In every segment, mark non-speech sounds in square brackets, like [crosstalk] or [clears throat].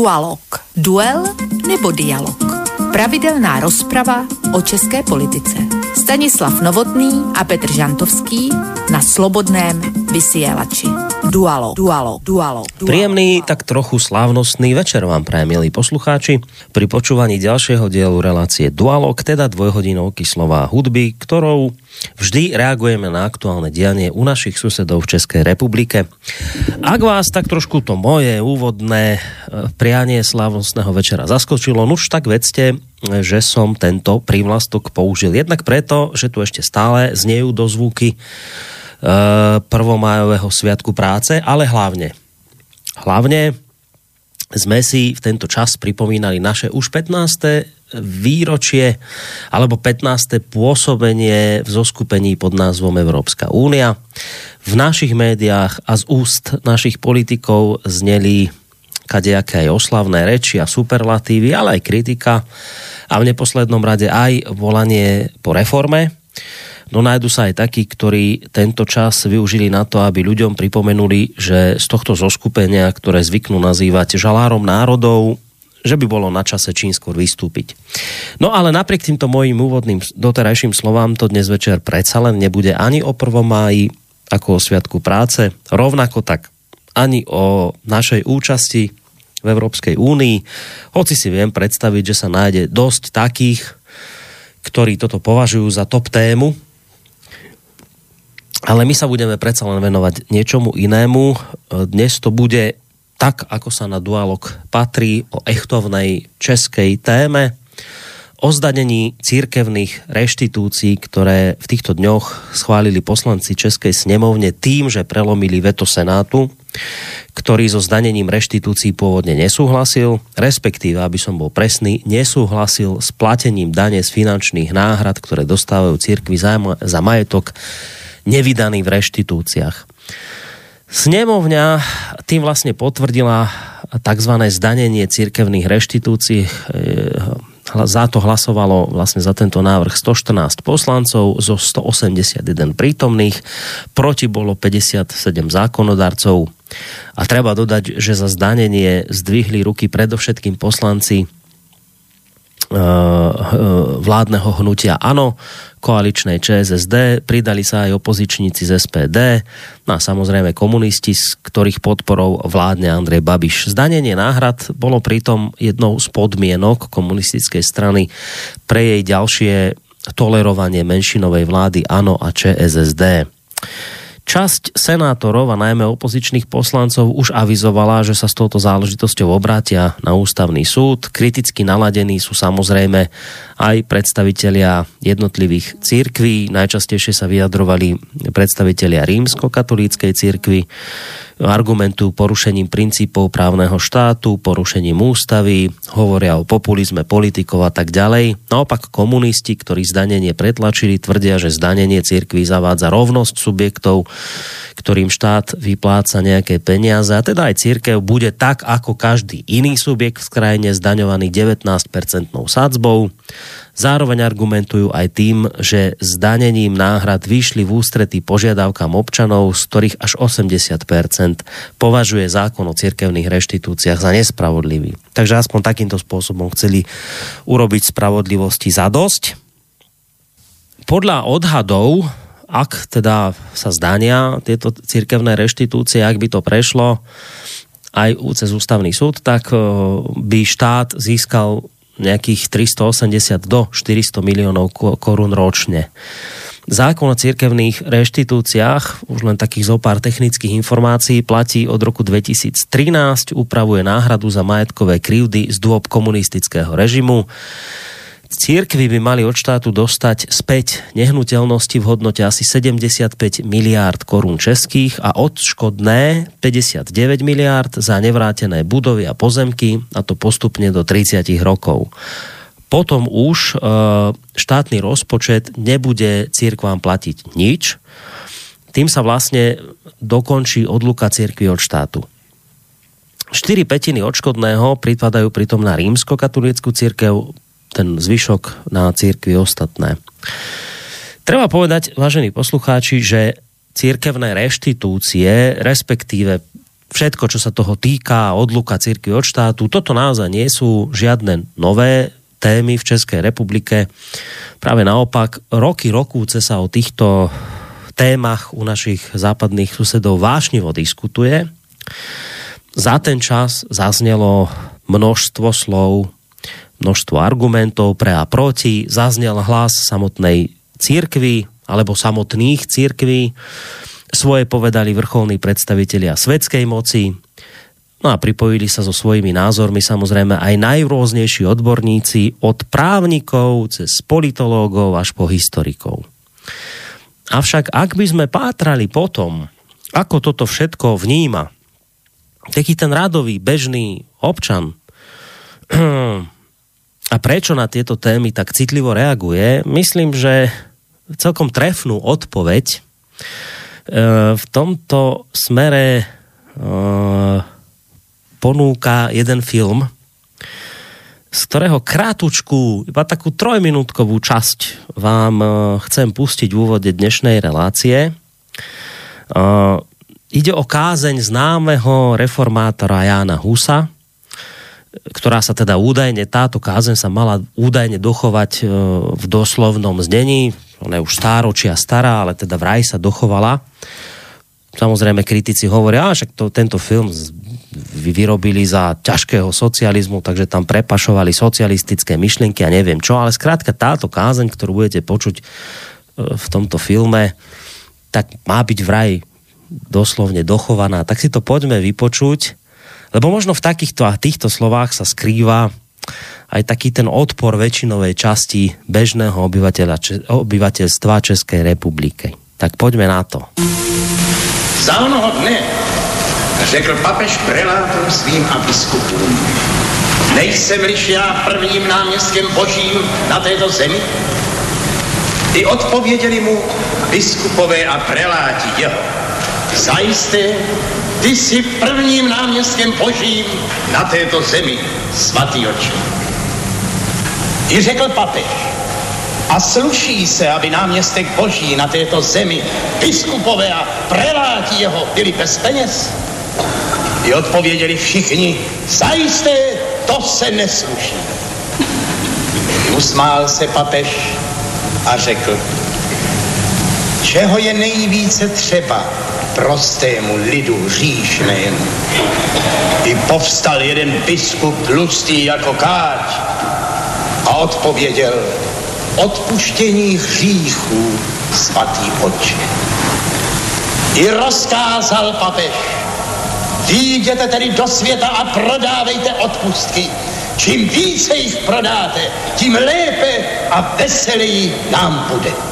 Dualog. Duel nebo dialog. Pravidelná rozprava o české politice. Stanislav Novotný a Petr Žantovský na Slobodném vysielači. Dualo, dualo, dualo, dualo. Príjemný, tak trochu slávnostný večer vám prajem, milí poslucháči, pri počúvaní ďalšieho dielu relácie Dualog, teda dvojhodinovky slová hudby, ktorou vždy reagujeme na aktuálne dianie u našich susedov v Českej republike. Ak vás tak trošku to moje úvodné e, prianie slávnostného večera zaskočilo, nuž tak vedzte, že som tento prívlastok použil jednak preto, že tu ešte stále znejú dozvuky Eh, prvomájového sviatku práce, ale hlavne, hlavne sme si v tento čas pripomínali naše už 15. výročie alebo 15. pôsobenie v zoskupení pod názvom Európska únia. V našich médiách a z úst našich politikov zneli kadejaké aj oslavné reči a superlatívy, ale aj kritika a v neposlednom rade aj volanie po reforme No nájdu sa aj takí, ktorí tento čas využili na to, aby ľuďom pripomenuli, že z tohto zoskupenia, ktoré zvyknú nazývať žalárom národov, že by bolo na čase čím skôr vystúpiť. No ale napriek týmto mojim úvodným doterajším slovám to dnes večer predsa len nebude ani o 1. máji ako o Sviatku práce, rovnako tak ani o našej účasti v Európskej únii, hoci si viem predstaviť, že sa nájde dosť takých, ktorí toto považujú za top tému ale my sa budeme predsa len venovať niečomu inému. Dnes to bude tak, ako sa na dualog patrí o echtovnej českej téme, o zdanení církevných reštitúcií, ktoré v týchto dňoch schválili poslanci Českej snemovne tým, že prelomili veto Senátu, ktorý so zdanením reštitúcií pôvodne nesúhlasil, respektíve, aby som bol presný, nesúhlasil s platením dane z finančných náhrad, ktoré dostávajú církvy za majetok nevydaný v reštitúciách. Snemovňa tým vlastne potvrdila tzv. zdanenie církevných reštitúcií. Za to hlasovalo vlastne za tento návrh 114 poslancov zo 181 prítomných, proti bolo 57 zákonodarcov. A treba dodať, že za zdanenie zdvihli ruky predovšetkým poslanci Eh, vládneho hnutia ANO, koaličnej ČSSD, pridali sa aj opozičníci z SPD, no a samozrejme komunisti, s ktorých podporou vládne Andrej Babiš. Zdanenie náhrad bolo pritom jednou z podmienok komunistickej strany pre jej ďalšie tolerovanie menšinovej vlády ANO a ČSSD. Časť senátorov a najmä opozičných poslancov už avizovala, že sa s touto záležitosťou obrátia na ústavný súd. Kriticky naladení sú samozrejme aj predstavitelia jednotlivých církví. Najčastejšie sa vyjadrovali predstavitelia rímsko-katolíckej církvy argumentu porušením princípov právneho štátu, porušením ústavy, hovoria o populizme politikov a tak ďalej. Naopak komunisti, ktorí zdanenie pretlačili, tvrdia, že zdanenie cirkví zavádza rovnosť subjektov, ktorým štát vypláca nejaké peniaze a teda aj církev bude tak ako každý iný subjekt v krajine zdaňovaný 19% sadzbou. Zároveň argumentujú aj tým, že zdanením náhrad vyšli v ústretí požiadavkám občanov, z ktorých až 80% považuje zákon o cirkevných reštitúciách za nespravodlivý. Takže aspoň takýmto spôsobom chceli urobiť spravodlivosti za dosť. Podľa odhadov, ak teda sa zdania tieto cirkevné reštitúcie, ak by to prešlo aj cez ústavný súd, tak eh, by štát získal nejakých 380 do 400 miliónov korun ročne. Zákon o cirkevných reštitúciách, už len takých zo pár technických informácií, platí od roku 2013, upravuje náhradu za majetkové krivdy z dôb komunistického režimu. Církvy by mali od štátu dostať späť nehnuteľnosti v hodnote asi 75 miliárd korún českých a odškodné 59 miliárd za nevrátené budovy a pozemky a to postupne do 30 rokov. Potom už e, štátny rozpočet nebude církvám platiť nič. Tým sa vlastne dokončí odluka církvy od štátu. 4 petiny odškodného pripadajú pritom na rímsko-katolícku církev, ten zvyšok na církvi ostatné. Treba povedať, vážení poslucháči, že církevné reštitúcie, respektíve všetko, čo sa toho týka, odluka církvy od štátu, toto naozaj nie sú žiadne nové témy v Českej republike. Práve naopak, roky, rokúce sa o týchto témach u našich západných susedov vášnivo diskutuje. Za ten čas zaznelo množstvo slov, množstvo argumentov pre a proti, zaznel hlas samotnej církvy alebo samotných církví, svoje povedali vrcholní predstavitelia svetskej moci, No a pripojili sa so svojimi názormi samozrejme aj najrôznejší odborníci od právnikov cez politológov až po historikov. Avšak ak by sme pátrali potom, ako toto všetko vníma taký ten radový, bežný občan [clears throat] a prečo na tieto témy tak citlivo reaguje, myslím, že celkom trefnú odpoveď e, v tomto smere e, ponúka jeden film, z ktorého krátučku, iba takú trojminútkovú časť vám uh, chcem pustiť v úvode dnešnej relácie. Ide o kázeň známeho reformátora Jána Husa, ktorá sa teda údajne, táto kázeň sa mala údajne dochovať uh, v doslovnom znení, ona je už stáročia stará, ale teda vraj sa dochovala. Samozrejme kritici hovoria, že to, tento film vyrobili za ťažkého socializmu, takže tam prepašovali socialistické myšlienky a neviem čo, ale zkrátka táto kázeň, ktorú budete počuť e, v tomto filme, tak má byť vraj doslovne dochovaná. Tak si to poďme vypočuť, lebo možno v takýchto a týchto slovách sa skrýva aj taký ten odpor väčšinovej časti bežného obyvateľstva Českej republiky. Tak poďme na to. Za onoho dne řekl papež prelátor svým a biskupům. Nejsem-liž já prvním náměstkem božím na této zemi? I odpověděli mu biskupové a preláti jeho. Zajisté, ty jsi prvním náměstkem božím na této zemi, svatý oči. I řekl papež, a sluší se, aby náměstek boží na této zemi, biskupové a preláti jeho byli bez peněz? I odpověděli všichni, zajisté, to se nesluší. Usmál se papež a řekl, čeho je nejvíce třeba prostému lidu říšnému. I povstal jeden biskup tlustý jako káč a odpověděl, odpuštění hříchů, svatý oče. I rozkázal papež, Výjděte tedy do světa a prodávejte odpustky. Čím více jich prodáte, tím lépe a veseleji nám bude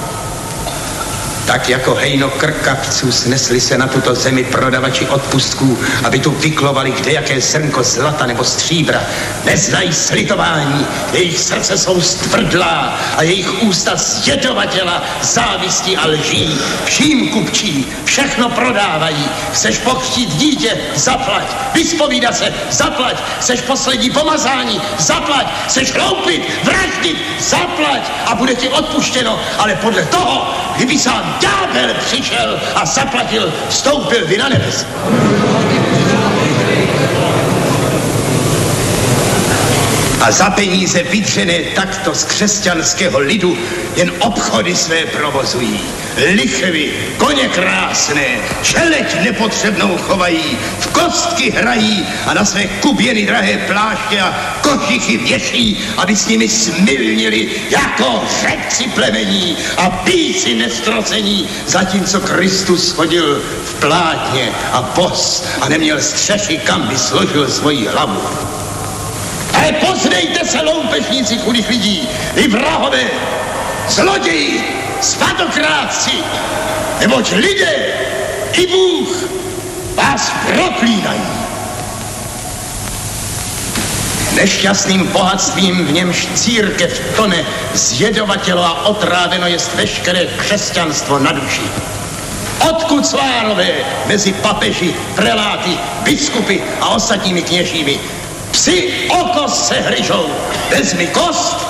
tak jako hejno krkavců snesli se na tuto zemi prodavači odpustků, aby tu vyklovali kde jaké srnko zlata nebo stříbra. Neznají slitování, jejich srdce jsou stvrdlá a jejich ústa zjedovatěla závistí a lží. Vším kupčí, všechno prodávají. Chceš pokřtít dítě? Zaplať. Vyspovídat se? Zaplať. Chceš poslední pomazání? Zaplať. Chceš hloupit? Vraždit? Zaplať. A bude ti odpuštěno, ale podle toho, kdyby sám ďábel přišel a zaplatil, vstoupil vy na nebes. A za peníze vytřené takto z křesťanského lidu jen obchody své provozují lichvy, koně krásné, čeleť nepotřebnou chovají, v kostky hrají a na své kuběny drahé pláště a košichy věší, aby s nimi smilnili jako řepci plemení a píci nestrocení, zatímco Kristus chodil v plátně a bos a neměl střechy, kam by složil svoji hlavu. Ale poznejte se, loupešníci chudých lidí, i vrahové, zloději, svatokrátci, neboť lidé i Bůh vás proklínají. Nešťastným bohatstvím, v němž církev tone zjedovatělo a otráveno jest veškeré křesťanstvo na duši. Odkud svárové mezi papeži, preláty, biskupy a ostatními kněžími. Psi oko se hryžou, vezmi kost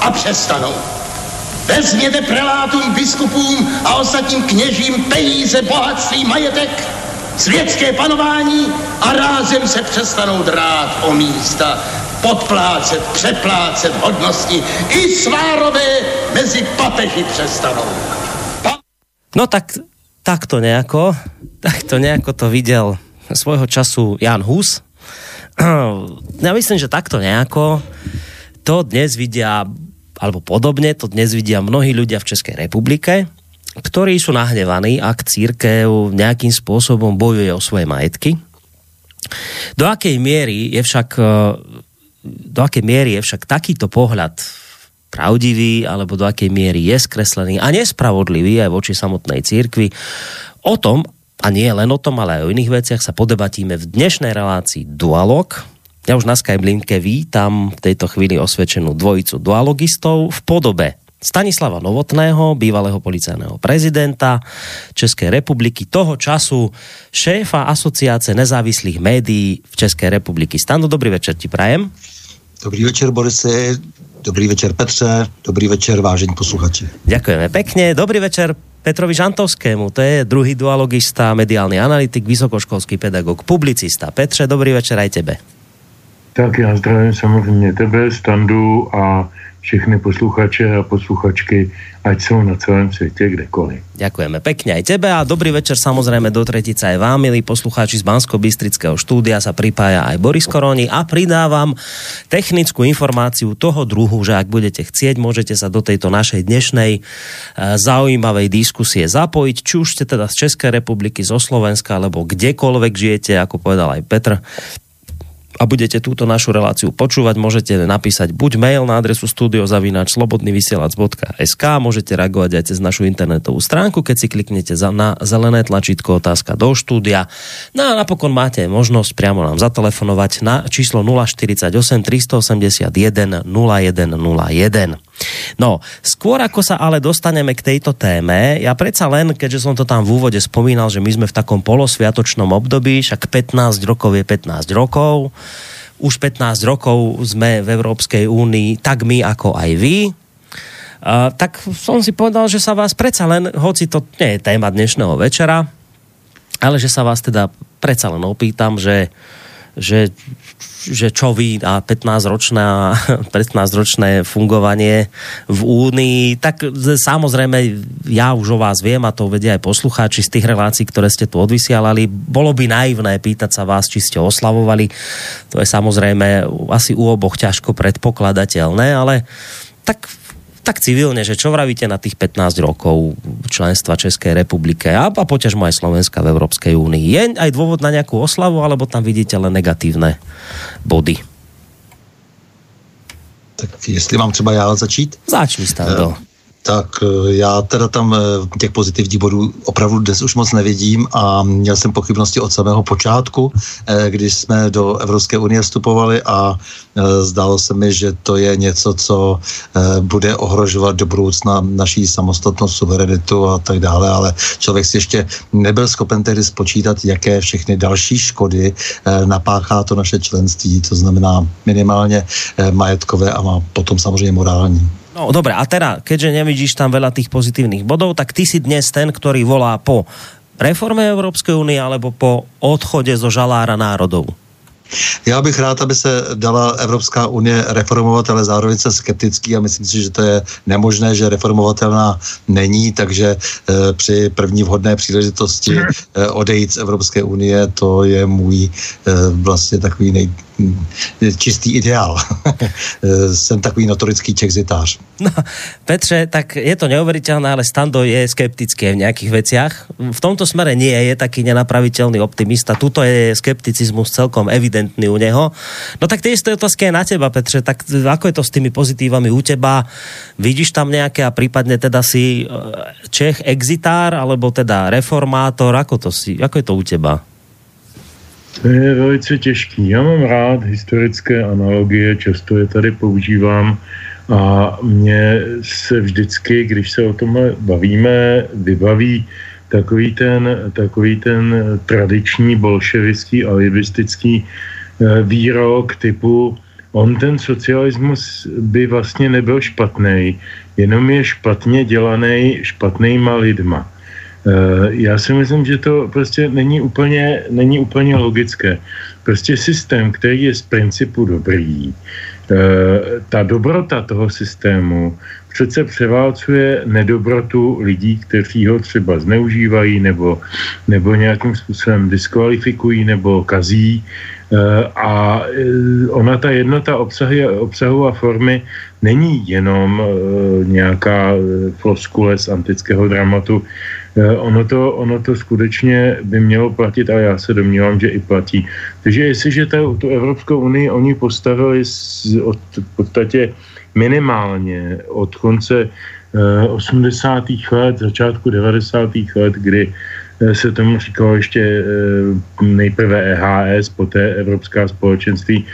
a přestanou. Vezměte prelátům, biskupům a ostatním kněžím peníze, bohatství, majetek světské panování a rázem se přestanou drát o místa, podplácet, přeplácet hodnosti i svárové mezi papeži přestanou. Pa... No tak, tak to nejako, [laughs] tak to nejako to viděl svojho času Jan Hus. [clears throat] Ja myslím, že takto nejako to dnes vidia, alebo podobne to dnes vidia mnohí ľudia v Českej republike, ktorí sú nahnevaní, ak církev nejakým spôsobom bojuje o svoje majetky. Do akej miery je však do akej miery je však takýto pohľad pravdivý, alebo do akej miery je skreslený a nespravodlivý aj voči samotnej církvi. O tom, a nie len o tom, ale aj o iných veciach sa podebatíme v dnešnej relácii Dualog. Ja už na Skype linke vítam v tejto chvíli osvedčenú dvojicu dualogistov v podobe Stanislava Novotného, bývalého policajného prezidenta České republiky, toho času šéfa asociace nezávislých médií v České republiky. Stando, dobrý večer ti prajem. Dobrý večer, Borisy. Dobrý večer, Petře. Dobrý večer, vážení posluchači. Ďakujeme pekne. Dobrý večer Petrovi Žantovskému, to je druhý dualogista, mediálny analytik, vysokoškolský pedagog, publicista. Petře, dobrý večer aj tebe. Tak já zdravím samozřejmě tebe, Standu a všechny posluchače a posluchačky, ať jsou na celém světě kdekoliv. Ďakujeme pekne aj tebe a dobrý večer samozrejme do tretice aj vám, milí poslucháči z Bansko-Bystrického štúdia sa pripája aj Boris Koroni a pridávam technickú informáciu toho druhu, že ak budete chcieť, môžete sa do tejto našej dnešnej e, zaujímavej diskusie zapojiť, či už ste teda z Českej republiky, zo Slovenska, alebo kdekoľvek žijete, ako povedal aj Petr, a budete túto našu reláciu počúvať, môžete napísať buď mail na adresu studiozavinačslobodnyvysielac.sk, môžete reagovať aj cez našu internetovú stránku, keď si kliknete za, na zelené tlačítko otázka do štúdia. No a napokon máte možnosť priamo nám zatelefonovať na číslo 048 381 0101. No, skôr ako sa ale dostaneme k tejto téme, ja predsa len, keďže som to tam v úvode spomínal, že my sme v takom polosviatočnom období, však 15 rokov je 15 rokov, už 15 rokov sme v Európskej únii, tak my ako aj vy, Uh, tak som si povedal, že sa vás predsa len, hoci to nie je téma dnešného večera, ale že sa vás teda predsa len opýtam, že, že že čo vy a [laughs] 15-ročné, 15-ročné fungovanie v Únii, tak samozrejme ja už o vás viem a to vedia aj poslucháči z tých relácií, ktoré ste tu odvysielali. Bolo by naivné pýtať sa vás, či ste oslavovali. To je samozrejme asi u oboch ťažko predpokladateľné, ale tak tak civilne, že čo vravíte na tých 15 rokov členstva Českej republike a, a poťažmo aj Slovenska v Európskej únii. Je aj dôvod na nejakú oslavu, alebo tam vidíte len negatívne body? Tak jestli mám třeba já začít? Začni, Stando. Uh, tak eh, já teda tam eh, těch pozitivních bodů opravdu dnes už moc nevidím a měl jsem pochybnosti od samého počátku, eh, když jsme do Evropské unie vstupovali a zdálo se mi, že to je něco, co bude ohrožovat do budoucna naší samostatnost, suverenitu a tak dále, ale člověk si ještě nebyl schopen tehdy spočítat, jaké všechny další škody napáchá to naše členství, to znamená minimálně majetkové a má potom samozřejmě morální. No dobre, a teda, keďže nevidíš tam veľa tých pozitívnych bodov, tak ty si dnes ten, ktorý volá po reforme Európskej únie alebo po odchode zo žalára národov. Já bych rád, aby se dala Evropská unie reformovat, ale zároveň se skeptický a myslím si, že to je nemožné, že reformovatelná není, takže e, při první vhodné příležitosti e, odejít z Evropské unie, to je můj e, vlastně takový nej, čistý ideál. [laughs] Jsem takový notorický čexitář. No, Petře, tak je to neuveriteľné, ale Stando je skeptický v nejakých veciach. V tomto smere nie je taký nenapraviteľný optimista. Tuto je skepticizmus celkom evidentný u neho. No tak tie isté otázky je na teba, Petře. Tak ako je to s tými pozitívami u teba? Vidíš tam nejaké a prípadne teda si eh, Čech exitár, alebo teda reformátor? Ako, to si, ako je to u teba? To je velice těžký. Já mám rád historické analogie, často je tady používám a mně se vždycky, když se o tom bavíme, vybaví takový ten, takový ten tradiční bolševický alibistický eh, výrok typu on ten socialismus by vlastně nebyl špatný, jenom je špatně dělaný špatnýma lidma. Já si myslím, že to prostě není úplně, není úplně logické. Prostě systém, který je z principu dobrý, ta dobrota toho systému přece převálcuje nedobrotu lidí, kteří ho třeba zneužívají nebo, nebo nějakým způsobem diskvalifikují nebo kazí. Eh, a eh, ona ta jednota obsahy, obsahu a formy není jenom eh, nějaká floskule z antického dramatu. Ono to, ono to skutečně by mělo platit a já se domnívám, že i platí. Takže jestliže tu, tu Evropskou unii oni postavili z, od, v podstatě minimálně od konce 80. let, začátku 90. let, kdy Eh, se tomu říkalo ještě eh, nejprve EHS, poté Evropská společenství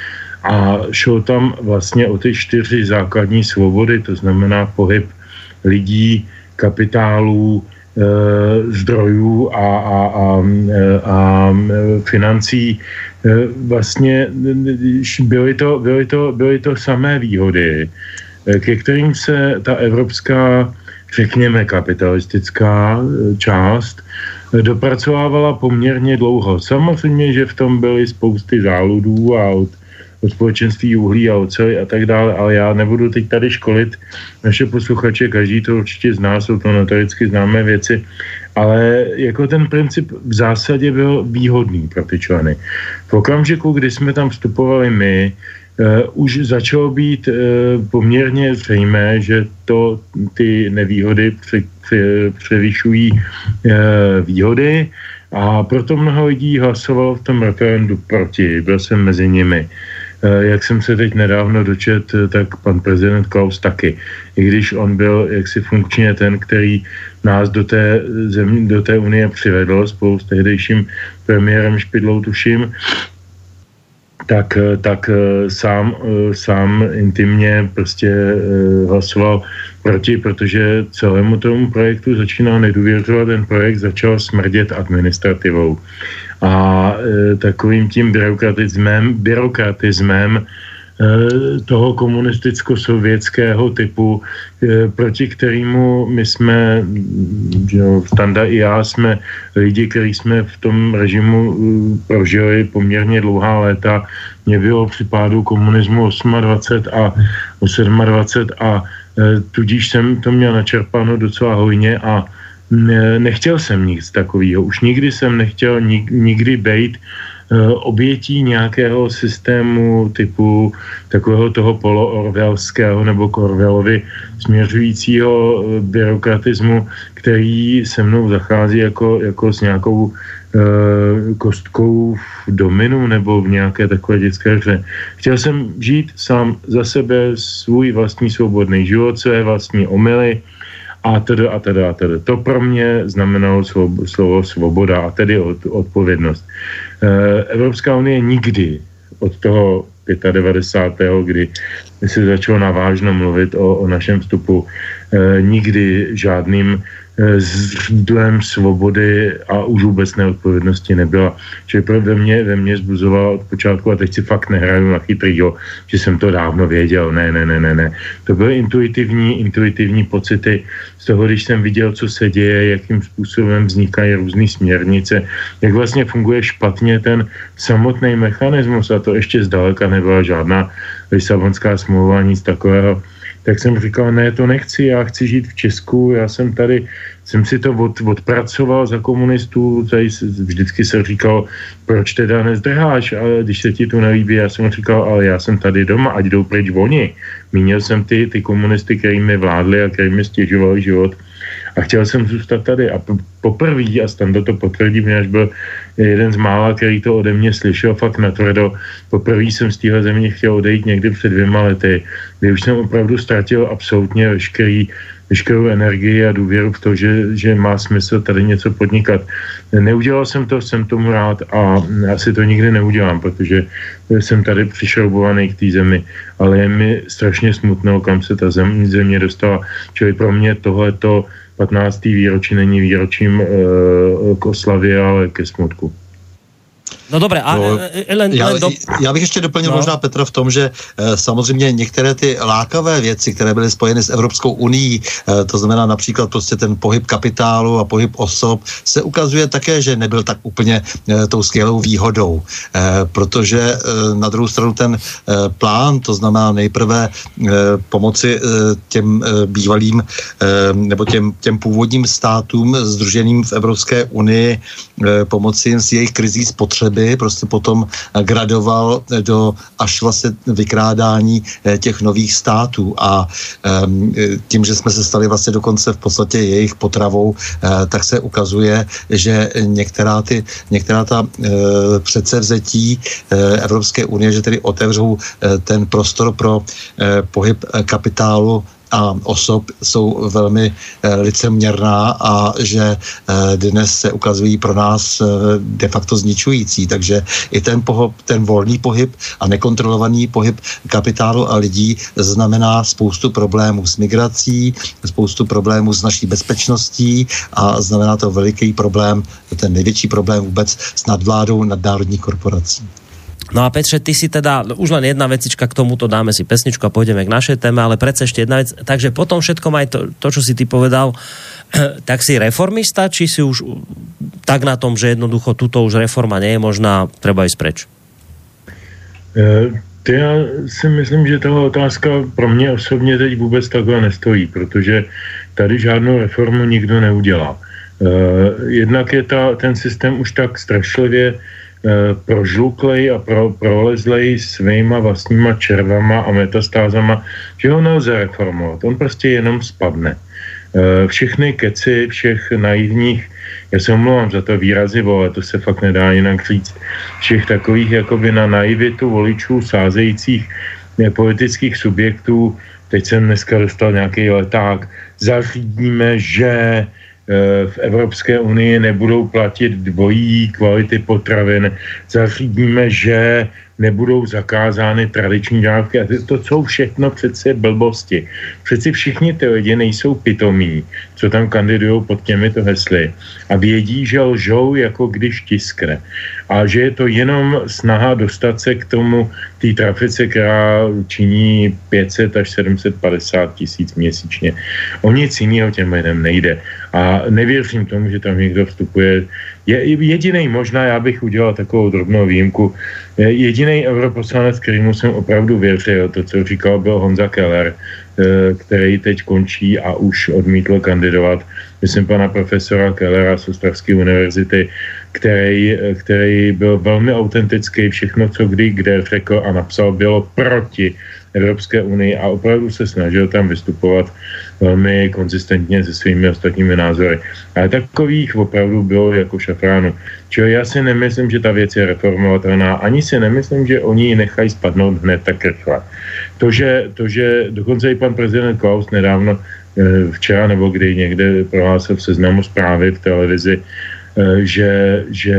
a šlo tam vlastně o ty čtyři základní svobody, to znamená pohyb lidí, kapitálů, eh, zdrojů a, a, a, a financí. Vlastně byly to, byly, to, byly to samé výhody, ke kterým se ta evropská, řekněme, kapitalistická část dopracovávala poměrně dlouho. Samozřejmě, že v tom byly spousty záludů a od, od společenství uhlí a oceli a tak dále, ale já nebudu teď tady školit naše posluchače, každý to určitě zná, jsou to notoricky známé věci, ale jako ten princip v zásadě byl výhodný pro ty členy. V okamžiku, kdy jsme tam vstupovali my, Uh, už začalo být uh, poměrně zřejmé, že to ty nevýhody při, převyšují eh, výhody a proto mnoho lidí hlasovalo v tom referendu proti. Byl jsem mezi nimi. Eh, jak jsem se teď nedávno dočet, eh, tak pan prezident Klaus taky. I když on byl jaksi funkčně ten, který nás do té, země, do té unie přivedl spolu s tehdejším premiérem Špidlou, tuším, tak, tak sám, sám intimně prostě hlasoval proti, protože celému tomu projektu začíná nedůvěřovat, ten projekt začal smrdět administrativou. A e, takovým tím byrokratismem, byrokratismem e, toho komunisticko-sovětského typu, e, proti kterému my jsme, jo, Standa i já jsme lidi, kteří jsme v tom režimu e, prožili poměrně dlouhá léta. Mě bylo při pádu komunismu 28 a 27 a Eh, tudíž jsem to měl načerpáno docela hojně a nechtěl jsem nic takového. Už nikdy jsem nechtěl nikdy být eh, obětí nějakého systému typu takového toho poloorvelského nebo korvelovi směřujícího eh, byrokratismu, který se mnou zachází jako, jako s nějakou Eh, kostkou v dominu nebo v nějaké takové dětské hře. Chtěl jsem žít sám za sebe svůj vlastní svobodný život, své vlastní omily a tedy a tedy a tedy. To pro mě znamenalo slovo, slovo svoboda a tedy od, odpovědnost. Eh, Evropská unie nikdy od toho 95. kdy se začalo navážno mluvit o, o našem vstupu, eh, nikdy žádným zdrojem svobody a už vůbec neodpovědnosti nebyla. Že ve mně, ve mně zbuzovala od počátku, a teď si fakt nehraju na chytrýho, že jsem to dávno věděl. Ne, ne, ne, ne, ne. To byly intuitivní, intuitivní pocity z toho, když jsem viděl, co se děje, jakým způsobem vznikají různé směrnice, jak vlastně funguje špatně ten samotný mechanismus a to ještě zdaleka nebyla žádná Lisabonská smlouva, nic takového tak jsem říkal, ne, to nechci, já chci žít v Česku, já jsem tady, jsem si to od, odpracoval za komunistů, tady vždycky se říkal, proč teda nezdrháš, ale když se ti to nelíbí, já jsem říkal, ale já jsem tady doma, ať jdou pryč oni. Mínil jsem ty, ty komunisty, který mi vládli a který mi stěžovali život a chtěl jsem zůstat tady a poprvé, a Standa to potvrdí, mě až byl jeden z mála, který to ode mě slyšel fakt natvrdo, poprvé jsem z téhle země chtěl odejít někdy před dvěma lety, kdy už jsem opravdu ztratil absolutně veškerý veškerou energii a důvěru v to, že, že má smysl tady něco podnikat. Neudělal jsem to, jsem tomu rád a asi to nikdy neudělám, protože jsem tady přišroubovaný k té zemi, ale je mi strašně smutno, kam se ta zem, země dostala. Čili pro mě tohleto 15. výročí není výročím e, k oslavě, ale ke smutku. No dobré, a no, len, já, len do... já bych ještě doplnil no. možná Petra v tom, že e, samozřejmě některé ty lákavé věci, které byly spojeny s Evropskou unii, e, to znamená například prostě ten pohyb kapitálu a pohyb osob, se ukazuje také, že nebyl tak úplně e, tou skvělou výhodou, e, protože e, na druhou stranu ten e, plán, to znamená nejprve e, pomoci e, těm e, bývalým e, nebo těm, těm původním státům združeným v Evropské unii, e, pomoci jim s jejich krizí spotřeby, prostě potom gradoval do až vlastně vykrádání e, těch nových států. A e, tím, že jsme se stali vlastně dokonce v podstatě jejich potravou, tak se ukazuje, že některá, ty, některá ta předsevzetí Evropské unie, že tedy otevřou ten prostor pro pohyb kapitálu a osob jsou velmi e, liceměrná a že e, dnes se ukazují pro nás e, de facto zničující. Takže i ten, pohyb, ten volný pohyb a nekontrolovaný pohyb kapitálu a lidí znamená spoustu problémů s migrací, spoustu problémů s naší bezpečností a znamená to veliký problém, ten největší problém vůbec s nadvládou nadnárodních korporací. No a Petře, ty si teda, už len jedna vecička k tomuto, dáme si pesničku a pôjdeme k našej téme, ale predsa ešte jedna vec. Takže potom všetkom aj to, to čo si ty povedal, [clears throat] tak si reformista, či si už tak na tom, že jednoducho tuto už reforma nie je možná, treba ísť preč? E, já si myslím, že tahle otázka pro mě osobně teď vůbec takhle nestojí, protože tady žádnou reformu nikdo neudělá. E, jednak je ta, ten systém už tak strašlivě prožluklej a pro, prolezlej svýma vlastníma červama a metastázama, že ho nelze reformovat. On prostě jenom spadne. Eh, všechny keci všech naivních, já se omlouvám za to výrazy, ale to se fakt nedá jinak říct, všech takových jakoby na naivitu voličů sázejících eh, politických subjektů, teď jsem dneska dostal nějaký leták, zařídíme, že Eh, v Evropské unii nebudou platit dvojí kvality potravin. Zařídíme, že nebudou zakázány tradiční dávky. A to jsou všechno přece blbosti. Přeci všichni ty lidi nejsou pitomí, co tam kandidují pod těmito hesly a vědí, že lžou, jako když tiskne. A že je to jenom snaha dostat se k tomu, té trafice, která činí 500 až 750 tisíc měsíčně. O nic jiného těm lidem nejde. A nevěřím tomu, že tam někdo vstupuje. Je jediný možná, já bych udělal takovou drobnou výjimku, Jediný europoslanec, kterýmu jsem opravdu věřil, to, co říkal, byl Honza Keller, eh, který teď končí a už odmítl kandidovat. Myslím pana profesora Kellera z Ostravské univerzity, který, eh, který byl velmi autentický, všechno, co kdy kde řekl a napsal, bylo proti Evropské unii a opravdu se snažil tam vystupovat velmi konzistentně se svými ostatními názory. Ale takových opravdu bylo jako šafránu. Čili já si nemyslím, že ta věc je reformovatelná, ani si nemyslím, že oni ji nechají spadnout hned tak rychle. To, že, to, že dokonce i pan prezident Klaus nedávno eh, včera nebo kdy někde prohlásil v seznamu zprávy v televizi, eh, že, že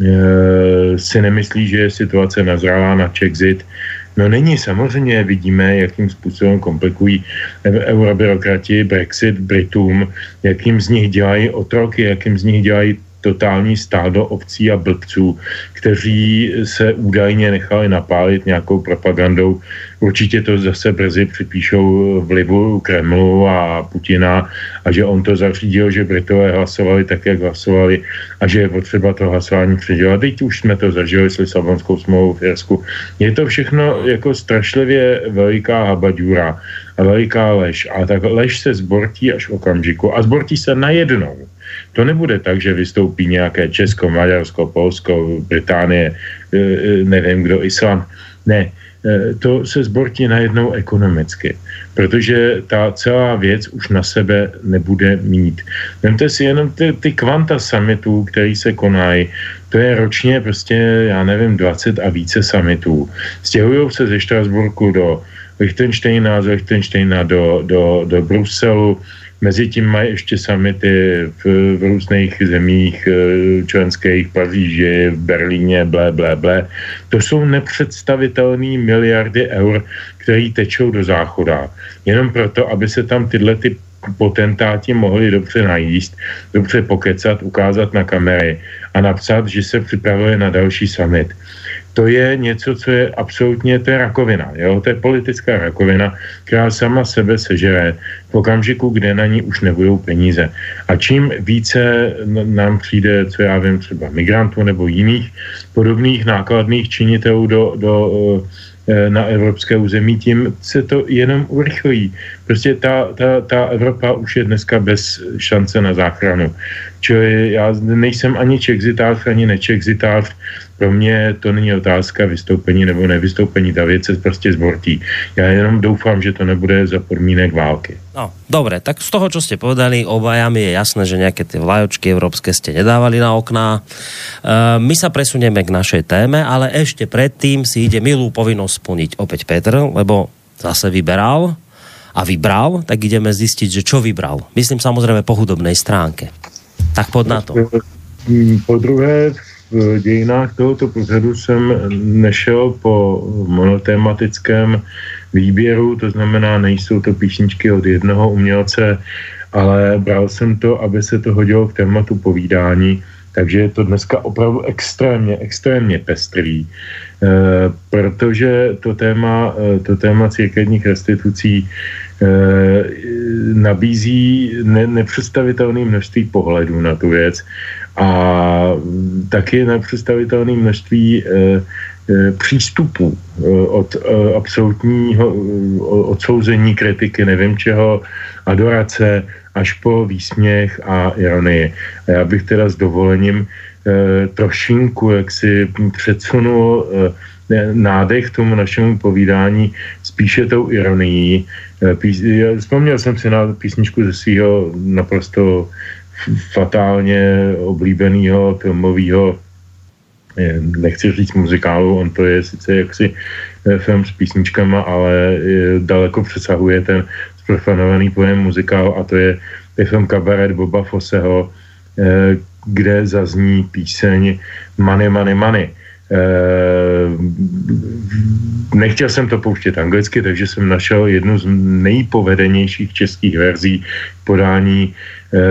eh, si nemyslí, že je situace nazrálá na Czexit, No není, samozřejmě vidíme, jakým způsobem komplikují eurobyrokrati Brexit Britům, jakým z nich dělají otroky, jakým z nich dělají totální stádo ovcí a blbců, kteří se údajně nechali napálit nějakou propagandou. Určitě to zase brzy připíšou vlivu Kremlu a Putina a že on to zařídil, že Britové hlasovali tak, jak hlasovali a že je potřeba to hlasování předělat. Teď už jsme to zažili s Lisabonskou smlouvou v Irsku. Je to všechno jako strašlivě veliká habaďura a veliká lež. A tak lež se zbortí až okamžiku a zbortí se najednou. To nebude tak, že vystoupí nějaké Česko, Maďarsko, Polsko, Británie, e, e, nevím kdo, Island. Ne, e, to se zbortí najednou ekonomicky, protože ta celá věc už na sebe nebude mít. Vemte si jenom ty, ty kvanta summitů, které se konají, to je ročně prostě, já nevím, 20 a více summitů. Stěhují se ze Štrasburku do Lichtensteina, z Lichtensteina do, do, do Bruselu, Mezitím mají ještě samity v, v různých zemích eh, členských, Paříži, v Berlíně, blé, blé, blé. To jsou nepředstavitelné miliardy eur, které tečou do záchoda. Jenom proto, aby se tam tyhle ty potentáti mohli dobře najíst, dobře pokecat, ukázat na kamery a napsat, že se připravuje na další summit to je něco, co je absolutně, to je rakovina, jo? to je politická rakovina, která sama sebe sežere v okamžiku, kde na ní už nebudou peníze. A čím více nám přijde, co já vím, třeba migrantů nebo jiných podobných nákladných činitelů do, do na evropské území, tím se to jenom urychlí. Prostě ta, ta, ta Evropa už je dneska bez šance na záchranu. Čili já nejsem ani čexitář, ani nečexitář. Pro mě to není otázka vystoupení nebo nevystoupení. Ta věc se prostě zbortí. Já jenom doufám, že to nebude za podmínek války. No, dobre, tak z toho, čo ste povedali, obaja mi je jasné, že nejaké tie vlajočky európske ste nedávali na okná. E, my sa presunieme k našej téme, ale ešte predtým si ide milú povinnosť splniť opäť Petr, lebo zase vyberal a vybral, tak ideme zistiť, že čo vybral. Myslím samozrejme po hudobnej stránke. Tak pod na to. Po druhé, v dějinách tohoto pořadu jsem nešel po monotematickém výběru, to znamená, nejsou to písničky od jednoho umělce, ale bral jsem to, aby se to hodilo k tématu povídání, takže je to dneska opravdu extrémně, extrémně pestrý, e, protože to téma, e, to téma církevních restitucí nabízí ne, nepředstavitelné množství pohledů na tu věc a taky nepředstavitelné množství e, E, přístupů od absolutního odsouzení kritiky, nevím čeho, adorace, až po výsměch a ironii. A já bych teda s dovolením trošinku, jak si předsunul nádech tomu našemu povídání spíše tou ironií. Vzpomněl jsem si na písničku ze svého naprosto fatálně oblíbeného filmového nechci říct muzikálu, on to je sice jaksi eh, film s písničkama, ale daleko přesahuje ten zprofanovaný pojem muzikál a to je, je film Kabaret Boba Fosseho, eh, kde zazní píseň Money, Money, Money. Eh, nechtěl jsem to pouštět anglicky, takže jsem našel jednu z nejpovedenějších českých verzí podání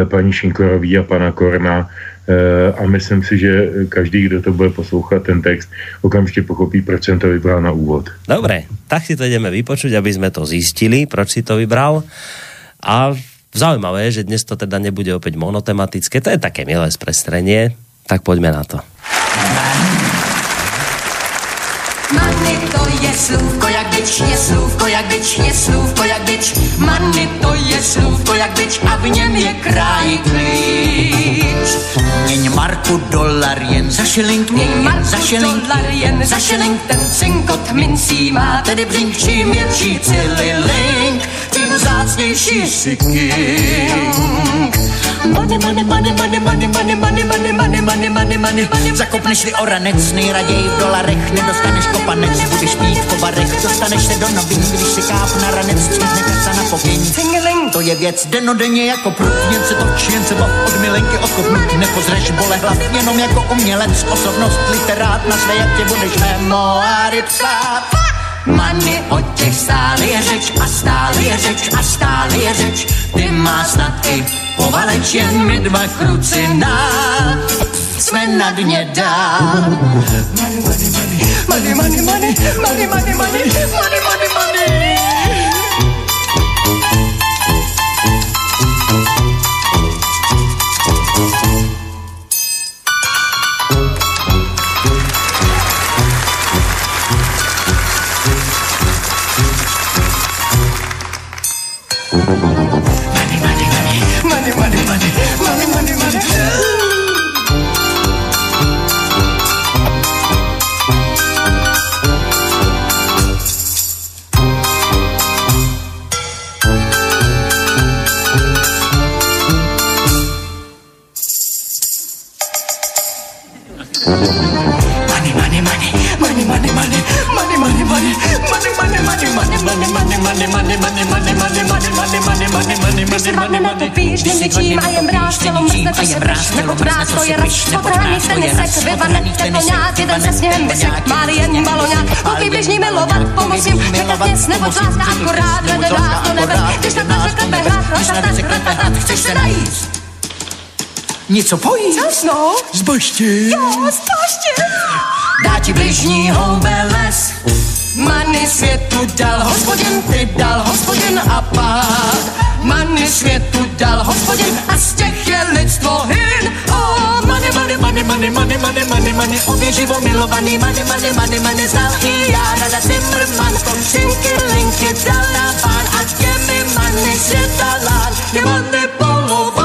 paní Šinkorový a pana Korna Eh, a myslím si, že každý, kdo to bude poslouchat, ten text, okamžitě pochopí, proč jsem to vybral na úvod. Dobre, tak si to ideme vypočuť, aby sme to zistili, proč si to vybral. A zaujímavé je, že dnes to teda nebude opäť monotematické, to je také milé sprestrenie, tak poďme na to. Money to je slůvko jak bič, je slůvko jak bič, je slůvko jak bič. Money to je slůvko jak bič a v něm je kráj klíč. Měň marku dolar jen za šilink, měň marku za šilink, dolar jen za šilink. Ten cinkot mincí má tedy blink, čím větší cililink, tím zácnější si king. Money, money, money, money, money, money, money, money, money, money, money, money, money. Zakopneš-li oranec, nejraději v dolarech, nedostaneš kopanec, budeš mít v kovarech, dostaneš se do novin, když si káp na ranec, střízne kaca na pokyň. Cingeling, to je věc denodenně jako prut, jen se točí, jen se bav od milenky odkopnut, nepozřeš bole hlav, jenom jako umělec, osobnost, literát, na své jak tě budeš memoáry psát. Mani o těch stále je řeč a stále je řeč a stále je řeč. Ty má snad i povaleč, jen my dva kruci na jsme na dně dál. Money, money, money, money, Když si vadne na topíš, neměčím a jen brástilo, mrzne to se brž, nebo bráslo je rž, potrhaných tenisek, vyvaných tetoňák, jeden se sněhem vysek, máli jen baloňák, holky běžní milovat, pomožím, čekat dnes nebo dláska, akorát vede nás do nebe, když na nás zaklepe hrát, ratatat, ratatat, chceš se najíst. Něco pojíš? Což no? Zbaště. Jo, zbaště. Dá ti bližní houbeles. les. Many světu dal hospodin, ty dal hospodin a pák. Many světu dal hospodin a z těch je lidstvo hin. Oh, many, many, many, many, many, many, many, many, obě živo milovaný, many, many, many, many, znal i já, rada Zimmerman, činky, linky dal na pán a těmi many světa lán, je many polován.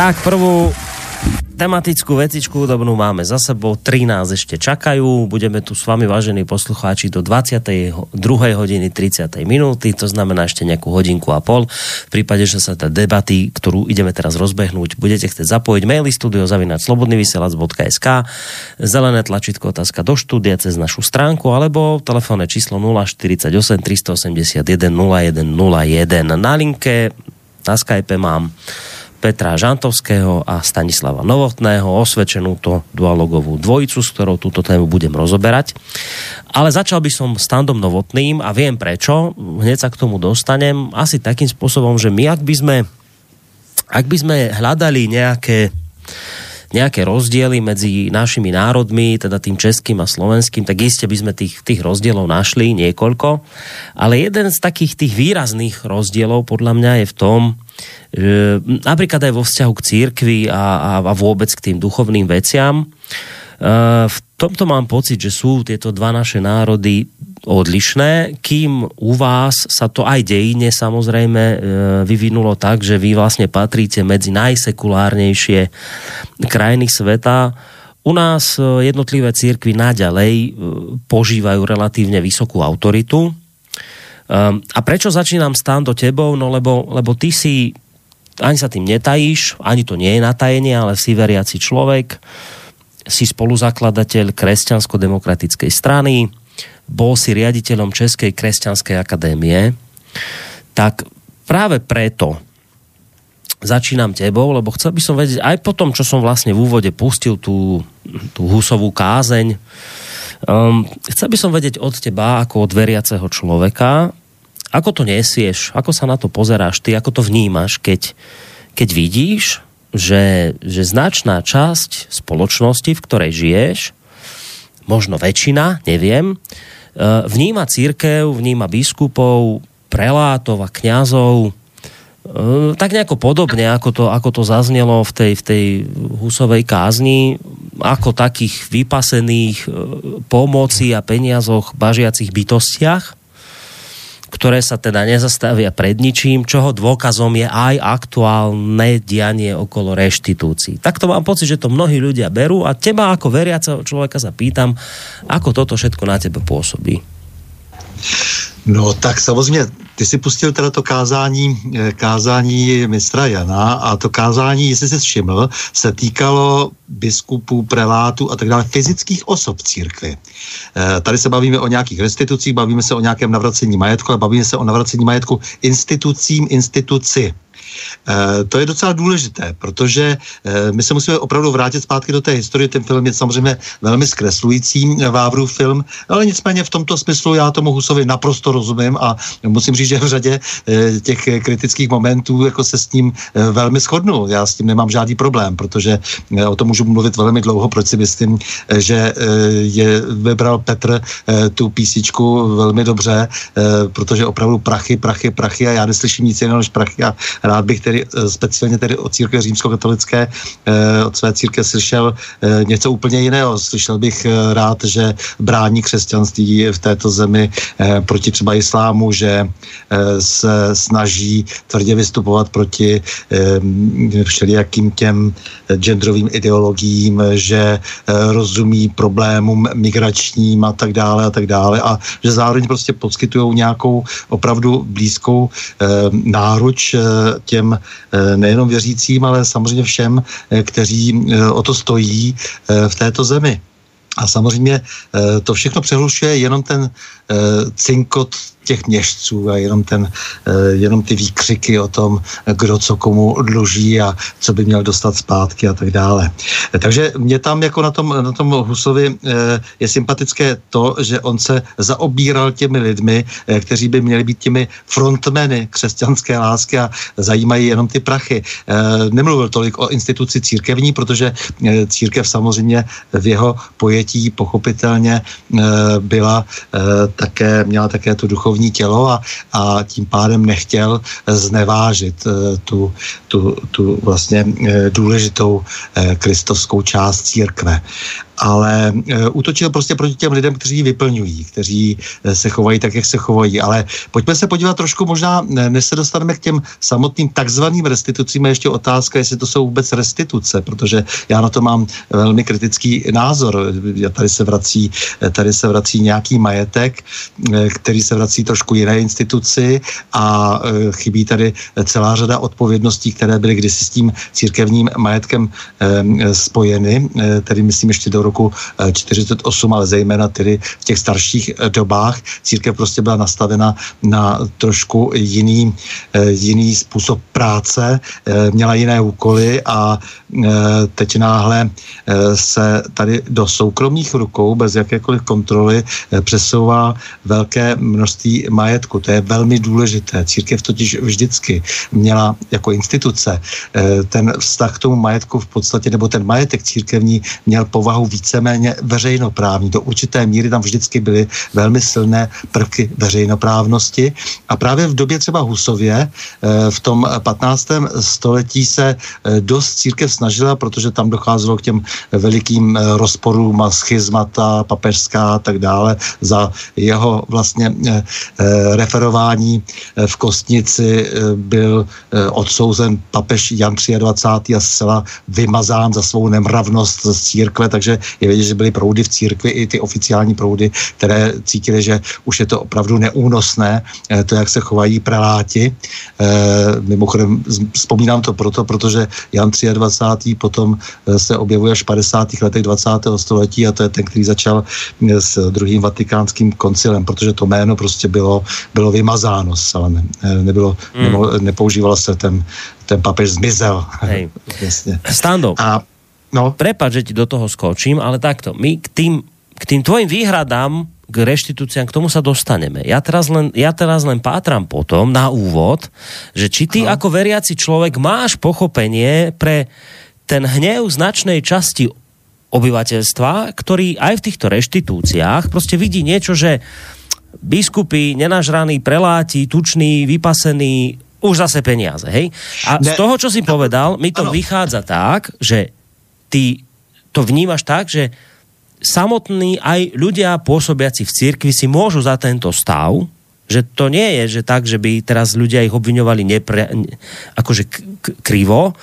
Tak prvú tematickú vecičku hudobnú máme za sebou, 13 ešte čakajú, budeme tu s vami, vážení poslucháči, do 22. hodiny 30. minúty, to znamená ešte nejakú hodinku a pol. V prípade, že sa tá debaty, ktorú ideme teraz rozbehnúť, budete chcieť zapojiť, maily studio zavinať slobodnyvysielac.sk, zelené tlačítko otázka do štúdia cez našu stránku, alebo telefónne číslo 048 381 0101. Na linke na Skype mám Petra Žantovského a Stanislava Novotného, osvedčenú to dualogovú dvojicu, s ktorou túto tému budem rozoberať. Ale začal by som Standom Novotným a viem prečo, hneď sa k tomu dostanem, asi takým spôsobom, že my ak by sme, ak by sme hľadali nejaké nejaké rozdiely medzi našimi národmi, teda tým českým a slovenským, tak iste by sme tých, tých rozdielov našli niekoľko. Ale jeden z takých tých výrazných rozdielov podľa mňa je v tom, že napríklad aj vo vzťahu k církvi a, a, a vôbec k tým duchovným veciam, v tomto mám pocit, že sú tieto dva naše národy odlišné, kým u vás sa to aj dejine samozrejme e, vyvinulo tak, že vy vlastne patríte medzi najsekulárnejšie krajiny sveta. U nás e, jednotlivé církvy naďalej požívajú relatívne vysokú autoritu. A prečo začínam stán do tebou? No lebo, lebo ty si ani sa tým netajíš, ani to nie je natajenie, ale si veriaci človek, si spoluzakladateľ kresťansko-demokratickej strany, bol si riaditeľom Českej kresťanskej akadémie, tak práve preto začínam tebou, lebo chcel by som vedieť, aj po tom, čo som vlastne v úvode pustil tú, tú husovú kázeň, um, chcel by som vedieť od teba, ako od veriaceho človeka, ako to nesieš, ako sa na to pozeráš ty, ako to vnímaš, keď, keď vidíš, že, že značná časť spoločnosti, v ktorej žiješ, možno väčšina, neviem, Eh, vníma církev, vníma biskupov, prelátov a kňazov eh, tak nejako podobne, ako to, ako to zaznelo v tej, v tej husovej kázni, ako takých vypasených eh, pomoci a peniazoch bažiacich bytostiach ktoré sa teda nezastavia pred ničím, čoho dôkazom je aj aktuálne dianie okolo reštitúcií. Takto mám pocit, že to mnohí ľudia berú a teba ako veriaceho človeka sa pýtam, ako toto všetko na tebe pôsobí. No tak samozřejmě, ty si pustil teda to kázání, eh, kázání mistra Jana a to kázání, jestli se všiml, se týkalo biskupů, prelátů a tak dále, fyzických osob v církvi. E, tady se bavíme o nějakých restitucích, bavíme se o nějakém navracení majetku, ale bavíme se o navracení majetku institucím, instituci. Eh, to je docela důležité, protože eh, my se musíme opravdu vrátit zpátky do té historie. Ten film je samozřejmě velmi zkreslující eh, Vávru film, ale nicméně v tomto smyslu já tomu Husovi naprosto rozumím a musím říct, že v řadě těch kritických momentů jako se s ním velmi shodnu. Já s tím nemám žádný problém, protože o tom můžu mluvit velmi dlouho, proč si myslím, že je vybral Petr tu písničku velmi dobře, protože opravdu prachy, prachy, prachy a já neslyším nic jiného než prachy a rád bych tedy eh, speciálně tedy od církve římskokatolické, eh, od své církve slyšel eh, něco úplně jiného. Slyšel bych rád, že brání křesťanství v této zemi proti třeba islámu, že se snaží tvrdě vystupovat proti všelijakým těm genderovým ideologiím, že rozumí problémům migračním a tak dále a tak dále a že zároveň prostě poskytují nějakou opravdu blízkou náruč těm eh, nejenom věřícím, ale samozřejmě všem, eh, kteří eh, o to stojí v této zemi. A samozřejmě to všechno přehlušuje jenom ten cinkot těch měšců a jenom, ten, eh, jenom ty výkřiky o tom, kdo co komu dluží a co by měl dostat zpátky a tak dále. Takže mě tam jako na tom, na tom Husovi eh, je sympatické to, že on se zaobíral těmi lidmi, eh, kteří by měli být těmi frontmeny křesťanské lásky a zajímají jenom ty prachy. Nemluvil tolik o instituci církevní, protože církev samozřejmě v jeho pojetí pochopitelně byla také, měla také tu duchovní duchovní tělo a, a tím pádem nechtěl znevážit eh, tu, tu, tu vlastně eh, důležitou eh, kristovskou část církve ale e, útočil prostě proti těm lidem, kteří vyplňují, kteří e, se chovají tak, jak se chovají. Ale pojďme se podívat trošku možná, než se dostaneme k těm samotným takzvaným restitucím, ještě otázka, jestli to jsou vůbec restituce, protože já na to mám velmi kritický názor. Tady se vrací, tady se vrací nějaký majetek, který se vrací trošku jiné instituci a chybí tady celá řada odpovědností, které byly kdysi s tím církevním majetkem spojeny, tedy myslím ještě do roku 48, eh, ale zejména tedy v těch starších eh, dobách církev prostě byla nastavena na trošku jiný, eh, jiný způsob práce, měla jiné úkoly a teď náhle se tady do soukromých rukou bez jakékoliv kontroly přesouvá velké množství majetku. To je velmi důležité. Církev totiž vždycky měla jako instituce ten vztah k tomu majetku v podstatě, nebo ten majetek církevní měl povahu víceméně veřejnoprávní. Do určité míry tam vždycky byly velmi silné prvky veřejnoprávnosti a právě v době třeba Husově eh, v tom 15. století se eh, dost církev snažila, protože tam docházelo k těm velikým eh, rozporům a schizmata papežská a tak dále za jeho vlastně referování v Kostnici byl odsouzen papež Jan 23. a zcela vymazán za svou nemravnost z církve, takže je vidět, že byly proudy v církvi, i ty oficiální proudy, které cítili, že už je to opravdu neúnosné, eh, to, jak se chovají preláti. Eh, mimochodem, vzpomínám to proto, protože Jan 23. potom eh, se objevuje až v 50. letech 20. století a to je ten, který začal s druhým vatikánským koncilem, protože to jméno prostě bylo, bylo vymazáno s Salemem. Nebylo, hmm. nepoužívalo se ten, ten papež zmizel. Hej. [laughs] Stando. A No. Prepač, že ti do toho skočím, ale takto. My k tým, k tým tvojim výhradám k reštitúciám, k tomu sa dostaneme. Ja teraz len, ja teraz len pátram potom na úvod, že či ty no. ako veriaci človek máš pochopenie pre ten hnev značnej časti obyvateľstva, ktorý aj v týchto reštitúciách prostě vidí niečo, že biskupy, nenažraní, preláti, tuční, vypasení, už zase peniaze, hej? A ne, z toho, čo si povedal, mi to ano. vychádza tak, že ty to vnímaš tak, že samotní aj ľudia pôsobiaci v cirkvi si môžu za tento stav, že to nie je, že tak, že by teraz ľudia ich obviňovali nepre, akože krivo.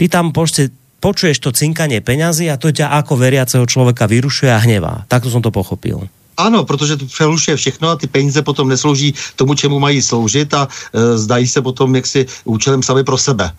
Ty tam prostě počuješ to cinkanie peňazí a to ťa ako veriaceho človeka vyrušuje a hnevá. Takto som to pochopil. Ano, protože to přelušuje všechno a ty peníze potom neslouží tomu, čemu mají sloužit a e, zdají se potom jaksi účelem sami pro sebe. E,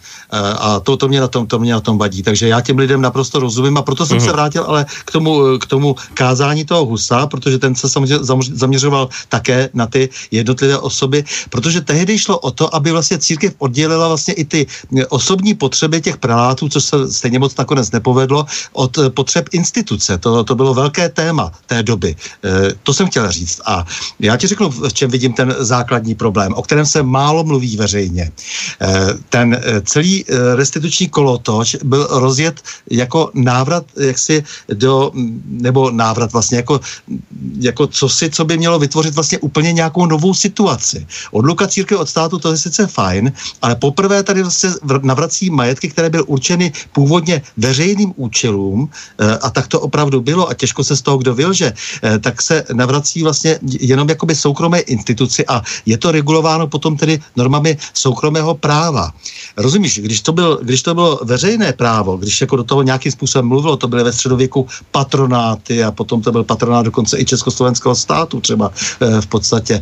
a to, to, mě na tom, to mě na tom vadí. Takže já těm lidem naprosto rozumím a proto jsem mm. se vrátil ale k tomu, k tomu kázání toho Husa, protože ten se samozřejmě zaměřoval také na ty jednotlivé osoby, protože tehdy šlo o to, aby vlastně církev oddělila vlastně i ty osobní potřeby těch prelátů, co se stejně moc nakonec nepovedlo, od potřeb instituce. To, to bylo velké téma té doby. E, to jsem chtěl říct. A já ti řeknu, v čem vidím ten základní problém, o kterém se málo mluví veřejně. Eh, ten eh, celý eh, restituční kolotoč byl rozjet jako návrat jaksi do, nebo návrat vlastně jako, jako co si, co by mělo vytvořit vlastně úplně nějakou novou situaci. Odluka církve od státu, to je sice fajn, ale poprvé tady vlastně navrací majetky, které byly určeny původně veřejným účelům a tak to opravdu bylo a těžko se z toho kdo vylže, tak se se navrací vlastně jenom jakoby soukromé instituci a je to regulováno potom tedy normami soukromého práva. Rozumíš, když to, byl, když to bylo veřejné právo, když jako do toho nějakým způsobem mluvilo, to byly ve středověku patronáty a potom to byl patronát dokonce i československého státu třeba e, v podstatě. E,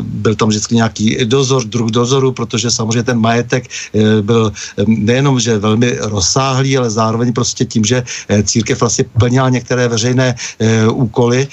byl tam vždycky nějaký dozor, druh dozoru, protože samozřejmě ten majetek e, byl nejenom, že velmi rozsáhlý, ale zároveň prostě tím, že církev vlastně plnila některé veřejné úkoly,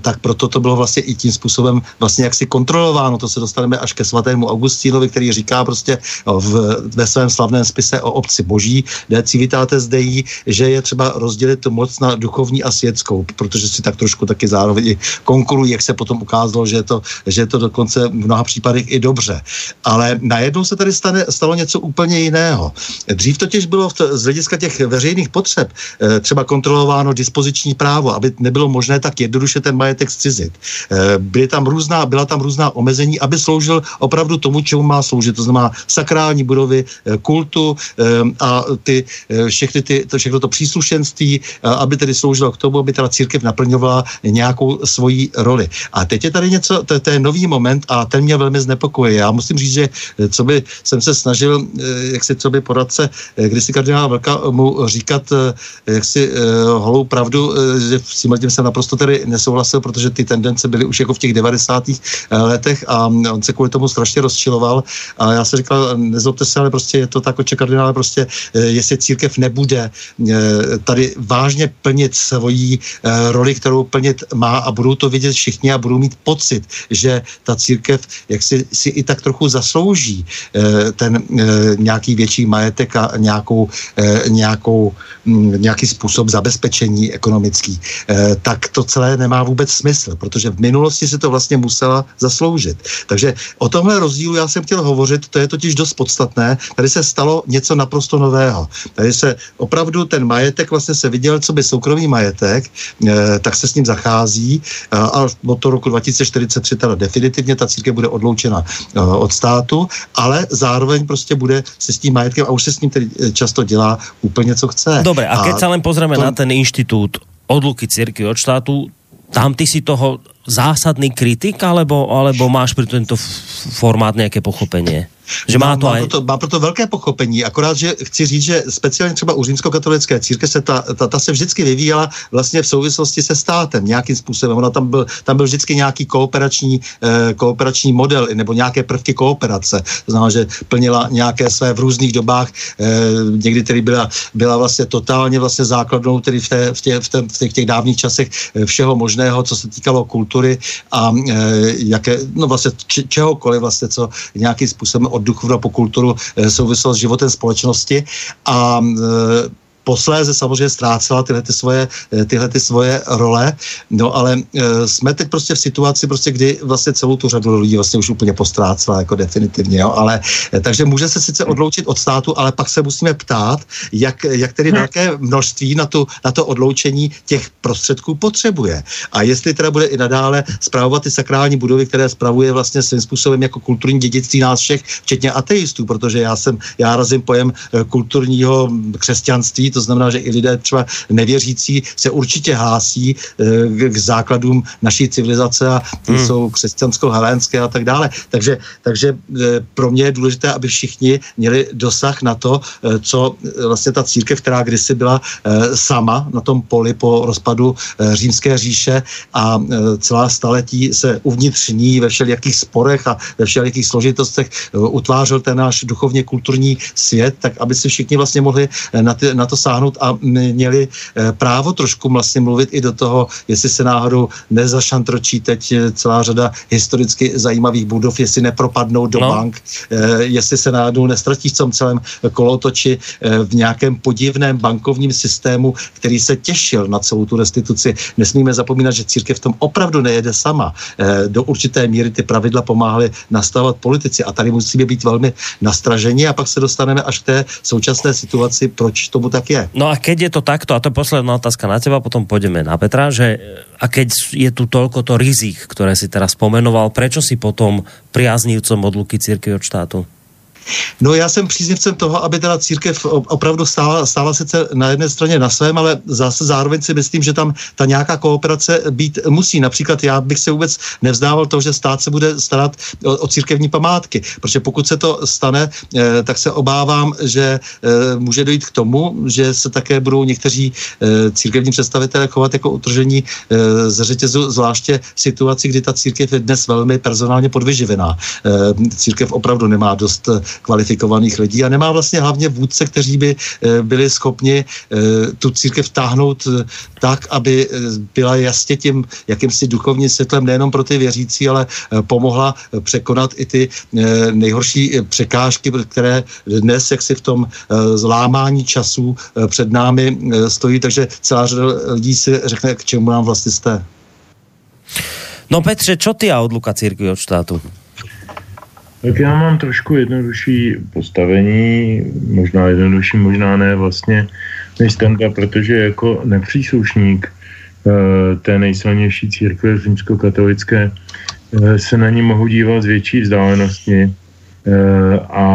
tak proto to bylo vlastně i tím způsobem vlastně jaksi kontrolováno. To se dostaneme až ke svatému Augustínovi, který říká prostě v, ve svém slavném spise o obci boží, de civitate zdejí, že je třeba rozdělit tu moc na duchovní a světskou, protože si tak trošku taky zároveň konkurují, jak se potom ukázalo, že je to, že je to dokonce v mnoha případech i dobře. Ale najednou se tady stane, stalo něco úplně jiného. Dřív totiž bylo z hlediska těch veřejných potřeb eh, třeba kontrolováno dispoziční právo, aby nebylo možné tak jednoduše ten majetek zcizit. Eh, byly tam různá, byla tam různá omezení, aby sloužil opravdu tomu, čemu má sloužit. To znamená sakrální budovy, eh, kultu a ty, všechny ty, to, všechno to příslušenství, aby tedy sloužilo k tomu, aby teda církev naplňovala nějakou svoji roli. A teď je tady něco, to, to je nový moment a ten mě velmi znepokojuje. Já musím říct, že co by jsem se snažil, jak si co by poradce, když si kardinál Velka mu říkat, jak si holou pravdu, že s tím jsem naprosto tedy nesouhlasil, protože ty tendence byly už jako v těch 90. letech a on se kvůli tomu strašně rozčiloval a já jsem říkal, nezlobte se, ale prostě je to tak, oče kardinále, prostě jestli církev nebude tady vážně plnit svoji roli, kterou plnit má a budou to vidět všichni a budou mít pocit, že ta církev jak si, si i tak trochu zaslouží ten nějaký větší majetek a nějakou, nějakou, nějaký způsob zabezpečení ekonomický, tak to celé nemá vůbec smysl, protože v minulosti si to vlastně musela zasloužit. Takže o tomhle rozdílu já jsem chtěl hovořit, to je totiž dost podstatné. Tady se stalo něco naprosto nového. Tady se opravdu ten majetek vlastně se viděl, co by soukromý majetek, eh, tak se s ním zachází eh, a od toho roku 2043 teda definitivně ta církev bude odloučena eh, od státu, ale zároveň prostě bude se s tím majetkem a už se s ním tedy často dělá úplně co chce. Dobre, a keď a sa len pozrieme to... na ten inštitút odluky církvy od štátu, tam ty si toho zásadný kritik, alebo, alebo máš pri tento formát nějaké pochopení? Že má, to má, aj... proto, má proto velké pochopení, akorát, že chci říct, že speciálně třeba u římskokatolické církve se ta, ta, ta se vždycky vyvíjela vlastně v souvislosti se státem nějakým způsobem. Ona tam byl, tam byl vždycky nějaký kooperační, eh, kooperační model nebo nějaké prvky kooperace. To znamená, že plnila nějaké své v různých dobách, eh, někdy tedy byla, byla vlastně totálně vlastně základnou tedy v, té, v, tě, v, tě, v těch, těch dávných časech eh, všeho možného, co se týkalo kultury a eh, jaké, no vlastně č, čehokoliv vlastně, co nějakým způsobem od duchovna po kulturu eh, souviselo s životem společnosti. A eh, posléze samozřejmě ztrácela tyhle ty svoje, eh, tyhle ty svoje role, no ale e, jsme teď prostě v situaci, prostě, kdy vlastně celou tu řadu lidí vlastně už úplně postrácela jako definitivně, jo, ale e, takže může se sice odloučit od státu, ale pak se musíme ptát, jak, jak tedy velké množství na, tu, na to odloučení těch prostředků potřebuje. A jestli teda bude i nadále zpravovat ty sakrální budovy, které spravuje vlastně svým způsobem jako kulturní dědictví nás všech, včetně ateistů, protože já jsem, já razím pojem kulturního křesťanství, to znamená, že i lidé třeba nevěřící se určitě hlásí eh, k základům naší civilizace a ty hmm. jsou křesťansko-helénské a tak dále. Takže, takže eh, pro mě je důležité, aby všichni měli dosah na to, eh, co vlastně ta církev, která kdysi byla sama na tom poli po rozpadu římské říše a celá staletí se uvnitř ní ve všelijakých sporech a ve všelijakých složitostech utvářel ten náš duchovně kulturní svět, tak aby si všichni vlastně mohli na, ty, na to sáhnout a měli eh, právo trošku vlastně mluvit i do toho, jestli se náhodou nezašantročí teď eh, celá řada historicky zajímavých budov, jestli nepropadnou do no. bank, eh, jestli se náhodou nestratí v tom celém kolotoči v nějakém podivném bankovním systému, který se těšil na celou tu restituci. Nesmíme zapomínat, že církev v tom opravdu nejede sama. Do určité míry ty pravidla pomáhaly nastavovat politici a tady musíme být velmi nastraženi a pak se dostaneme až k té současné situaci, proč tomu tak je je. No a keď je to takto, a to je posledná otázka na teba, potom pôjdeme na Petra, že a keď je tu toľko to rizik, ktoré si teraz spomenoval, prečo si potom priaznívcom odluky církvy od štátu? No já jsem příznivcem toho, aby teda církev opravdu stála, stála sice na jedné straně na svém, ale zase zároveň si myslím, že tam ta nějaká kooperace být musí. Například já bych se vůbec nevzdával toho, že stát se bude starat o, o církevní památky, protože pokud se to stane, eh, tak se obávám, že eh, může dojít k tomu, že se také budou někteří eh, církevní představitelé chovat jako utržení eh, z řetězu, zvláště v situaci, kdy ta církev je dnes velmi personálně podvyživená. Eh, církev opravdu nemá dost eh, kvalifikovaných lidí a nemá vlastně hlavně vůdce, kteří by eh, byli schopni eh, tu církev táhnout eh, tak, aby byla jasně tím jakýmsi duchovním světlem nejenom pro ty věřící, ale pomohla překonat i ty nejhorší překážky, které dnes, jak si v tom zlámání časů před námi stojí, takže celá řada lidí si řekne, k čemu nám vlastně jste. No Petře, čo ty a odluka církvy od štátu? Tak já mám trošku jednodušší postavení, možná jednodušší, možná ne vlastně než Standa, protože jako nepříslušník uh, té nejsilnější církve římskokatolické uh, se na ní mohu dívat z větší vzdálenosti uh, a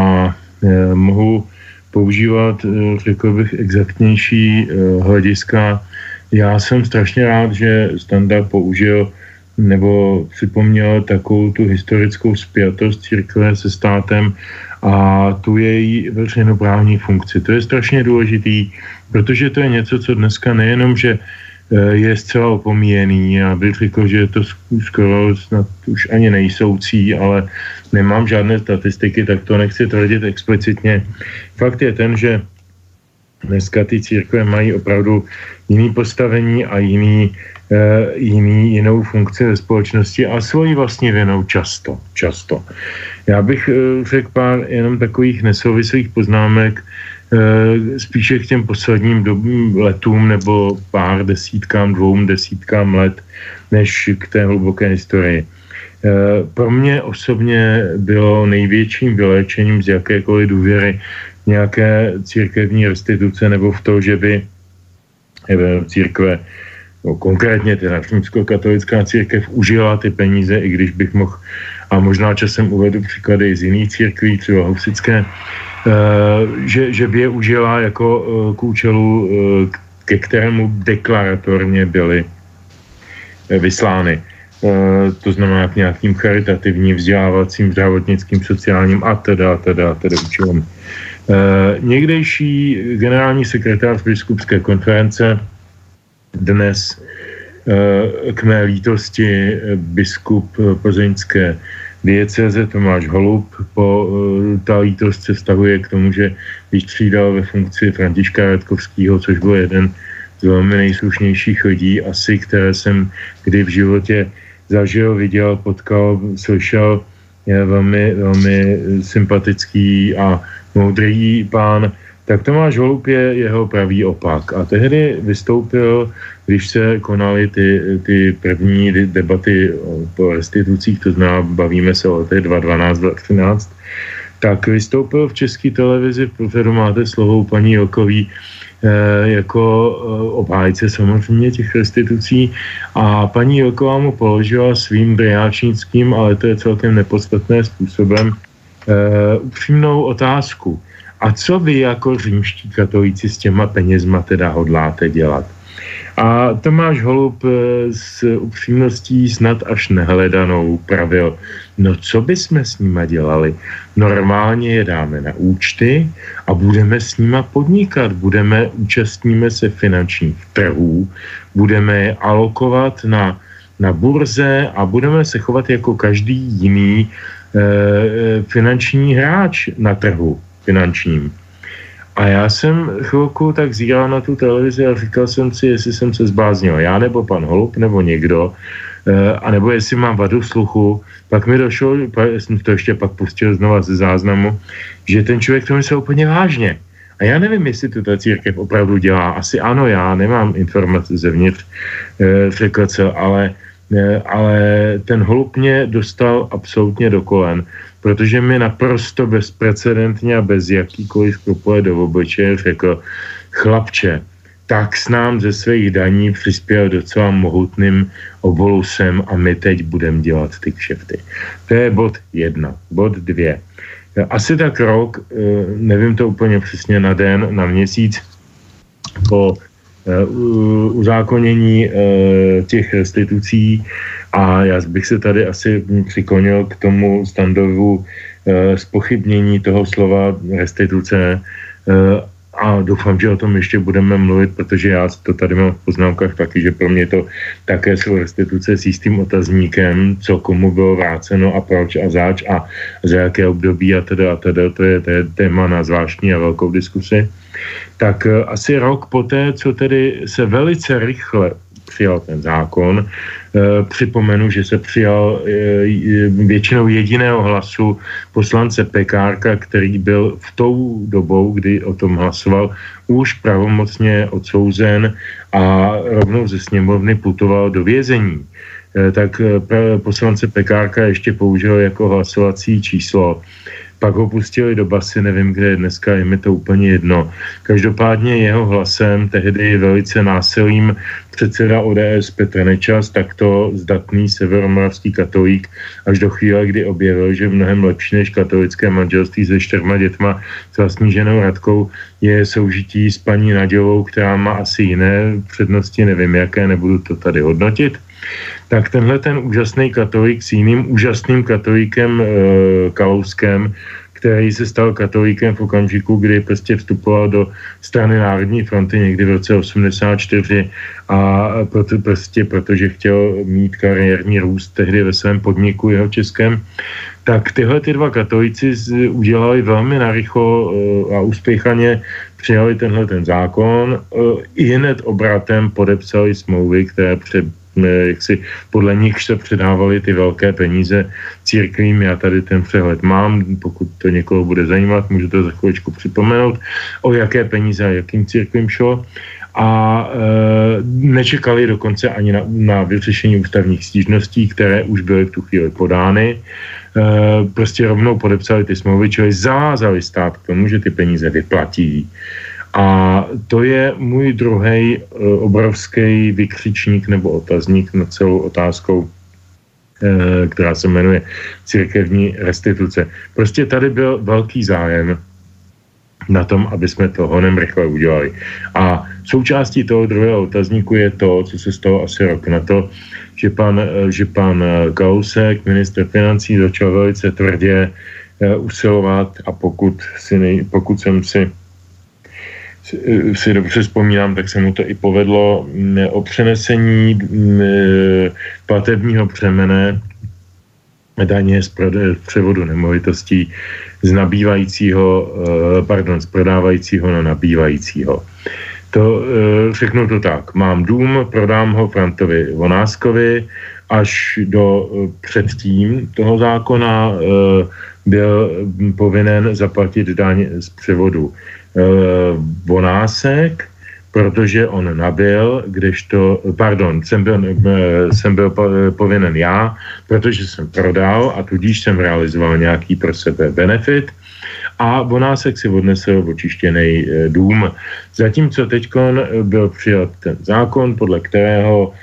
uh, mohu používat, uh, řekl bych, exaktnější uh, hlediska. Já jsem strašně rád, že Standa použil nebo připomněl takovou tu historickou spjatost církve se státem a tu její veřejnoprávní funkci. To je strašně důležitý, protože to je něco, co dneska nejenom, že eh, je zcela opomíjený. Já bych řekl, že je to skoro snad už ani nejsoucí, ale nemám žádné statistiky, tak to nechci tvrdit explicitně. Fakt je ten, že dneska ty církve mají opravdu jiný postavení a jiný jiný, jinou funkci ve společnosti a svoji vlastní vinou často. často. Já bych eh, řekl pár jenom takových nesouvislých poznámek eh, spíše k těm posledním letům nebo pár desítkám, dvou desítkám let, než k té hluboké historii. Pro mě osobně bylo největším vyléčením z jakékoliv důvěry nějaké církevní restituce nebo v to, že by církve no, konkrétně teda římskokatolická církev užila ty peníze, i když bych mohl, a možná časem uvedu příklady z jiných církví, třeba husické, eh, že, že by je užila jako eh, k účelu, eh, ke kterému deklaratorně byly vyslány. To znamená k nějakým charitativním, vzdělávacím, zdravotnickým, sociálním a teda, teda, teda účelům. Někdejší generální sekretář biskupské konference dnes eh, k mé lítosti eh, biskup eh, plzeňské dieceze Tomáš Holub. Po, ta lítost se vztahuje k tomu, že vystřídal ve funkci Františka Radkovského, což byl jeden z velmi nejslušnějších lidí asi, které jsem kdy v životě zažil, viděl, potkal, slyšel. Je velmi, velmi sympatický a moudrý pán tak Tomáš Holub je jeho pravý opak. A tehdy vystoupil, když se konaly ty, ty první debaty po restitucích, to znamená, bavíme se o letech 2012, 2013, tak vystoupil v české televizi, v máte slovo paní Jokový, eh, jako eh, obhájce samozřejmě těch restitucí a paní Joková mu položila svým briáčnickým, ale to je celkem nepodstatné způsobem, uh, upřímnou otázku a co vy jako římští katolíci s těma penězma teda hodláte dělat? A Tomáš Holub eh, s upřímností snad až nehledanou pravil, no co by jsme s nima dělali? Normálně je dáme na účty a budeme s nima podnikat, budeme, účastníme se finančních trhů, budeme je alokovat na, na burze a budeme se chovat jako každý jiný e, finanční hráč na trhu finančním. A já jsem chvilku tak zíral na tu televizi a říkal jsem si, jestli jsem se zbáznil já nebo pan Holub nebo někdo, eh, a nebo jestli mám vadu sluchu, pak mi došlo, jsem to ještě pak pustil znova ze záznamu, že ten člověk to myslel úplně vážně. A já nevím, jestli to ta církev opravdu dělá. Asi ano, já nemám informace zevnitř e, ale, e, ale ten holub mě dostal absolutně do kolen protože mi naprosto bezprecedentně a bez jakýkoliv skrupule do obličeje řekl, chlapče, tak s nám ze svých daní přispěl docela mohutným obolusem a my teď budeme dělat ty kšefty. To je bod jedna. Bod dvě. Asi tak rok, nevím to úplně přesně na den, na měsíc, po uzákonění těch restitucí. A já bych se tady asi přiklonil k tomu standardu spochybnění toho slova restituce a doufám, že o tom ještě budeme mluvit, protože já to tady mám v poznámkách taky, že pro mě to také jsou restituce s jistým otazníkem, co komu bylo vráceno a proč a zač a za jaké období a teda a teda, to je, to je téma na zvláštní a velkou diskusi. Tak eh, asi rok poté, co tedy se velice rychle přijal ten zákon, Eh, připomenu, že se přijal eh, většinou jediného hlasu poslance Pekárka, který byl v tou dobou, kdy o tom hlasoval, už pravomocně odsouzen a rovnou ze sněmovny putoval do vězení. Tak poslance Pekárka ještě použil jako hlasovací číslo pak ho pustili do basy, nevím, kde je dneska, je mi to úplně jedno. Každopádně jeho hlasem, tehdy velice násilím předseda ODS Petr Nečas, takto zdatný severomoravský katolík, až do chvíle, kdy objevil, že mnohem lepší než katolické manželství se čtyřma dětma s vlastní ženou Radkou je soužití s paní Nadělovou, která má asi jiné přednosti, nevím jaké, nebudu to tady hodnotit. Tak tenhle ten úžasný katolík s jiným úžasným katolíkem e, Kalouskem, který se stal katolíkem v okamžiku, kdy prostě vstupoval do strany Národní fronty někdy v roce 84 a proto, prostě protože chtěl mít kariérní růst tehdy ve svém podniku jeho českém, tak tyhle ty dva katolíci udělali velmi narychlo e, a uspěchaně přijali tenhle ten zákon, e, i hned obratem podepsali smlouvy, které před jak si podle nich se předávaly ty velké peníze církvím. Já tady ten přehled mám, pokud to někoho bude zajímat, můžu to za chvíličku připomenout, o jaké peníze a jakým církvím šlo a e, nečekali dokonce ani na, na vyřešení ústavních stížností, které už byly v tu chvíli podány. E, prostě rovnou podepsali ty smlouvy, čili zavázali stát k tomu, že ty peníze vyplatí. A to je můj druhý uh, e, obrovský vykřičník nebo otazník na celou otázkou, uh, která se jmenuje církevní restituce. Prostě tady byl velký zájem na tom, aby jsme to honem rychle udělali. A součástí toho druhého otazníku je to, co se stalo asi rok na to, že pan, e, že pan Kausek, minister financí, začal velice tvrdě usilovat a pokud, si nej, pokud jsem si si dobře vzpomínám, tak se mu to i povedlo o přenesení platebního přemene daně z převodu nemovitostí z nabývajícího, e, pardon, z prodávajícího na nabývajícího. To řeknu to tak. Mám dům, prodám ho Frantovi Vonáskovi, až do předtím toho zákona byl povinen zaplatit daň z převodu Eh, Bonásek, protože on nabil, kdežto, pardon, jsem byl, eh, jsem byl povinen já, protože jsem prodal a tudíž jsem realizoval nějaký pro sebe benefit a Bonásek si odnesl očištěný eh, dům. Zatímco teď byl přijat ten zákon, podle kterého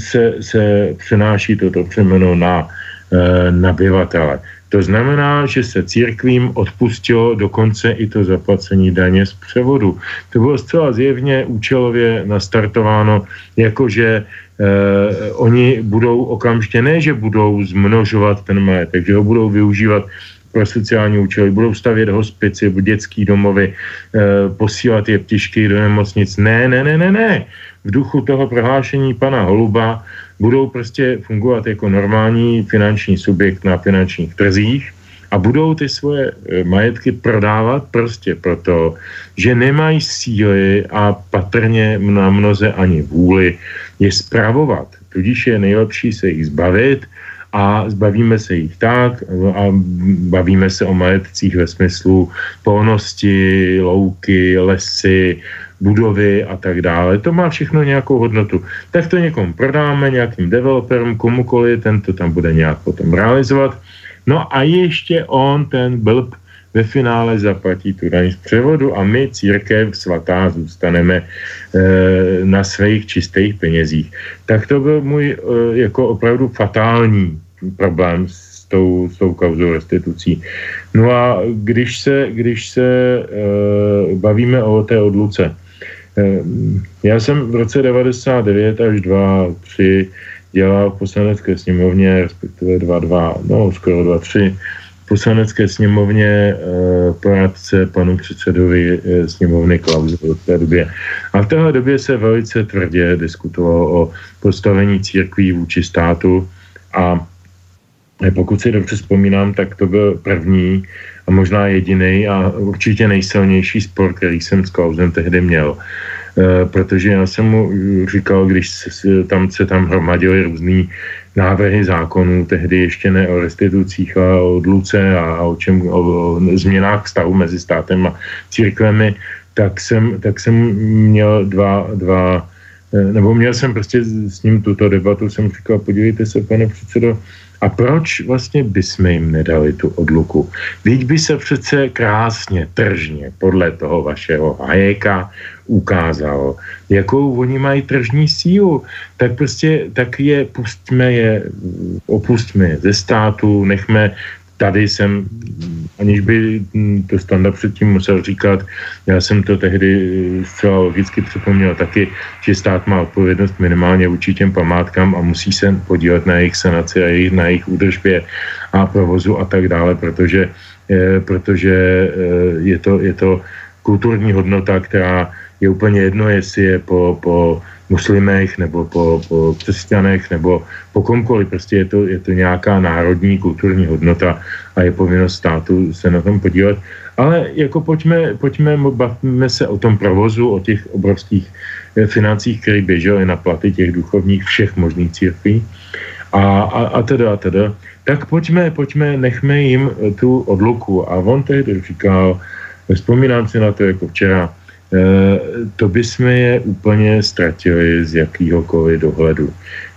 se, se přenáší toto přemeno na nabyvatele. To znamená, že se církvím odpustilo dokonce i to zaplacení daně z převodu. To bylo zcela zjevně účelově nastartováno, jakože eh, oni budou okamžitě, ne, že budou zmnožovat ten majetek, že ho budou využívat pro sociální účely, budou stavět hospici, dětský domovy, eh, posílat je ptišky do nemocnic. Ne, ne, ne, ne, ne. V duchu toho prohlášení pana Holuba budou prostě fungovat jako normální finanční subjekt na finančních trzích a budou ty svoje e, majetky prodávat prostě proto, že nemají síly a patrně na mnoze ani vůli je spravovat. Tudíž je nejlepší se jich zbavit a zbavíme se jich tak a bavíme se o majetcích ve smyslu polnosti, louky, lesy, budovy a tak dále. To má všechno nějakou hodnotu. Tak to někomu prodáme, nějakým developerům, komukoli, ten to tam bude nějak potom realizovat. No a ještě on, ten blb, ve finále zaplatí tu daň z převodu a my, církev svatá, zůstaneme e, na svých čistých penězích. Tak to byl můj e, jako opravdu fatální problém s tou, s tou kauzou restitucí. No a když se, když se e, bavíme o té odluce, já jsem v roce 99 až 2, 3 dělal v poslanecké sněmovně, respektive 2, 2, no skoro 2, 3, poslanecké sněmovně e, poradce panu předsedovi e, sněmovny Klauze v té době. A v téhle době se velice tvrdě diskutovalo o postavení církví vůči státu a pokud si dobře vzpomínám, tak to byl první a možná jediný a určitě nejsilnější spor, který jsem s Klausem tehdy měl. E, protože já jsem mu říkal, když se, tam se tam hromadily různý návrhy zákonů, tehdy ještě ne o restitucích, ale o odluce a o, čem, o, o změnách stavu mezi státem a církvemi, tak jsem, tak jsem měl dva, dva e, nebo měl jsem prostě s ním tuto debatu, jsem říkal, podívejte se, pane předsedo, a proč vlastně bychom jim nedali tu odluku? Teď by se přece krásně, tržně, podle toho vašeho hajeka ukázalo, jakou oni mají tržní sílu. Tak prostě, tak je, pustíme je, opustíme je ze státu, nechme tady jsem, aniž by to standa předtím musel říkat, já jsem to tehdy zcela logicky připomněl taky, že stát má odpovědnost minimálně vůči těm památkám a musí se podílet na jejich sanaci a jejich, na jejich údržbě a provozu a tak dále, protože, eh, protože eh, je, to, je to kulturní hodnota, která je úplně jedno, jestli je po, po muslimech nebo po, po křesťanech nebo po komkoliv. Prostě je to, je to nějaká národní kulturní hodnota a je povinnost státu se na tom podílet. Ale jako pojďme, pojďme bavíme se o tom provozu, o těch obrovských eh, financích, které běžely na platy těch duchovních všech možných církví a, a, a teda a teda. Tak pojďme, pojďme, nechme jim tu odluku. A on tehdy říkal, vzpomínám si na to jako včera, Eh, to bychom je úplně ztratili z jakýhokoliv dohledu.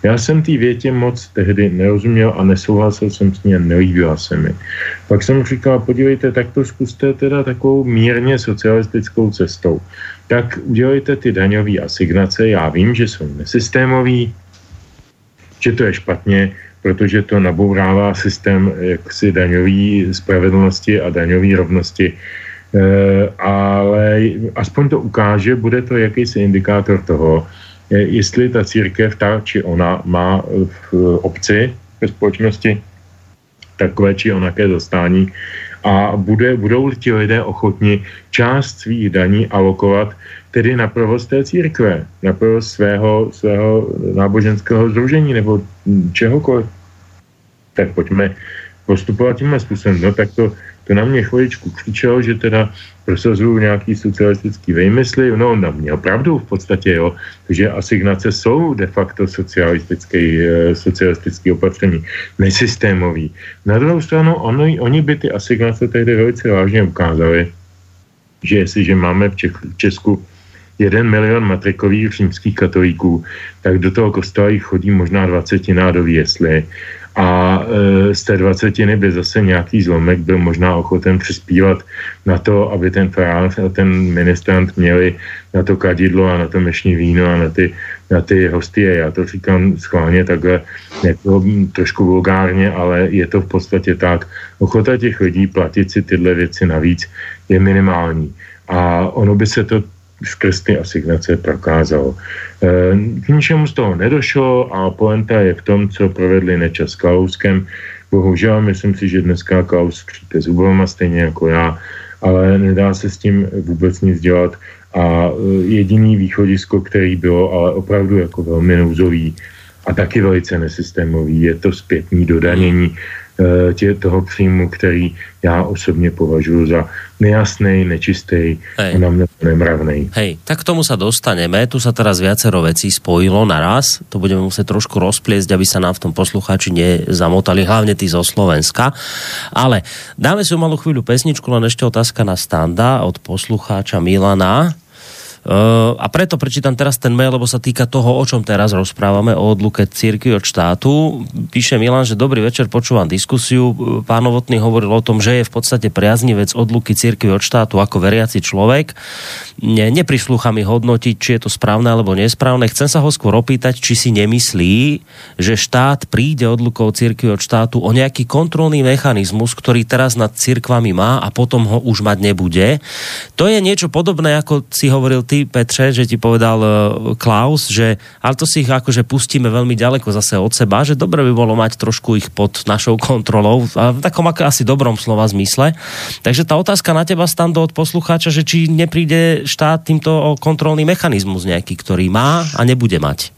Já jsem té větě moc tehdy nerozuměl a nesouhlasil jsem s ní a nelíbila se mi. Pak jsem říkal, podívejte, tak to zkuste teda takovou mírně socialistickou cestou. Tak udělejte ty daňové asignace, já vím, že jsou nesystémový, že to je špatně, protože to nabourává systém jaksi daňové spravedlnosti a daňové rovnosti ale aspoň to ukáže, bude to jakýsi indikátor toho, eh, jestli ta církev, ta či ona, má v obci, ve společnosti takové či onaké zastání a bude, budou ti lidé ochotni část svých daní alokovat tedy na provoz té církve, na provoz svého, svého náboženského združení nebo čehokoliv. Tak pojďme postupovat tímhle způsobem. No tak to to na mě chviličku křičel, že teda prosazuju nějaký socialistický vejmysly. No, on měl pravdu v podstatě, jo, že asignace jsou de facto socialistické, eh, socialistické opatření, nesystémový. Na druhou stranu, oni, oni by ty asignace tehdy velice vážně ukázali, že jestliže máme v, Česku jeden milion matrikových římských katolíků, tak do toho kostela jich chodí možná dvacetina do jesli a e, z té dvacetiny by zase nějaký zlomek byl možná ochoten přispívat na to, aby ten farář a ten ministrant měli na to kadidlo a na to mešní víno a na ty, na ty hostie. Já to říkám schválně takhle jako trošku vulgárně, ale je to v podstatě tak. Ochota těch lidí platit si tyhle věci navíc je minimální. A ono by se to skrz ty asignace prokázalo. E, k ničemu z toho nedošlo a poenta je v tom, co provedli Nečas s Klauskem. Bohužel, myslím si, že dneska Klaus křípe zubama stejně jako já, ale nedá se s tím vůbec nic dělat a e, jediný východisko, který bylo, ale opravdu jako velmi nouzový a taky velice nesystémový, je to zpětní dodanění tě, toho příjmu, který já osobně považuji za nejasný, nečistý a na mňa nemravný. Hej, tak k tomu sa dostaneme. Tu sa teraz viacero vecí spojilo naraz. To budeme musieť trošku rozpliesť, aby sa nám v tom poslucháči nezamotali, hlavne tí zo Slovenska. Ale dáme si malú chvíľu pesničku, len ešte otázka na standa od poslucháča Milana a preto prečítam teraz ten mail, lebo sa týka toho, o čom teraz rozprávame, o odluke církvy od štátu. Píše Milan, že dobrý večer, počúvam diskusiu. Pán Novotný hovoril o tom, že je v podstate priaznivec odluky církvy od štátu ako veriaci človek. Ne, neprislúcha mi hodnotiť, či je to správne alebo nesprávne. Chcem sa ho skôr opýtať, či si nemyslí, že štát príde odlukou církvy od štátu o nejaký kontrolný mechanizmus, ktorý teraz nad církvami má a potom ho už mať nebude. To je niečo podobné, ako si hovoril ty, Petře, že ti povedal uh, Klaus, že ale to si ich akože pustíme veľmi ďaleko zase od seba, že dobre by bolo mať trošku ich pod našou kontrolou, a v takom ako asi dobrom slova zmysle. Takže tá otázka na teba, Stando, od poslucháča, že či nepríde štát týmto o kontrolný mechanizmus nejaký, ktorý má a nebude mať.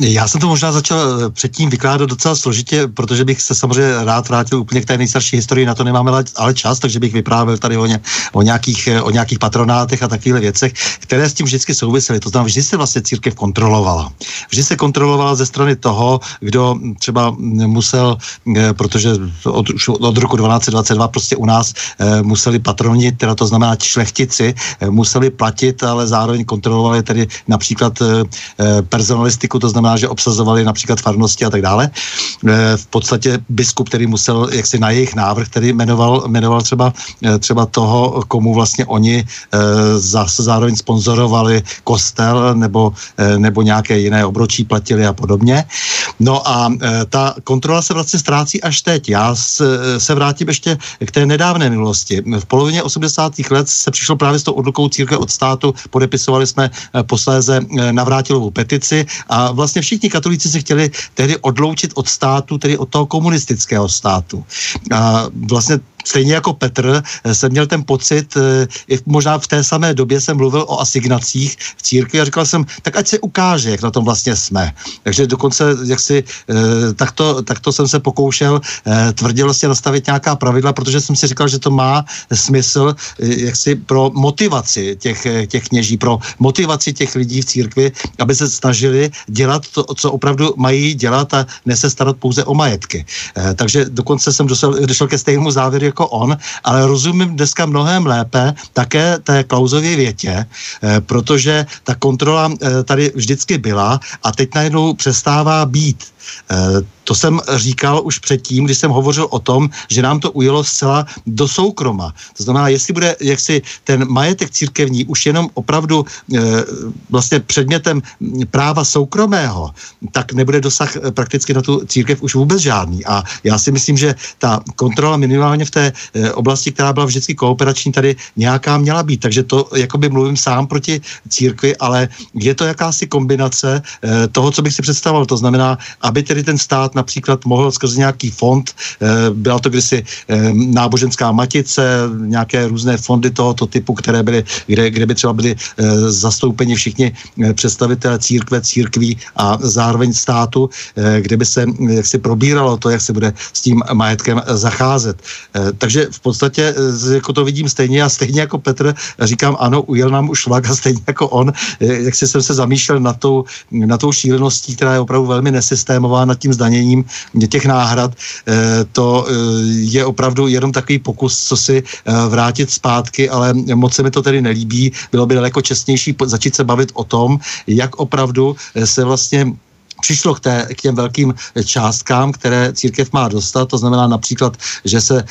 Já jsem to možná začal eh, předtím vykládat docela složitě, protože bych se samozřejmě rád vrátil úplně k té nejstarší historii, na to nemáme ale čas, takže bych vyprávěl tady o, ně, o, nějakých, eh, o nějakých patronátech a takových věcech, které s tím vždycky souvisely. To znamená, vždy se vlastně církev kontrolovala. Vždy se kontrolovala ze strany toho, kdo třeba musel, eh, protože od, od roku 1222 prostě u nás museli patronit, teda to znamená šlechtici, museli platit, ale zároveň kontrolovali tedy například personalistiku, to znamená znamená, že obsazovali například farnosti a tak dále. E, v podstatě biskup, který musel jaksi na jejich návrh, který jmenoval, jmenoval třeba, e, třeba toho, komu vlastně oni e, zase zároveň sponzorovali kostel nebo, nebo nějaké jiné obročí platili a podobně. No a ta kontrola se vlastně ztrácí až teď. Já se vrátím ještě k té nedávné minulosti. V polovině 80. let se přišlo právě s tou odlukou církve od státu, podepisovali jsme posléze navrátilovou petici a vlastně vlastně všichni katolíci se chtěli tehdy odloučit od státu, tedy od toho komunistického státu. A vlastně stejně jako Petr eh, jsem měl ten pocit, eh, možná v té samé době jsem mluvil o asignacích v církvi a říkal jsem, tak ať se ukáže, jak na tom vlastně jsme. Takže dokonce, jak si, eh, takto, takto jsem se pokoušel tvrdě vlastně nastavit nějaká pravidla, protože jsem si říkal, že to má smysl jak si pro motivaci těch, těch kněží, pro motivaci těch lidí v církvi, aby se snažili dělat to, co opravdu mají dělat a ne se starat pouze o majetky. Takže dokonce jsem došel, došel ke stejnému závěru, jako on, ale rozumím dneska mnohem lépe také té Klauzově větě, eh, protože ta kontrola eh, tady vždycky byla a teď najednou přestává být. Eh, to jsem říkal už předtím, když jsem hovořil o tom, že nám to ujelo zcela do soukroma. To znamená, jestli bude jaksi ten majetek církevní už jenom opravdu e, vlastně předmětem práva soukromého, tak nebude dosah eh, prakticky na tu církev už vůbec žádný. A já si myslím, že ta kontrola minimálně v té oblasti, která byla vždycky kooperační, tady nějaká měla být. Takže to jakoby mluvím sám proti církvi, ale je to jakási kombinace toho, co bych si představoval. To znamená, aby tedy ten stát například mohl skrze nějaký fond, eh, byla to kdysi eh, náboženská matice, nějaké různé fondy tohoto typu, které byly, kde, kde by třeba byly eh, zastoupeni všichni představitelé církve, církví a zároveň státu, kde by se jak si probíralo to, jak se bude s tím majetkem zacházet. Takže v podstatě jako to vidím stejně a stejně jako Petr říkám, ano, ujel nám už vlak a stejně jako on, jak si jsem se zamýšlel na tou, na tou šíleností, která je opravdu velmi nesystémová nad tím zdaněním těch náhrad, eh, to eh, je opravdu jenom takový pokus, co si eh, vrátit zpátky, ale moc se mi to tedy nelíbí. Bylo by daleko čestnější začít se bavit o tom, jak opravdu se vlastně přišlo k, té, k těm velkým částkám, které církev má dostat. To znamená například, že se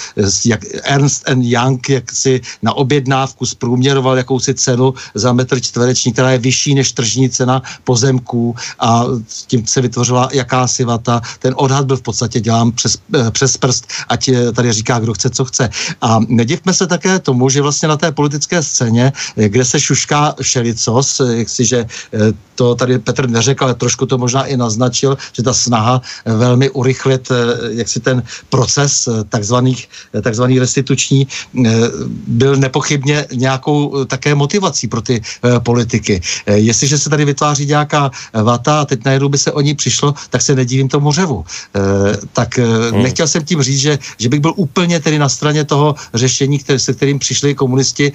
jak Ernst Young jak si na objednávku zprůměroval jakousi cenu za metr čtvereční, která je vyšší než tržní cena pozemků a tím se vytvořila jakási vata. Ten odhad byl v podstatě dělán přes, eh, přes prst, ať tady říká, kdo chce, co chce. A nedivme se také tomu, že vlastně na té politické scéně, eh, kde se šušká šelicos, eh, jak si, že to tady Petr neřekl, ale trošku to možná i naznačil, že ta snaha eh, velmi urychlit eh, jak si ten proces eh, takzvaných, takzvaný restituční byl nepochybně nějakou také motivací pro ty politiky. Jestliže se tady vytváří nějaká vata a teď najednou by se o ní přišlo, tak se nedívím tomu řevu. Tak hmm. nechtěl jsem tím říct, že, že bych byl úplně tedy na straně toho řešení, které, se kterým přišli komunisti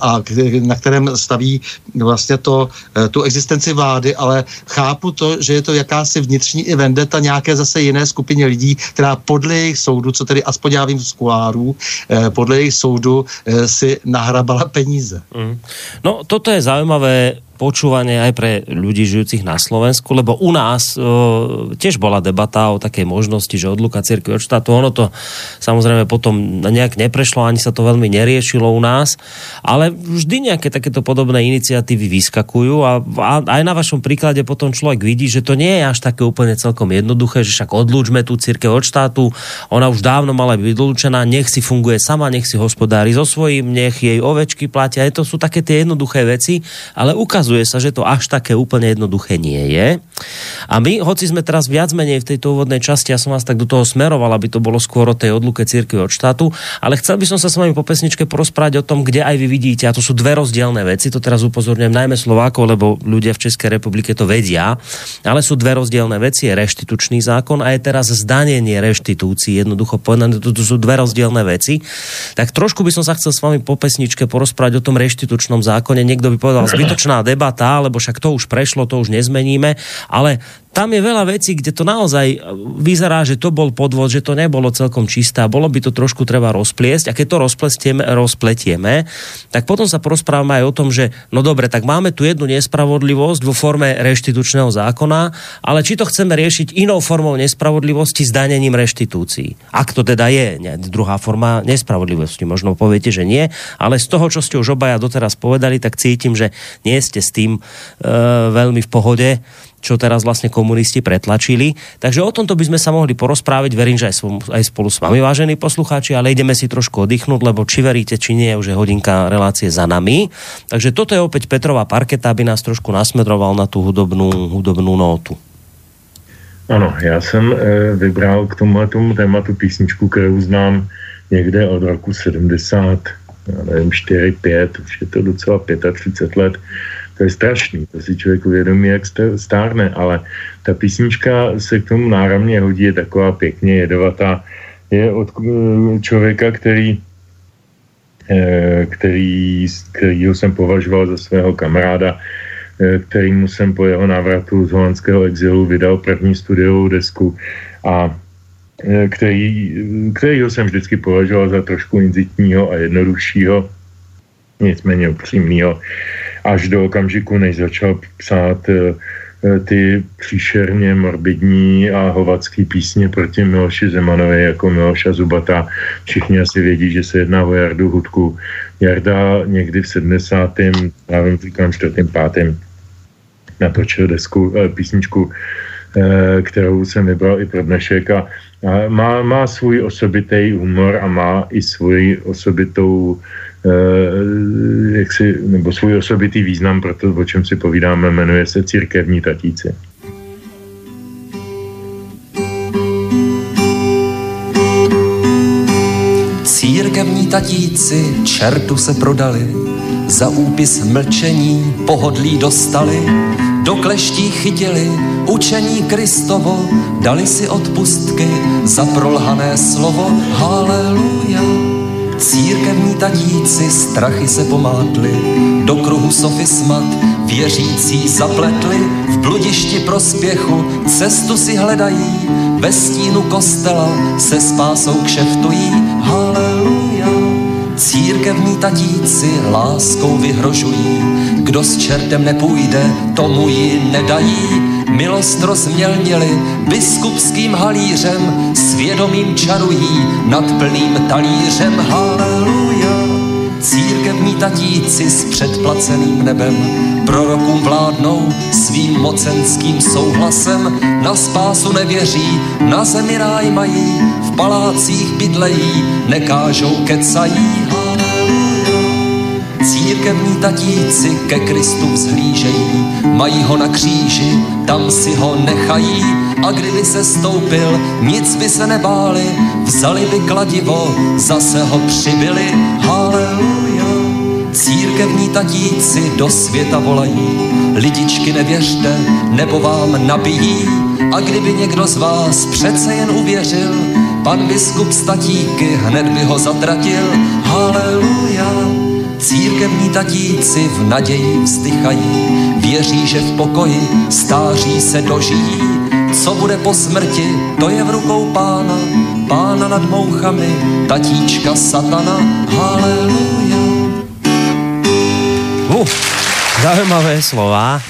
a na kterém staví vlastně to, tu existenci vlády, ale chápu to, že je to jakási vnitřní i vendeta nějaké zase jiné skupině lidí, která podle jejich soudu, co tedy aspoň já vím z kulárů, eh, podle jejich soudu eh, si nahrabala peníze. Mm. No, toto je zaujímavé počúvanie aj pre ľudí žijúcich na Slovensku, lebo u nás uh, tiež bola debata o takej možnosti, že odluka cirkvi od štátu, ono to samozrejme potom nejak neprešlo, ani sa to veľmi neriešilo u nás, ale vždy nejaké takéto podobné iniciatívy vyskakujú a, a aj na vašom príklade potom človek vidí, že to nie je až také úplne celkom jednoduché, že však odlúčme tú církev od štátu, ona už dávno mala byť vylúčená, nech si funguje sama, nech si hospodári so svojím, nech jej ovečky platia, to sú také tie jednoduché veci, ale ukaz ukazuje sa, že to až také úplne jednoduché nie je. A my, hoci sme teraz viac menej v tejto úvodnej časti, ja som vás tak do toho smeroval, aby to bolo skôr o tej odluke církvy od štátu, ale chcel by som sa s vami po pesničke porozprávať o tom, kde aj vy vidíte, a to sú dve rozdielne veci, to teraz upozorňujem najmä Slovákov, lebo ľudia v Českej republike to vedia, ale sú dve rozdielne veci, je reštitučný zákon a je teraz zdanenie reštitúcií, jednoducho povedané, to, to sú dve rozdielne veci. Tak trošku by som sa chcel s vami po pesničke porozprávať o tom reštitučnom zákone. Niekto by povedal, zbytočná debata, lebo však to už prešlo, to už nezmeníme, ale tam je veľa vecí, kde to naozaj vyzerá, že to bol podvod, že to nebolo celkom čisté bolo by to trošku treba rozpliesť a keď to rozpletieme, rozpletieme tak potom sa porozprávame aj o tom, že no dobre, tak máme tu jednu nespravodlivosť vo forme reštitučného zákona, ale či to chceme riešiť inou formou nespravodlivosti s danením reštitúcií. Ak to teda je ne, druhá forma nespravodlivosti, možno poviete, že nie, ale z toho, čo ste už obaja doteraz povedali, tak cítim, že nie ste s tým e, veľmi v pohode čo teraz vlastně komunisti pretlačili. Takže o tomto by sme sa mohli porozprávať, verím, že aj, aj spolu s vami, vážení poslucháči, ale ideme si trošku oddychnúť, lebo či veríte, či nie, už je hodinka relácie za nami. Takže toto je opäť Petrová parketa, aby nás trošku nasmedroval na tu hudobnú, hudobnú nótu. Ano, já jsem e, vybral k tomu tématu písničku, kterou znám někde od roku 70, já nevím, 4, 5, už je to docela 35 let. To je strašný, to si člověk uvědomí, jak stárne, ale ta písnička se k tomu náramně hodí, je taková pěkně jedovatá, je od eh, člověka, který eh, který, kterýho jsem považoval za svého kamaráda, eh, kterýmu jsem po jeho návratu z holandského exilu vydal první studiovou desku a který, kterýho jsem vždycky považoval za trošku inzitního a jednoduššího, nicméně upřímného až do okamžiku, než začal psát eh, eh, ty příšerně morbidní a hovacký písně proti Miloši Zemanovi jako Miloša Zubata. Všichni asi vědí, že se jedná o Jardu Hudku. Jarda někdy v 70. já vím, říkám, 4. 5. natočil desku, eh, písničku, kterou jsem vybral i pro dnešek a má, má svůj osobitý humor a má i svůj osobitou Eh, jak si, nebo svůj osobitý význam pro to, o čem si povídáme, jmenuje se církevní tatíci. Církevní tatíci čertu se prodali, za úpis mlčení pohodlí dostali, do kleští chytili učení Kristovo, dali si odpustky za prolhané slovo. Haleluja. Církevní tatíci strachy se pomátli, do kruhu sofismat věřící zapletli, v bludišti prospěchu cestu si hledají, ve stínu kostela se spásou kšeftují. Haleluja. Církevní tatíci láskou vyhrožují, kdo s čertem nepůjde, tomu ji nedají milost rozmělnili biskupským halířem, svědomím čarují nad plným talířem. Haleluja! Církevní tatíci s předplaceným nebem prorokům vládnou svým mocenským souhlasem, na spásu nevěří, na zemi ráj mají, v palácích bydlejí, nekážou kecají. Církevní tatíci ke Kristu vzhlížejí, mají ho na kříži, tam si ho nechají. A kdyby se stoupil, nic by se nebáli, vzali by kladivo, zase ho přibyli, haleluja. Církevní tatíci do světa volají, lidičky nevěřte, nebo vám nabijí, a kdyby někdo z vás přece jen uvěřil, pan biskup statíky hned by ho zatratil, haleluja. Církevní tatíci v naději vzdychají, věří, že v pokoji stáří se dožijí. Co bude po smrti, to je v rukou pána, pána nad mouchami, tatíčka satana, haleluja. Uh, zaujímavé slova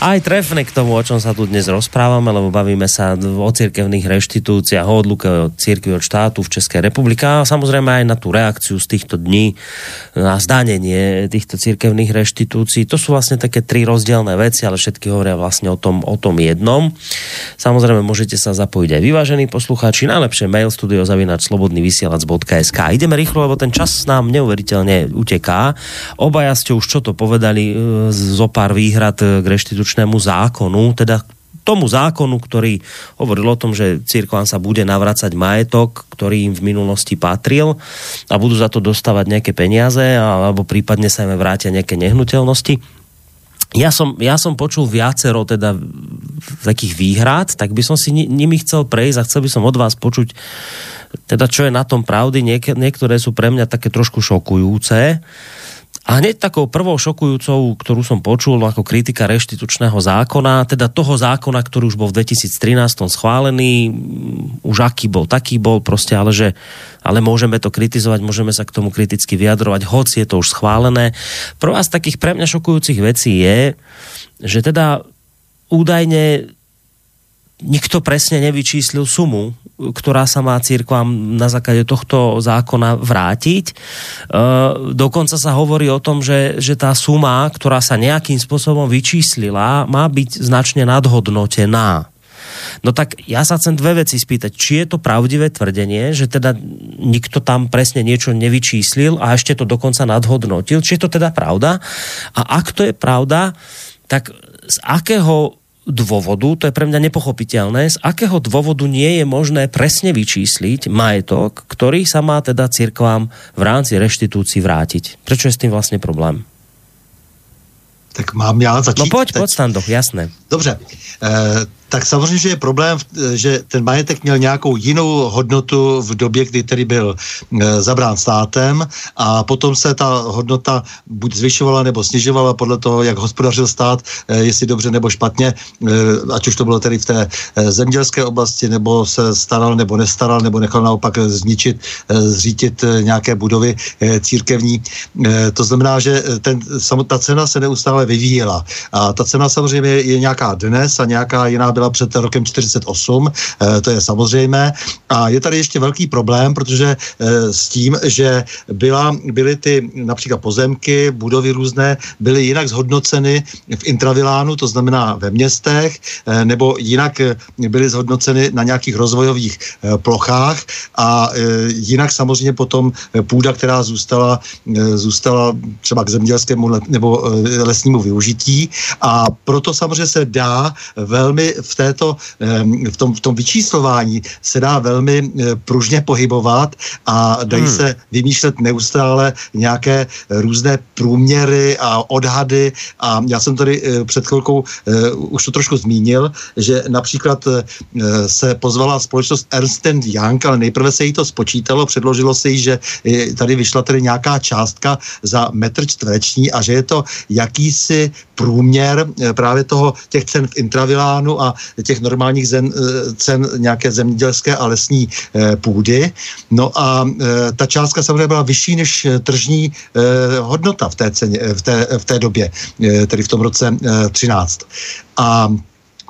aj trefne k tomu, o čom sa tu dnes rozprávame, lebo bavíme sa o cirkevných reštitúciách, o odluke od cirkvi od štátu v Českej republike a samozrejme aj na tú reakciu z týchto dní na zdanenie týchto cirkevných reštitúcií. To sú vlastne také tri rozdielne veci, ale všetky hovoria vlastne o tom, o tom jednom. Samozrejme môžete sa zapojiť aj vyvážení poslucháči, najlepšie mail studiozavinač.slobodnyvysielac.sk Ideme rýchlo, lebo ten čas nám neuveriteľne uteká. Obaja ste už čo to povedali e, zo pár výhrad k reštitúcii reštitučnému zákonu, teda tomu zákonu, ktorý hovoril o tom, že církvám sa bude navracať majetok, ktorý im v minulosti patril a budú za to dostávať nejaké peniaze alebo prípadne sa im vrátia nejaké nehnuteľnosti. Ja som, ja som počul viacero teda takých výhrad, tak by som si nimi chcel prejsť a chcel by som od vás počuť teda čo je na tom pravdy. Niek niektoré sú pre mňa také trošku šokujúce. A hneď takou prvou šokujúcou, ktorú som počul ako kritika reštitučného zákona, teda toho zákona, ktorý už bol v 2013 schválený, už aký bol, taký bol proste, ale že ale môžeme to kritizovať, môžeme sa k tomu kriticky vyjadrovať, hoci je to už schválené. Prvá z takých pre mňa šokujúcich vecí je, že teda údajne nikto presne nevyčíslil sumu, ktorá sa má církvám na základe tohto zákona vrátiť. E, dokonca sa hovorí o tom, že, že tá suma, ktorá sa nejakým spôsobom vyčíslila, má byť značne nadhodnotená. No tak ja sa chcem dve veci spýtať. Či je to pravdivé tvrdenie, že teda nikto tam presne niečo nevyčíslil a ešte to dokonca nadhodnotil? Či je to teda pravda? A ak to je pravda, tak z akého dôvodu, to je pre mňa nepochopiteľné, z akého dôvodu nie je možné presne vyčísliť majetok, ktorý sa má teda cirkvám v rámci reštitúcií vrátiť. Prečo je s tým vlastne problém? Tak mám já začít? No pojď, pojď Stando, jasné. Dobře, e, tak samozřejmě, že je problém, že ten majetek měl nějakou jinou hodnotu v době, kdy tedy byl e, zabrán státem a potom se ta hodnota buď zvyšovala nebo snižovala podle toho, jak hospodařil stát, e, jestli dobře nebo špatně, e, ať už to bylo tedy v té zemědělské oblasti, nebo se staral nebo nestaral, nebo nechal naopak zničit, zřítit nějaké budovy církevní. To znamená, že ten, ta cena se neustále vyvíjela. A ta cena samozřejmě je nějaká dnes a nějaká jiná byla před rokem 48, eh, to je samozřejmé. A je tady ještě velký problém, protože eh, s tím, že byla, byly ty například pozemky, budovy různé, byly jinak zhodnoceny v intravilánu, to znamená ve městech, eh, nebo jinak byly zhodnoceny na nějakých rozvojových plochách a jinak samozřejmě potom půda, která zůstala, zůstala třeba k zemědělskému nebo lesnímu využití a proto samozřejmě se dá velmi v, této, v, tom, v tom vyčíslování se dá velmi eh, pružně pohybovat a dají hmm. se vymýšlet neustále nějaké různé průměry a odhady a já jsem tady eh, před chvilkou eh, už to trošku zmínil, že například se pozvala společnost Ernst Young, ale nejprve se jí to spočítalo, předložilo se jí, že tady vyšla tedy nějaká částka za metr čtvereční a že je to jakýsi průměr právě toho těch cen v intravilánu a těch normálních zen, eh, cen nějaké zemědělské a lesní eh, půdy. No a eh, ta částka samozřejmě byla vyšší než tržní hodnota v té, ceně, v té, v té době, tedy v tom roce 13. A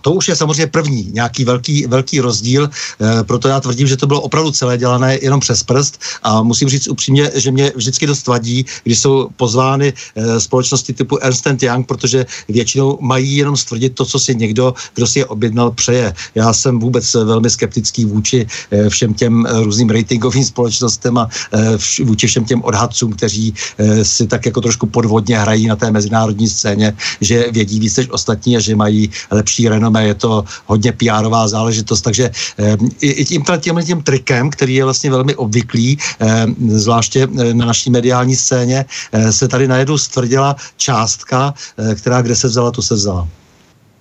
to už je samozřejmě první nějaký velký, velký rozdíl, e, proto já tvrdím, že to bylo opravdu celé dělané jenom přes prst a musím říct upřímně, že mě vždycky dost vadí, když jsou pozvány e, společnosti typu Ernst Young, protože většinou mají jenom stvrdit to, co si někdo, kdo si je objednal, přeje. Já jsem vůbec velmi skeptický vůči e, všem těm různým ratingovým společnostem a e, vš, vůči všem těm odhadcům, kteří e, si tak jako trošku podvodně hrají na té mezinárodní scéně, že vědí víc než ostatní a že mají lepší renom renomé, je to hodně pr záležitost, takže eh, i, i tím, tím, tím trikem, který je vlastně velmi obvyklý, eh, zvláště eh, na naší mediální scéně, se tady najednou stvrdila částka, která kde se vzala, tu se vzala.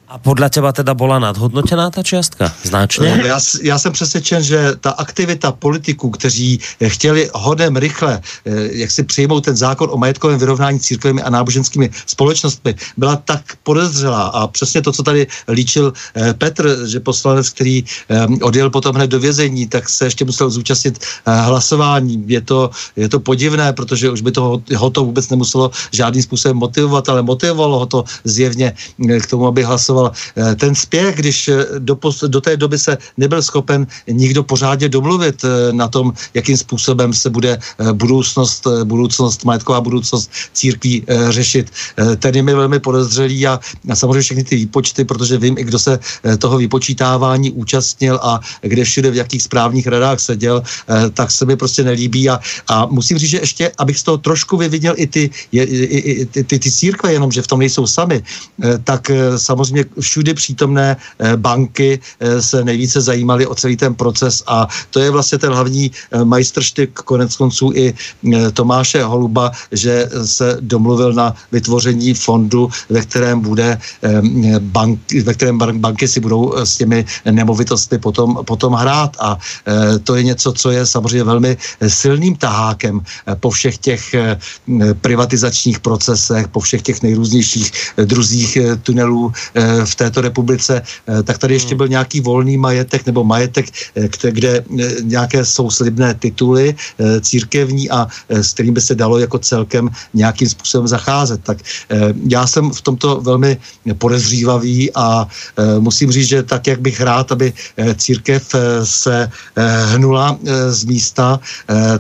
A podle teba teda byla nadhodnotená ta částka? Značně? Já, já jsem přesvědčen, že ta aktivita politiků, kteří chtěli hodem rychle, eh, jak si přijmout ten zákon o majetkovém vyrovnání církvemi a náboženskými společnostmi, byla tak podezřelá. A přesně to, co tady líčil eh, Petr, že poslanec, který eh, odjel potom hned do vězení, tak se ještě musel zúčastnit hlasování. Je to, je to podivné, protože už by to, ho to vůbec nemuselo žádným způsobem motivovat, ale motivovalo ho to zjevně k tomu, aby hlasoval pokračoval. Eh, ten spěch, když eh, do, do té doby se nebyl schopen nikdo pořádně domluvit eh, na tom, jakým způsobem se bude budoucnost, budoucnost majetková budoucnost církví řešit. Ten je mi velmi podezřelý a, a samozřejmě všechny ty výpočty, protože vím i kdo se toho vypočítávání účastnil a kde všude v jakých správních radách seděl, tak se mi prostě nelíbí a, a musím říct, že ještě, abych z toho trošku vyviděl i ty, i, i, ty, ty, ty církve, jenom že v tom nejsou sami, tak samozřejmě všude přítomné eh, banky eh, se nejvíce zajímaly o celý ten proces a to je vlastně ten hlavní eh, majstrštyk konec konců i Tomáše Holuba, že se domluvil na vytvoření fondu, ve kterém bude bank, ve kterém banky si budou s těmi nemovitostmi potom, potom hrát a to je něco, co je samozřejmě velmi silným tahákem po všech těch privatizačních procesech, po všech těch nejrůznějších druzích tunelů v této republice, eh, tak tady ještě hmm. byl nějaký volný majetek nebo majetek, eh, kde eh, nějaké jsou slibné tituly církevní a s kterým by se dalo jako celkem nějakým způsobem zacházet. Tak já jsem v tomto velmi podezřívavý a musím říct, že tak, jak bych rád, aby církev se hnula z místa,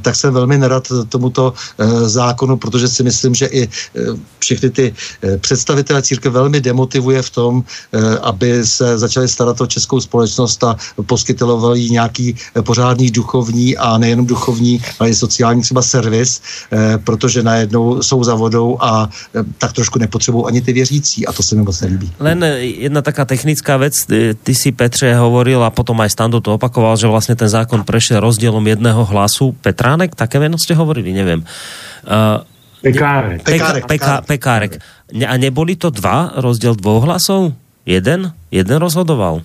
tak jsem velmi nerad tomuto zákonu, protože si myslím, že i všechny ty představitele církev velmi demotivuje v tom, aby se začali starat o českou společnost a poskytovali nějaký eh, pořádný duchovní a nejenom duchovní, ale i sociální třeba servis, eh, protože najednou jsou za vodou a tak trošku nepotřebují ani ty věřící a to se mi moc nelíbí. Len jedna taká technická věc, ty si Petře hovoril a potom aj Stando to opakoval, že vlastně ten zákon prešel rozdělom jedného hlasu. Petránek, také jméno ste hovorili, nevím. Uh, Pekárek. Pekárek. Pekárek. Pekárek. A neboli to dva, rozdiel dvou hlasov? Jeden? Jeden rozhodoval?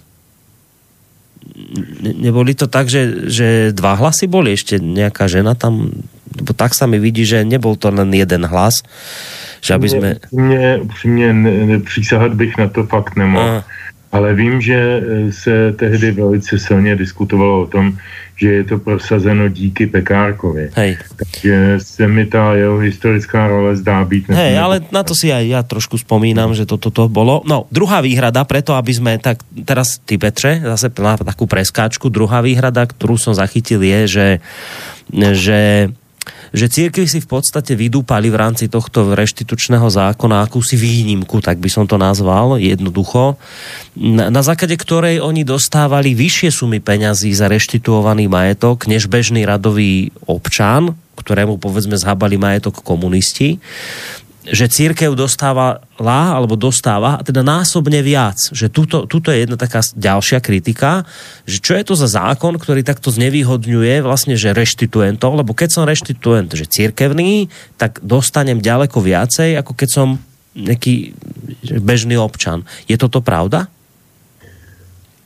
Neboli to tak, že, že dva hlasy boli? Ešte nejaká žena tam? Lebo tak sa mi vidí, že nebol to len jeden hlas. Že aby sme... Upřímně, upřímně přísahat bych na to fakt nemohl. Ale vím, že se tehdy velice silně diskutovalo o tom, že je to prosazeno díky Pekárkovi. Hej. Takže se mi ta jeho historická role zdá být... Hej, ale na to si aj ja trošku spomínam, že toto to, to bolo. No, druhá výhrada, preto aby sme tak, teraz ty Petre, zase na takú preskáčku, druhá výhrada, ktorú som zachytil je, že, že že církvy si v podstate vydúpali v rámci tohto reštitučného zákona akúsi výnimku, tak by som to nazval, jednoducho, na, na základe ktorej oni dostávali vyššie sumy peňazí za reštituovaný majetok, než bežný radový občan, ktorému povedzme zhabali majetok komunisti že církev dostávala alebo dostáva teda násobne viac. Že tuto, tuto je jedna taká ďalšia kritika, že čo je to za zákon, ktorý takto znevýhodňuje vlastne, že reštituentov, lebo keď som reštituent, že církevný, tak dostanem ďaleko viacej, ako keď som nejaký bežný občan. Je toto pravda?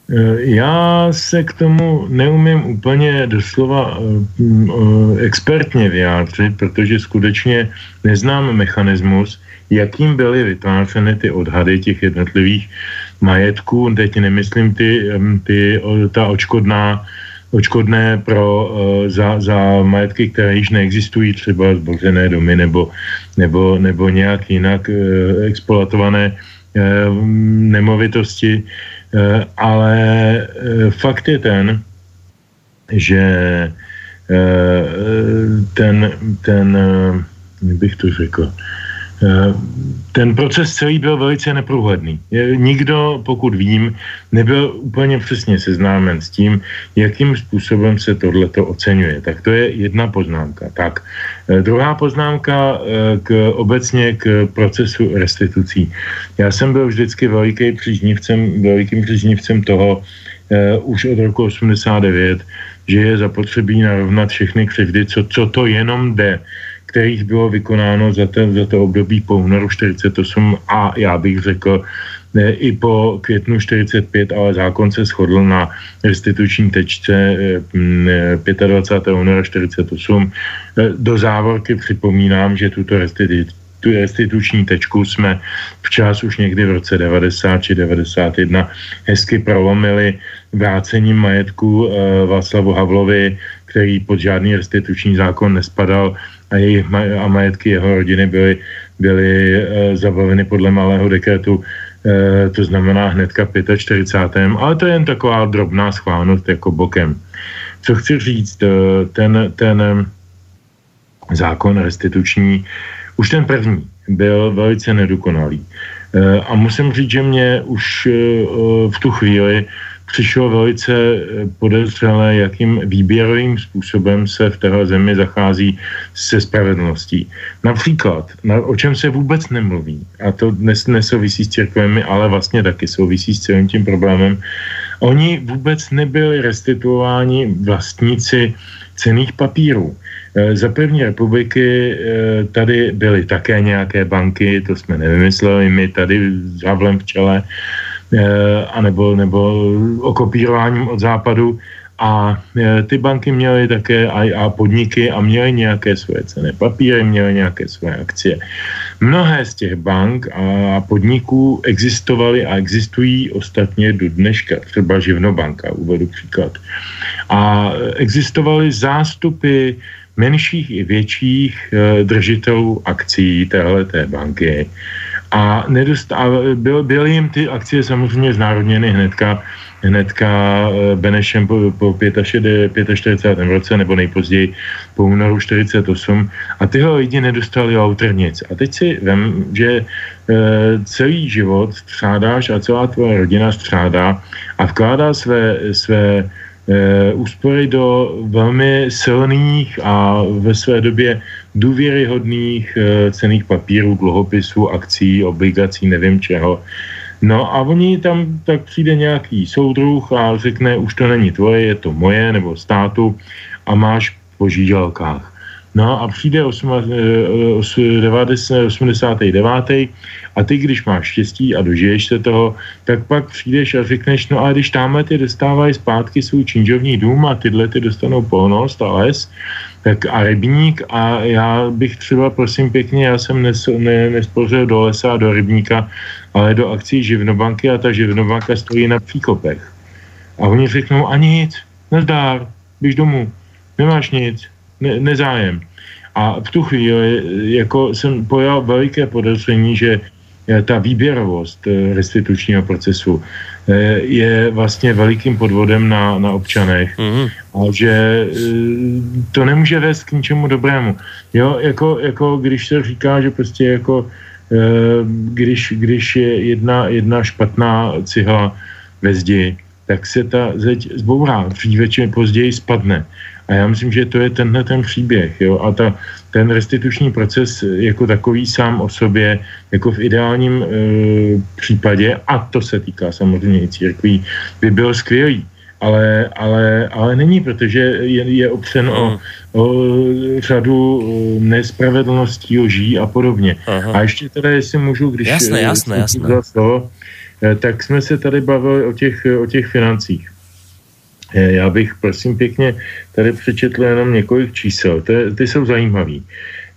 Eh, já se k tomu neumím úplně doslova eh, eh, expertně vyjádřit, protože skutečně neznám mechanismus, jakým byly vytvářeny ty odhady těch jednotlivých majetků. Teď nemyslím ty, ty ta očkodná, očkodné pro, za, za majetky, které již neexistují, třeba zbořené domy nebo, nebo, nebo nějak jinak exploatované nemovitosti, ale eh, fakt je ten, že eh, ten, ten jak bych to řekl, ten proces celý byl velice neprůhledný. Nikdo, pokud vím, nebyl úplně přesně seznámen s tím, jakým způsobem se tohleto oceňuje. Tak to je jedna poznámka. Tak, eh, druhá poznámka eh, k, obecně k procesu restitucí. Já jsem byl vždycky veliký příznivcem, velikým příznivcem toho, už od roku 89, že je zapotřebí narovnat všechny křivdy, co, co to jenom jde kterých bylo vykonáno za to, za to období po únoru 48 a já bych řekl i po květnu 45, ale zákon se shodl na restituční tečce 25. února 48. Do závorky připomínám, že tuto restituci tu restituční tečku jsme včas už někdy v roce 90 či 91 hezky prolomili vrácením majetku e, Václavu Havlovi, který pod žádný restituční zákon nespadal a, jejich, a majetky jeho rodiny byly, byly e, zabaveny podle malého dekretu e, to znamená hnedka 45. Ale to je jen taková drobná schválnost jako bokem. Co chci říct, ten, ten zákon restituční už ten první byl velice nedokonalý. Eh, a musím říct, že mě už eh, v tu chvíli přišlo velice eh, podezřelé, jakým výběrovým způsobem se v téhle zemi zachází se spravedlností. Například, na, o čem se vůbec nemluví, a to dnes nesouvisí s církvemi, ale vlastně taky souvisí s celým tím problémem, oni vůbec nebyli restituováni vlastníci cených papírů. Eh, za první republiky eh, tady byly také nějaké banky, to jsme nevymysleli my tady s Havlem v čele, anebo, nebo okopírováním od západu. A ty banky měly také a, podniky a měly nějaké svoje cené papíry, měly nějaké svoje akcie. Mnohé z těch bank a podniků existovaly a existují ostatně do dneška, třeba Živnobanka, uvedu příklad. A existovaly zástupy menších i větších eh, držitelů akcí téhleté banky. A, nedost, a byl, byly jim ty akcie samozřejmě znárodněny hnedka, hnedka eh, Benešem po, po 45, 45. roce nebo nejpozději po únoru 48 a tyhle lidi nedostali autor nic. A teď si vem, že e, celý život střádáš a celá tvoje rodina střádá a vkládá své, své Eh, úspory do velmi silných a ve své době důvěryhodných eh, cených papírů, dluhopisů, akcí, obligací, nevím čeho. No a oni tam tak přijde nějaký soudruh a řekne, už to není tvoje, je to moje nebo státu a máš po žížalkách. No a přijde 89. A ty, když máš štěstí a dožiješ se toho, tak pak přijdeš a řekneš, no a když tamhle ty dostávají zpátky svůj činžovní dům a tyhle ty dostanou polnost a les, tak a rybník a já bych třeba, prosím pěkně, já jsem nes, ne, nespořil do lesa a do rybníka, ale do akcí živnobanky a ta živnobanka stojí na příkopech. A oni řeknou, ani nic, nezdár, běž domů, nemáš nic, ne, nezájem. A v tu chvíli jako jsem pojal veliké podezření, že ta výběrovost eh, restitučního procesu eh, je vlastně velikým podvodem na, na občanech mm-hmm. a že to nemůže vést k ničemu dobrému. Jo, jako, jako když se říká, že prostě jako když, když je jedna, jedna špatná cihla ve zdi, tak se ta zeď zbourá, dříve či později spadne. A já myslím, že to je tenhle ten příběh. Jo? A ta, ten restituční proces jako takový sám o sobě, jako v ideálním e, případě, a to se týká samozřejmě i církví, by byl skvělý. Ale, ale, ale není, protože je, je opřen o, hmm. o řadu e, nespravedlností, lží a podobně. Aha. A ještě teda, jestli můžu, když... Jasné, jasné, jasné. Slovo, e, tak jsme se tady bavili o těch, o těch financích. Eh, já bych prosím pěkně tady přečetl jenom několik čísel, ty, ty jsou zajímavý.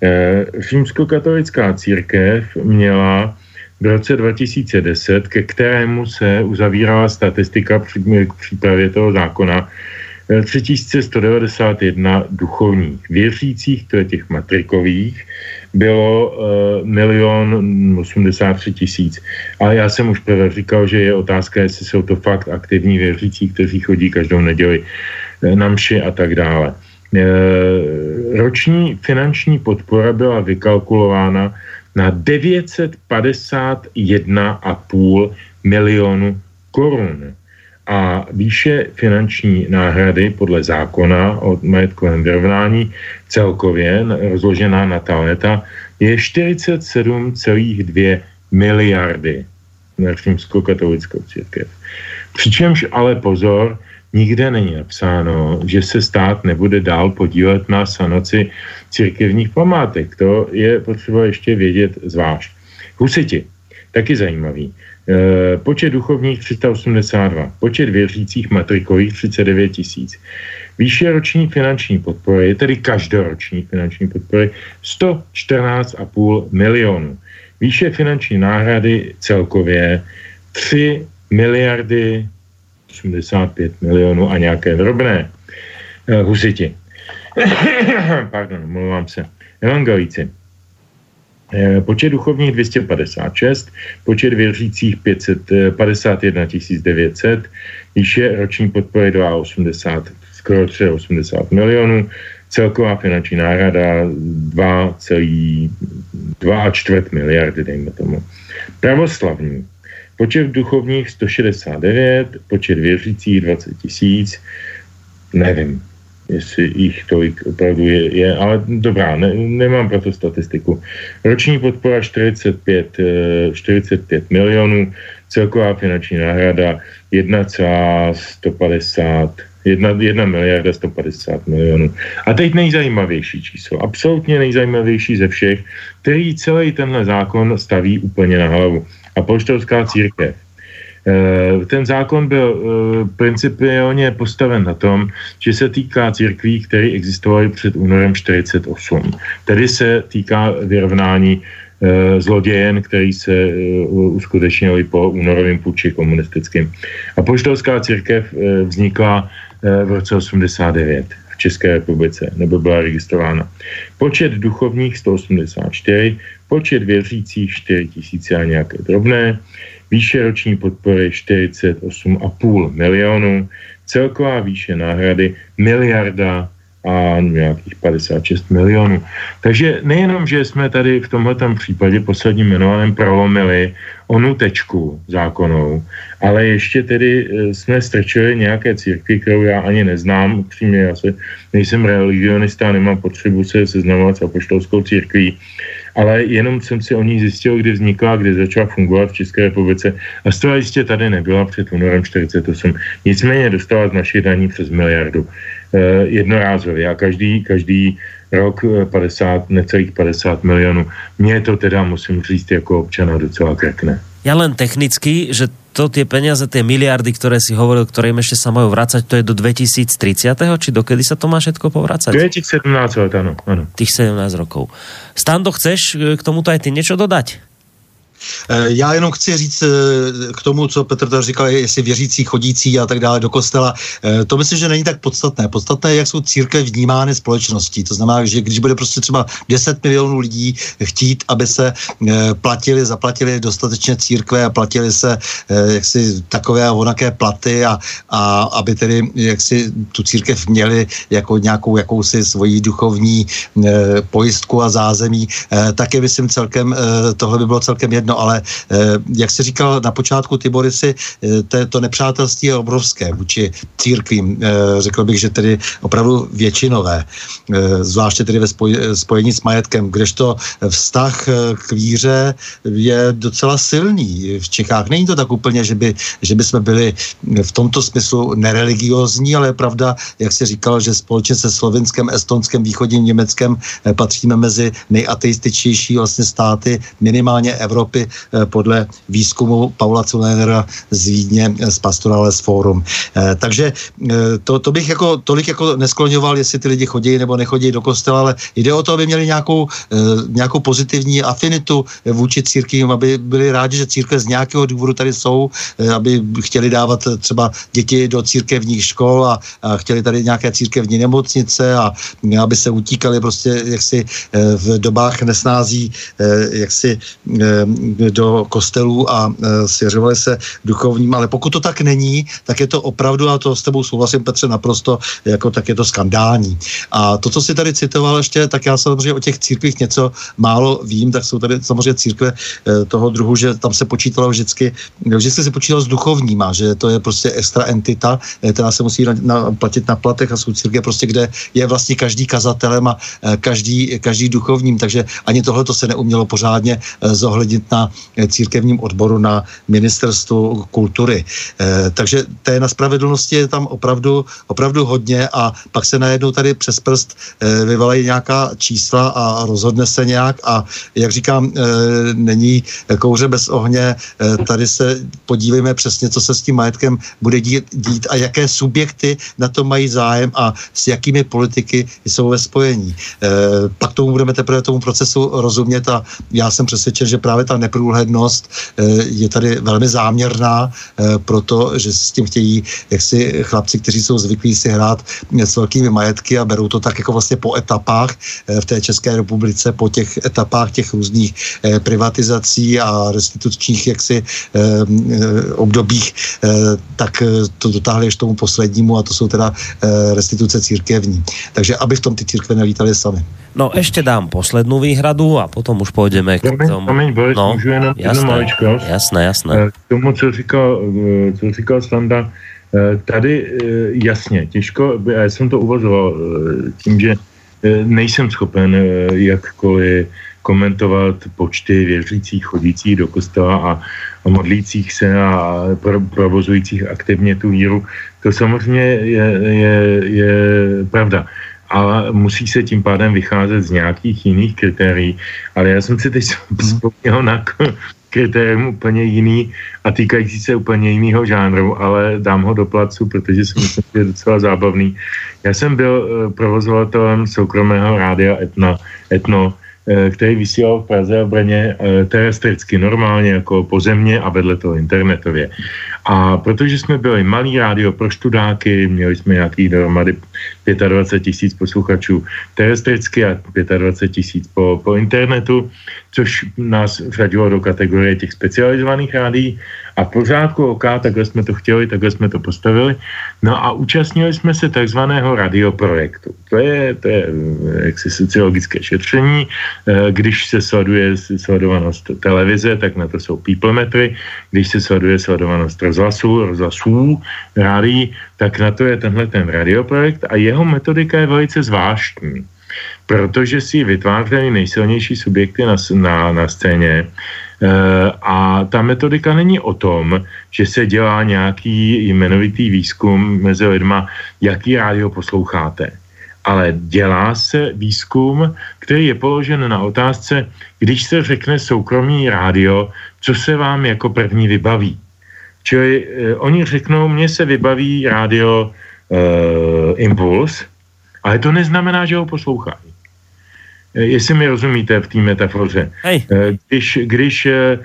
Eh, římskokatolická církev měla v roce 2010, ke kterému se uzavírala statistika při přípravě toho zákona, 3191 duchovních věřících, to je těch matrikových, bylo uh, milion 83 tisíc. A já jsem už prvé říkal, že je otázka, jestli jsou to fakt aktivní věřící, kteří chodí každou neděli eh, na mši a tak dále. E, roční finanční podpora byla vykalkulována na 951,5 milionu korun a výše finanční náhrady podle zákona o majetkovém vyrovnání celkově rozložená na ta leta je 47,2 miliardy na římskou katolickou církev. Přičemž ale pozor, nikde není napsáno, že se stát nebude dál podílet na sanaci církevních památek. To je potřeba ještě vědět zvlášť. Husiti, taky zajímavý. E, počet duchovních 382, počet věřících matrikových 39 tisíc. Výše roční finanční podpory, tedy každoroční finanční podpory, 114,5 milionů. Výše finanční náhrady celkově 3 miliardy 85 milionů a nějaké drobné. Uh, husiti. [coughs] Pardon, mluvám se. Evangelíci. Eh, počet duchovních 256, počet věřících 551 900, výše roční podpory 280, skoro 380 milionů, celková finanční náhrada 2,2 čtvrt miliardy, dejme tomu. Pravoslavní. Počet duchovních 169, počet věřících 20 tisíc, nevím, jestli jich tolik opravdu je, je ale dobrá, ne, nemám pro to statistiku. Roční podpora 45, 45 eh, milionů, celková finanční náhrada 1,150 1, 1 miliarda 150 milionů. A teď nejzajímavější číslo, absolutně nejzajímavější ze všech, který celý tenhle zákon staví úplně na hlavu. A polštovská církev ten zákon byl eh, principiálně postaven na tom, že se týká církví, které existovaly před únorem 48. Tedy se týká vyrovnání eh, zlodějen, který se uskutečnili po únorovém puči komunistickým. A poštolská církev vznikla v roce 89 v České republice, nebo byla registrována. Počet duchovních 184, počet věřících 4 tisíce a nějaké drobné, Výše roční podpory 48,5 milionů, celková výše náhrady miliarda a nějakých 56 milionů. Takže nejenom, že jsme tady v tomhle případě posledním jmenovaném prolomili onu tečku zákonou, ale ještě tedy e, jsme strčili nějaké církvy, kterou já ani neznám, upřímně já se nejsem religionista, nemám potřebu se seznamovat s apoštolskou církví, ale jenom jsem si o ní zjistil, kdy vznikla, kdy začala fungovat v České republice a zcela jistě tady nebyla před únorem 48. Nicméně dostala z našich daní přes miliardu jednorázově a každý, každý rok 50, eh, necelých 50 milionů. Mně to teda, musím říct, jako občana docela krekne. Ja len technicky, že to tie peniaze, tie miliardy, ktoré si hovoril, ktoré im ešte sa majú to je do 2030. Či dokedy sa to má všetko povrácať? 2017 let, áno, áno. Tých 17 rokov. Stando, chceš k tomuto aj ty niečo dodať? Eh, já jenom chci říct eh, k tomu, co Petr tady říkal, jestli věřící, chodící a tak dále do kostela. Eh, to myslím, že není tak podstatné. Podstatné je, jak jsou církve vnímány společností. To znamená, že když bude prostě třeba 10 milionů lidí chtít, aby se platili, zaplatili dostatečně církve a platili se jaksi takové a onaké platy a, a aby tedy jaksi tu církev měli jako nějakou jakousi svoji duchovní pojistku a zázemí, tak je myslím celkem, tohle by bylo celkem jedno jedno, ale eh, jak se říkal na počátku ty Borisy, eh, to nepřátelství je obrovské vůči církvím. Eh, řekl bych, že tedy opravdu většinové, zvláště tedy ve spojení s majetkem, kdežto vztah k víře je docela silný v Čechách. Není to tak úplně, že by, že by jsme byli v tomto smyslu nereligiózní, ale je pravda, jak se říkal, že společně se Slovenskem, Estonskem, východním Německem patříme mezi nejateističtější vlastně státy minimálně Evropy Eh, podle výzkumu Paula Culénera z Vídně z Pastorales Forum. Eh, takže eh, to, to bych jako tolik jako neskloňoval, jestli ty lidi chodí nebo nechodí do kostela, ale jde o to, aby měli nějakou, nějakou pozitivní afinitu vůči církvím, aby byli rádi, že církve z nějakého důvodu tady jsou, aby chtěli dávat třeba děti do církevních škol a, a chtěli tady nějaké církevní nemocnice a aby se utíkali prostě jaksi v dobách nesnází jaksi do kostelů a e, svěřovali se duchovním, ale pokud to tak není, tak je to opravdu, a to s tebou souhlasím, Petře, naprosto, jako tak je to skandální. A to, co si tady citoval ještě, tak já samozřejmě o těch církvích něco málo vím, tak jsou tady samozřejmě církve e, toho druhu, že tam se počítalo vždycky, vždycky se počítalo s duchovníma, že to je prostě extra entita, e, která se musí na, na, platit na platech a jsou církve prostě, kde je vlastně každý kazatelem a každý, každý duchovním, takže ani tohle to se neumělo pořádně zohlednit na církevním odboru na ministerstvu kultury. Takže té na spravedlnosti je tam opravdu, opravdu hodně a pak se najednou tady přes prst vyvalají nějaká čísla a rozhodne se nějak a jak říkám, není kouře bez ohně, tady se podívejme přesně, co se s tím majetkem bude dít, dít a jaké subjekty na to mají zájem a s jakými politiky jsou ve spojení. Pak tomu budeme teprve tomu procesu rozumět a já jsem přesvědčen, že právě ta neprůhlednost e, je tady velmi záměrná, e, protože s tím chtějí jaksi chlapci, kteří jsou zvyklí si hrát s velkými majetky a berou to tak jako vlastně po etapách e, v té České republice, po těch etapách těch různých privatizací a restitučních jaksi obdobích, tak to dotáhli až tomu poslednímu a to jsou teda restituce církevní. Takže aby v tom ty církve nelítali sami. No ještě dám poslednou výhradu a potom už půjdeme k tomu. Promiň, Boris, no, můžu jenom jasné, maličkost? Jasné, jasné. K tomu, co říkal, co říkal Standa, tady jasně, těžko, já jsem to uvažoval tím, že nejsem schopen jakkoliv komentovat počty věřících chodících do kostela a, a modlících se a provozujících aktivně tu víru. To samozřejmě je, je, je pravda. Ale musí se tím pádem vycházet z nějakých jiných kritérií. Ale já jsem si teď [laughs] vzpomněl na kritérium úplně jiný a týkající se úplně jiného žánru, ale dám ho do placu, protože si myslím, že je docela zábavný. Já jsem byl eh, provozovatelem soukromého rádia Etna, Etno, který vysílal v Praze a v Brně eh, terestricky, normálně jako pozemně a vedle toho internetově. A protože jsme byli malý rádio pro študáky, měli jsme nějakých dohromady 25 tisíc posluchačů terestricky a 25 tisíc po, po internetu, což nás vřadilo do kategorie těch specializovaných rádií a pořádku OK, takhle jsme to chtěli, takhle jsme to postavili. No a účastnili jsme se takzvaného radioprojektu. To je, to je eh, jaksi sociologické šetření. Eh, když se sleduje sledovanost televize, tak na to jsou peoplemetry. Když se sleduje sledovanost rozhlasu, rozhlasů, rádií, tak na to je tenhle ten radioprojekt a jeho metodika je velice zvláštní protože si vytvářejí nejsilnější subjekty na, na, na scéně. Eh, a ta metodika není o tom, že se dělá nějaký jmenovitý výzkum mezi lidma, jaký rádio posloucháte. Ale dělá se výzkum, který je položen na otázce, když se řekne soukromý rádio, co se vám jako první vybaví. Čili eh, oni řeknou, mně se vybaví rádio eh, Impuls, ale to neznamená, že ho poslouchají. Eh, jestli mi rozumíte v té metafoře. Hej. Eh, když, když eh,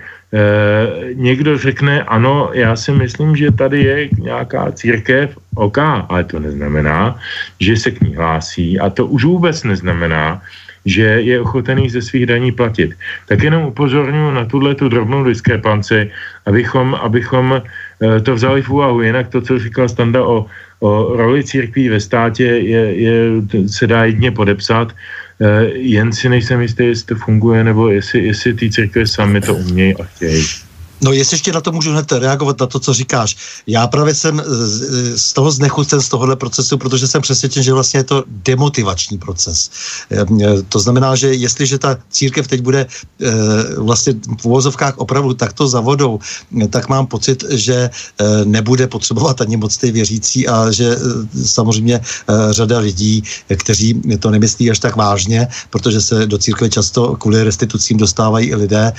někdo řekne, ano, já si myslím, že tady je nějaká církev, OK, ale to neznamená, že se k ní hlásí a to už vůbec neznamená, že je ochotený ze svých daní platit. Tak jenom upozorňuji na tuhle tu drobnou diskrepanci, abychom, abychom to vzali v úvahu. Jinak to, co říkal Standa o, o roli církví ve státě, je, je, se dá jedně podepsat. Eh, jen si nejsem jistý, jestli to funguje, nebo jestli, jestli ty církve sami to umějí a chtějí. No jestli ještě na to můžu hned reagovat, na to, co říkáš. Já právě jsem z toho znechucen z tohohle procesu, protože jsem přesvědčen, že vlastně je to demotivační proces. Ehm, e, to znamená, že jestliže ta církev teď bude vlastně v uvozovkách opravdu takto za vodou, tak mám pocit, že nebude potřebovat ani moc ty věřící a že samozřejmě řada lidí, kteří to nemyslí až tak vážně, protože se do církve často kvůli restitucím dostávají i lidé,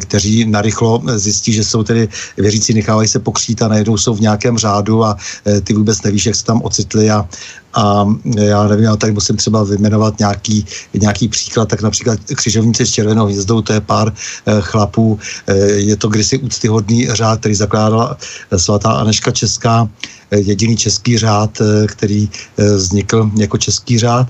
kteří narychlo zjistí, zjistí, že jsou tedy věřící, nechávají se pokřít a najednou jsou v nějakém řádu a e, ty vůbec nevíš, jak se tam ocitli a, a já nevím, já tady musím třeba vyjmenovat nějaký, nějaký příklad, tak například křižovníci s červenou hvězdou, to je pár e, chlapů, e, je to kdysi úctyhodný řád, který zakládala svatá Aneška Česká, jediný český řád, který vznikl jako český řád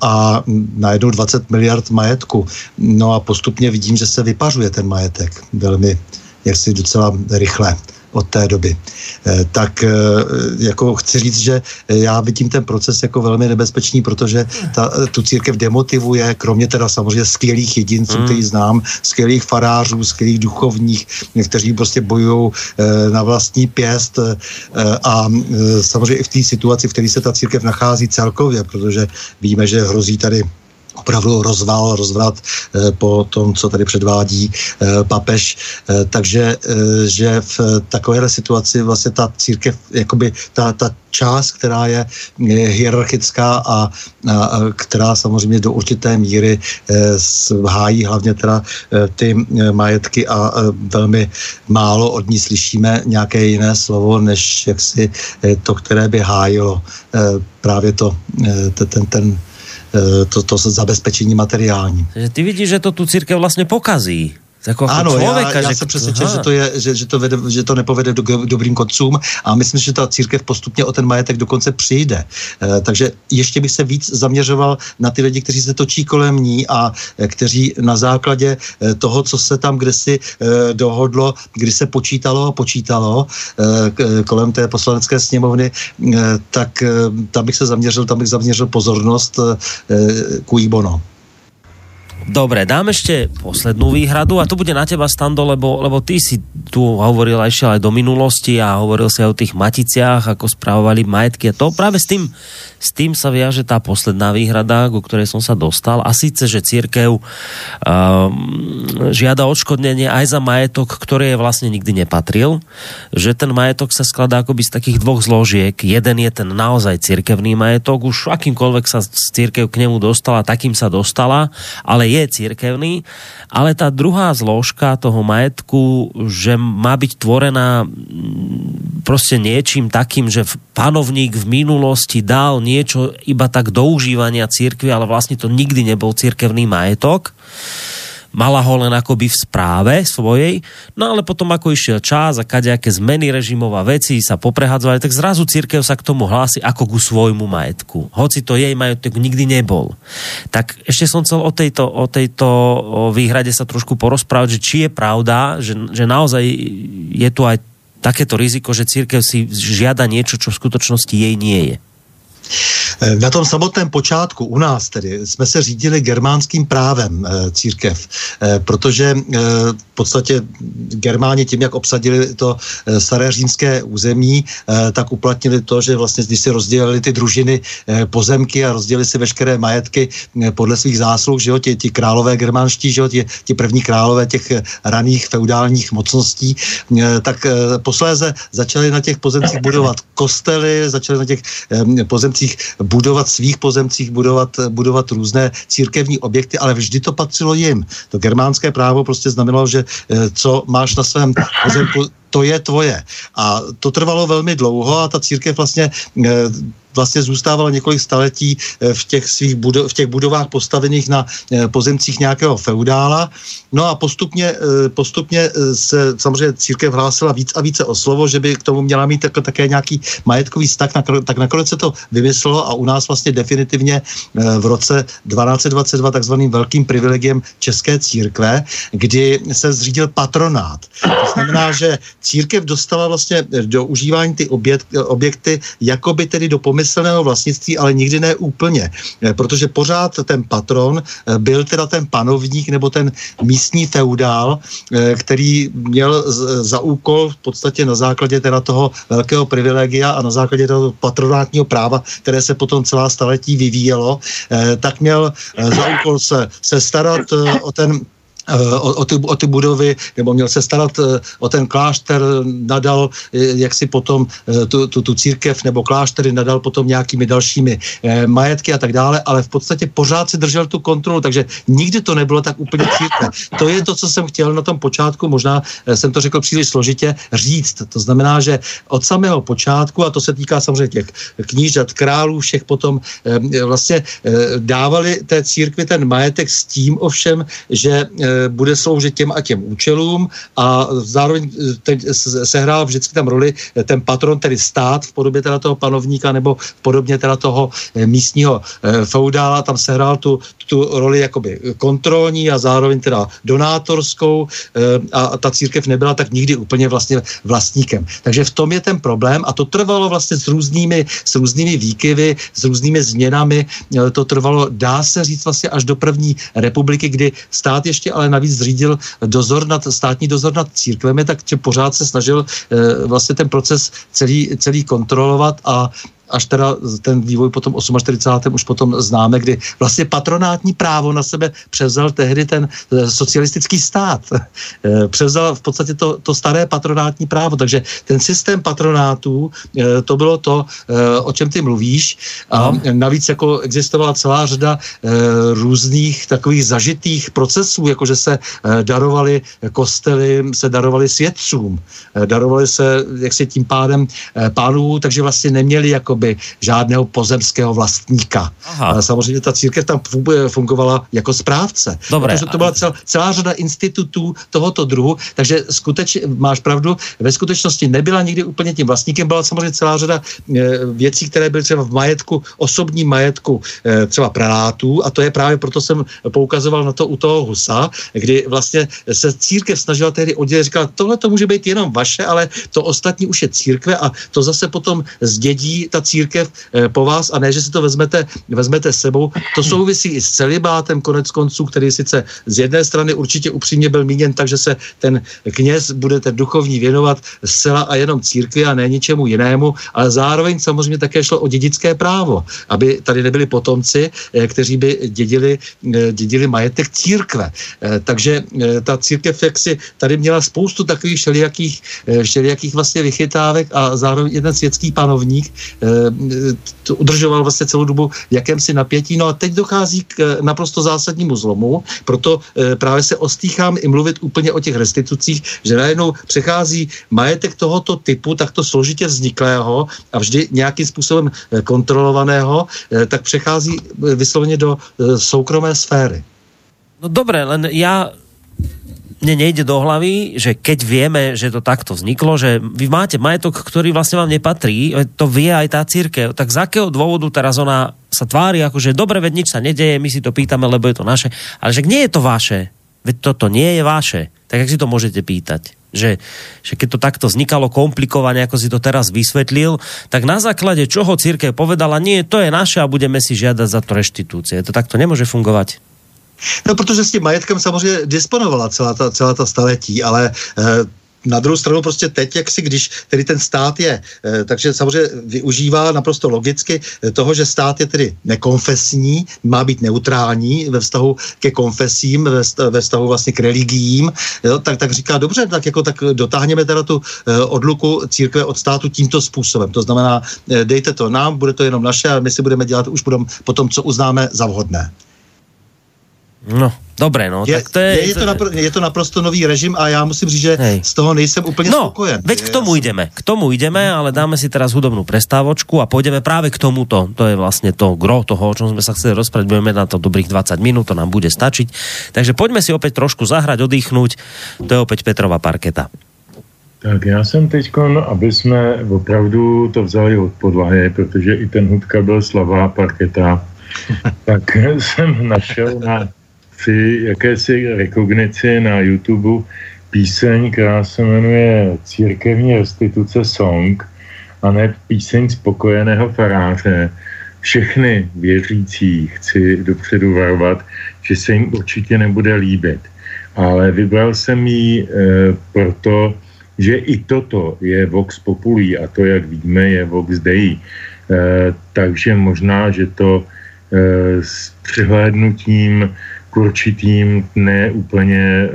a najednou 20 miliard majetku. No a postupně vidím, že se vypařuje ten majetek velmi, jaksi docela rychle od té doby. Eh, tak eh, jako chci říct, že já vidím ten proces jako velmi nebezpečný, protože ta, tu církev demotivuje, kromě teda samozřejmě skvělých jedinců, mm. který znám, skvělých farářů, skvělých duchovních, kteří prostě bojují eh, na vlastní pěst a samozřejmě i v té situaci, v které se ta církev nachází celkově, protože víme, že hrozí tady opravdu rozval, rozvrat eh, po tom, co tady předvádí eh, papež. Eh, takže že v takovéhle situaci vlastně ta církev, jakoby ta, ta část, která je hierarchická a, a která samozřejmě do určité míry hájí hlavně teda ty majetky a velmi málo od ní slyšíme nějaké jiné slovo, než jaksi to, které by hájilo právě to, ten, ten, ten Eh, to, to zabezpečení materiální. Ty vidíš, že to tu církev vlastně pokazí. Jako, jako ano, člověka, já, já že... jsem přesvědčen, že to, je, že, že, to vede, že to nepovede do, k dobrým koncům a myslím, že ta církev postupně o ten majetek dokonce přijde. E, takže ještě bych se víc zaměřoval na ty lidi, kteří se točí kolem ní a e, kteří na základě e, toho, co se tam kdesi e, dohodlo, kdy se počítalo a počítalo e, kolem té poslanecké sněmovny, e, tak e, tam bych se zaměřil, tam bych zaměřil pozornost e, ku Bono. Dobre, dám ešte poslednú výhradu a to bude na teba, Stando, lebo, lebo ty si tu hovoril ešte aj do minulosti a hovoril si aj o tých maticiach, ako správovali majetky a to práve s tým, s tým sa viaže tá posledná výhrada, ku ktorej som sa dostal a síce, že církev um, žiada odškodnenie aj za majetok, ktorý je vlastne nikdy nepatril, že ten majetok sa skladá akoby z takých dvoch zložiek. Jeden je ten naozaj církevný majetok, už akýmkoľvek sa církev k nemu dostala, takým sa dostala, ale je církevný, ale tá druhá zložka toho majetku, že má byť tvorená mm, prostě niečím takým, že panovník v minulosti dal niečo iba tak do užívania církvy, ale vlastne to nikdy nebol církevný majetok mala ho len akoby v správe svojej, no ale potom ako išiel čas a kadejaké zmeny režimov a veci sa poprehadzovali, tak zrazu církev sa k tomu hlási ako ku svojmu majetku. Hoci to jej majetok nikdy nebol. Tak ešte som chcel o tejto, o tejto výhrade sa trošku porozprávať, že či je pravda, že, že naozaj je tu aj takéto riziko, že církev si žiada niečo, čo v skutočnosti jej nie je. Eh, na tom samotném počátku u nás tedy jsme se řídili germánským právem eh, církev, eh, protože v podstatě Germáni tím, jak obsadili to staré římské území, tak uplatnili to, že vlastně když si rozdělili ty družiny pozemky a rozdělili si veškeré majetky podle svých zásluh, že jo, ti, ti králové germánští, že jo, ti, ti první králové těch raných feudálních mocností, tak posléze začali na těch pozemcích budovat kostely, začali na těch pozemcích budovat svých pozemcích, budovat, budovat různé církevní objekty, ale vždy to patřilo jim. To germánské právo prostě znamenalo, že eh, co máš na svém pozemku, to je tvoje. A to trvalo velmi dlouho a ta církev vlastně eh, vlastně zůstávala několik staletí eh, v těch svých budo- v těch budovách postavených na eh, pozemcích nějakého feudála. No a postupně, postupně se samozřejmě církev hlásila víc a více o slovo, že by k tomu měla mít tak, také nějaký majetkový vztah, tak nakonec se to vymyslelo a u nás vlastně definitivně v roce 1222 takzvaným velkým privilegiem České církve, kdy se zřídil patronát. To znamená, že církev dostala vlastně do užívání ty objekt, objekty jakoby tedy do pomyslného vlastnictví, ale nikdy ne úplně, eh, protože pořád ten patron eh, byl teda ten panovník nebo ten místní feudál, eh, který měl za úkol v podstatě na základě teda toho velkého privilegia a na základě toho patronátního práva, které se potom celá staletí vyvíjelo, tak měl za úkol se, se starat o ten Eh, o, o, ty, o ty budovy, nebo měl se starat eh, o ten klášter, nadal eh, jak si potom tu, tu, tu církev nebo kláštery nadal potom nějakými dalšími majetky a tak dále, ale v podstatě pořád si držel tu kontrolu, takže nikdy to nebylo tak úplně církev. To je to, co jsem chtěl na tom počátku, možná jsem to řekl příliš složitě, říct. To znamená, že od samého počátku, a to se týká samozřejmě těch knížat, králů, všech potom vlastně dávali té církvi ten majetek s tím ovšem, že bude sloužit těm a těm účelům a zároveň eh, teď sehrál vždycky tam roli eh, ten patron, tedy stát v podobě teda toho panovníka nebo v podobě teda toho eh, místního feudála, tam sehrál tu, tu roli jakoby kontrolní a zároveň teda donátorskou a ta církev nebyla tak nikdy úplně vlastně vlastníkem. Takže v tom je ten problém a to trvalo vlastně s různými, s různými výkyvy, s různými změnami, to trvalo, dá se říct vlastně až do první republiky, kdy stát ještě ale ale navíc zřídil dozor nad, státní dozor nad církvemi, tak pořád se snažil e, vlastně ten proces celý, celý kontrolovat a až teda ten vývoj potom 48. už potom známe, kdy vlastně patronátní právo na sebe převzal tehdy ten eh, socialistický stát. [laughs] Eh, převzal v podstatě to, to staré patronátní právo, takže ten systém patronátů, eh, to bylo to, o čem ty mluvíš a no. navíc jako existovala celá řada různých takových zažitých procesů, jako že se darovali kostely, se darovali svědcům, darovali se jak si tím pádem pánů, takže vlastně neměli jakoby žádného pozemského vlastníka. Aha. Ale samozřejmě ta církev tam fungovala jako správce. Dobré. Protože to byla cel, celá řada institutů tohoto druhu, takže skutečně máš pravdu, ve skutečnosti nebyla nikdy úplně tím vlastníkem, byla samozřejmě celá řada e, věcí, které byly třeba v majetku, osobním majetku e, třeba prelátů a to je právě proto jsem poukazoval na to u toho Husa, kdy vlastně se církev snažila tehdy oddělit, říkala, tohle to může být jenom vaše, ale to ostatní už je církve a to zase potom zdědí ta církev e, po vás a ne, že si to vezmete, vezmete sebou. To souvisí i s celibátem konec konců, který sice z jedné strany určitě upřímně byl míněn tak, že se ten kněz bude ten duchovní věnovat zcela a jenom církvi a ne ničemu jinému, ale zároveň samozřejmě také šlo o dědické právo, aby tady nebyli potomci, eh, kteří by dědili, eh, dědili majetek církve. Eh, takže ta církev jaksi tady měla spoustu takových všelijakých, všelijakých vlastně vychytávek a zároveň jeden světský panovník udržoval vlastně celou dobu jakémsi napětí. No a teď dochází k naprosto zásadnímu zlomu, proto právě se ostýchám i mluvit úplně o těch restitucích, že najednou přechází majetek tohoto typu, takto složitě vzniklého a vždy nějakým způsobem eh, kontrolovaného, eh, tak přechází eh, vysloveně do soukromé sféry. No dobré, len já mne nejde do hlavy, že keď vieme, že to takto vzniklo, že vy máte majetok, ktorý vlastne vám nepatrí, to vie aj tá církev, tak z akého dôvodu teraz ona sa tvári, ako že dobre, veď nič sa nedeje, my si to pýtame, lebo je to naše, ale že nie je to vaše, veď toto nie je vaše, tak jak si to môžete pýtať? že, že keď to takto vznikalo komplikovane, ako si to teraz vysvetlil, tak na základe čoho církev povedala, nie, to je naše a budeme si žiadať za to reštitúcie. To takto nemôže fungovať. No, protože s tím majetkem samozřejmě disponovala celá ta, celá ta staletí, ale e, na druhou stranu prostě teď, jak si, když tedy ten stát je, eh, takže samozřejmě využívá naprosto logicky eh, toho, že stát je tedy nekonfesní, má být neutrální ve vztahu ke konfesím, ve vztahu vlastně k religiím, jo, tak, tak říká, dobře, tak jako tak dotáhněme teda tu odluku církve od státu tímto způsobem. To znamená, dejte to nám, bude to jenom naše a my si budeme dělat už potom, potom co uznáme za vhodné. No, dobré, no. Je, tak to je, je, je, to napr- je to naprosto nový režim a já musím říct, že Hej. z toho nejsem úplně no, spokojen. veď k tomu jdeme. K tomu jdeme, ale dáme si teraz hudobnú prestávočku a pôjdeme práve k tomuto. To je vlastne to gro toho, o čom sme sa chceli rozprávať. Budeme na to dobrých 20 minút, to nám bude stačiť. Takže poďme si opäť trošku zahrať, oddychnúť. To je opäť Petrova parketa. Tak já jsem teď, aby jsme opravdu to vzali od podlahy, protože i ten hudka byl slavá parketa, [laughs] tak jsem našel na při jakési rekognici na YouTube píseň, která se jmenuje Církevní restituce song a ne píseň spokojeného faráře. Všechny věřící chci dopředu varovat, že se jim určitě nebude líbit. Ale vybral jsem ji e, proto, že i toto je Vox Populi a to, jak víme, je Vox Dei. E, takže možná, že to e, s přihlédnutím k určitým neúplně e,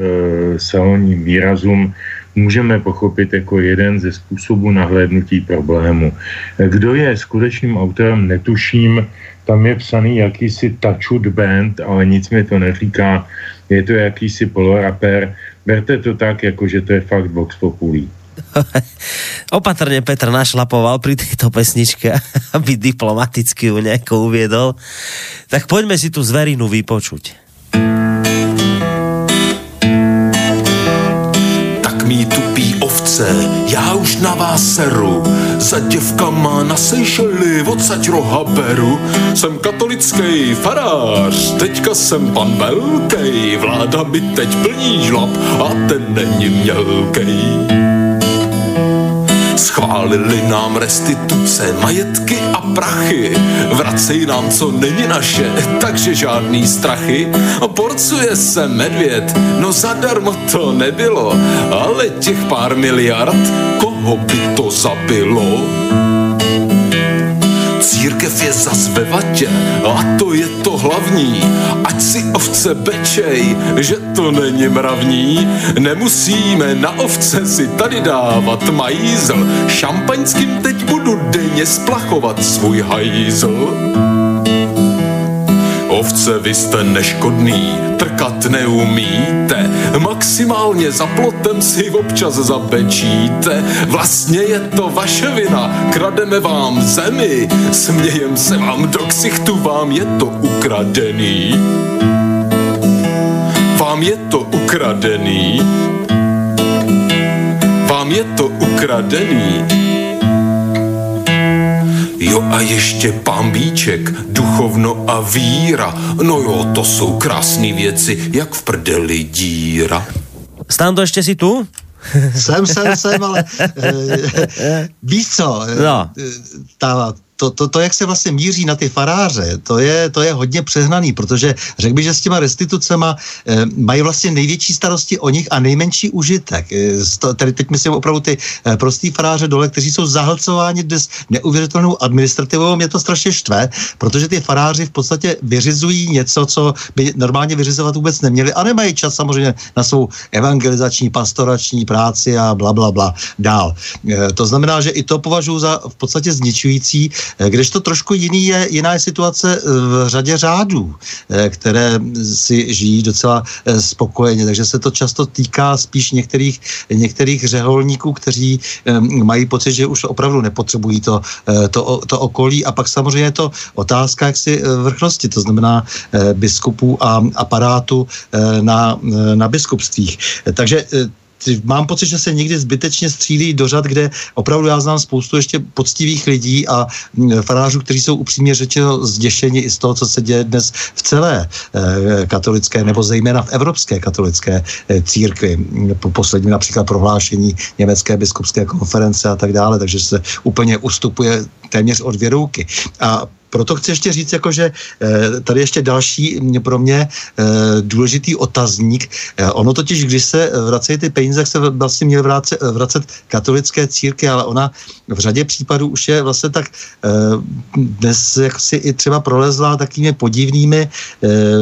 salonním výrazům můžeme pochopit jako jeden ze způsobů nahlédnutí problému. Kdo je skutečným autorem, netuším, tam je psaný jakýsi Tachut Band, ale nic mi to neříká, je to jakýsi poloraper, berte to tak, jako že to je fakt Vox Populi. [laughs] Opatrne Petr našlapoval pri tejto pesničke, [laughs] aby diplomaticky ju nejako uviedol. Tak poďme si tu zverinu vypočuť. Mý tupý ovce, já už na vás seru, za děvkama na Seychely odsaď roha beru. Jsem katolický farář, teďka jsem pan velký, vláda mi teď plní žlab a ten není mělkej. Schválili nám restituce, majetky a prachy. Vracej nám, co není naše, takže žádný strachy. Porcuje se medvěd, no zadarmo to nebylo, ale těch pár miliard, koho by to zabilo? Církev je zas ve vatě a to je to hlavní. Ať si ovce bečej, že to není mravní. Nemusíme na ovce si tady dávat majízl. Šampaňským teď budu denně splachovat svůj hajzl. Ovce, vy jste neškodný, trkat neumíte, maximálně za plotem si občas zabečíte. Vlastně je to vaše vina, krademe vám zemi, smějem se vám do ksichtu, vám je to ukradený. Vám je to ukradený. Vám je to ukradený. Jo a ještě pambíček, duchovno a víra. No jo, to jsou krásné věci, jak v prdeli díra. Stando, ještě si tu? jsem, jsem, jsem, ale [laughs] e, víš co, no. ta to, to, to, jak se vlastně míří na ty faráře, to je, to je hodně přehnaný, protože řekl bych, že s těma restitucema e, mají vlastně největší starosti o nich a nejmenší užitek. E, tady teď myslím opravdu ty e, prostý faráře dole, kteří jsou zahlcováni dnes neuvěřitelnou administrativou. Mě to strašně štve, protože ty faráři v podstatě vyřizují něco, co by normálně vyřizovat vůbec neměli a nemají čas samozřejmě na svou evangelizační, pastorační práci a bla, bla, bla dál. E, to znamená, že i to považuji za v podstatě zničující Eh, když to trošku jiný je, jiná je situace eh, v řadě řádů, eh, které si žijí docela spokojeně, takže se to často týká spíš některých, některých řeholníků, kteří mají pocit, že už opravdu nepotřebují to, to, to okolí a pak samozřejmě je to otázka jaksi vrchnosti, to znamená biskupů a aparátu na, na biskupstvích. Takže mám pocit, že se někdy zbytečně střílí do řad, kde opravdu já znám spoustu ještě poctivých lidí a mm, farářů, kteří jsou upřímně řečeno zděšeni i z toho, co se děje dnes v celé eh, katolické nebo zejména v evropské katolické eh, církvi. Po posledním například prohlášení německé biskupské konference a tak dále, takže se úplně ustupuje téměř od věrouky. A proto chci ještě říct, jako, že eh, tady ještě další pro mě eh, důležitý otazník. Eh, ono totiž, když se vracejí ty peníze, se vlastně měly vracet, vracet katolické círky, ale ona v řadě případů už je vlastně tak dnes jak si i třeba prolezla takými podivnými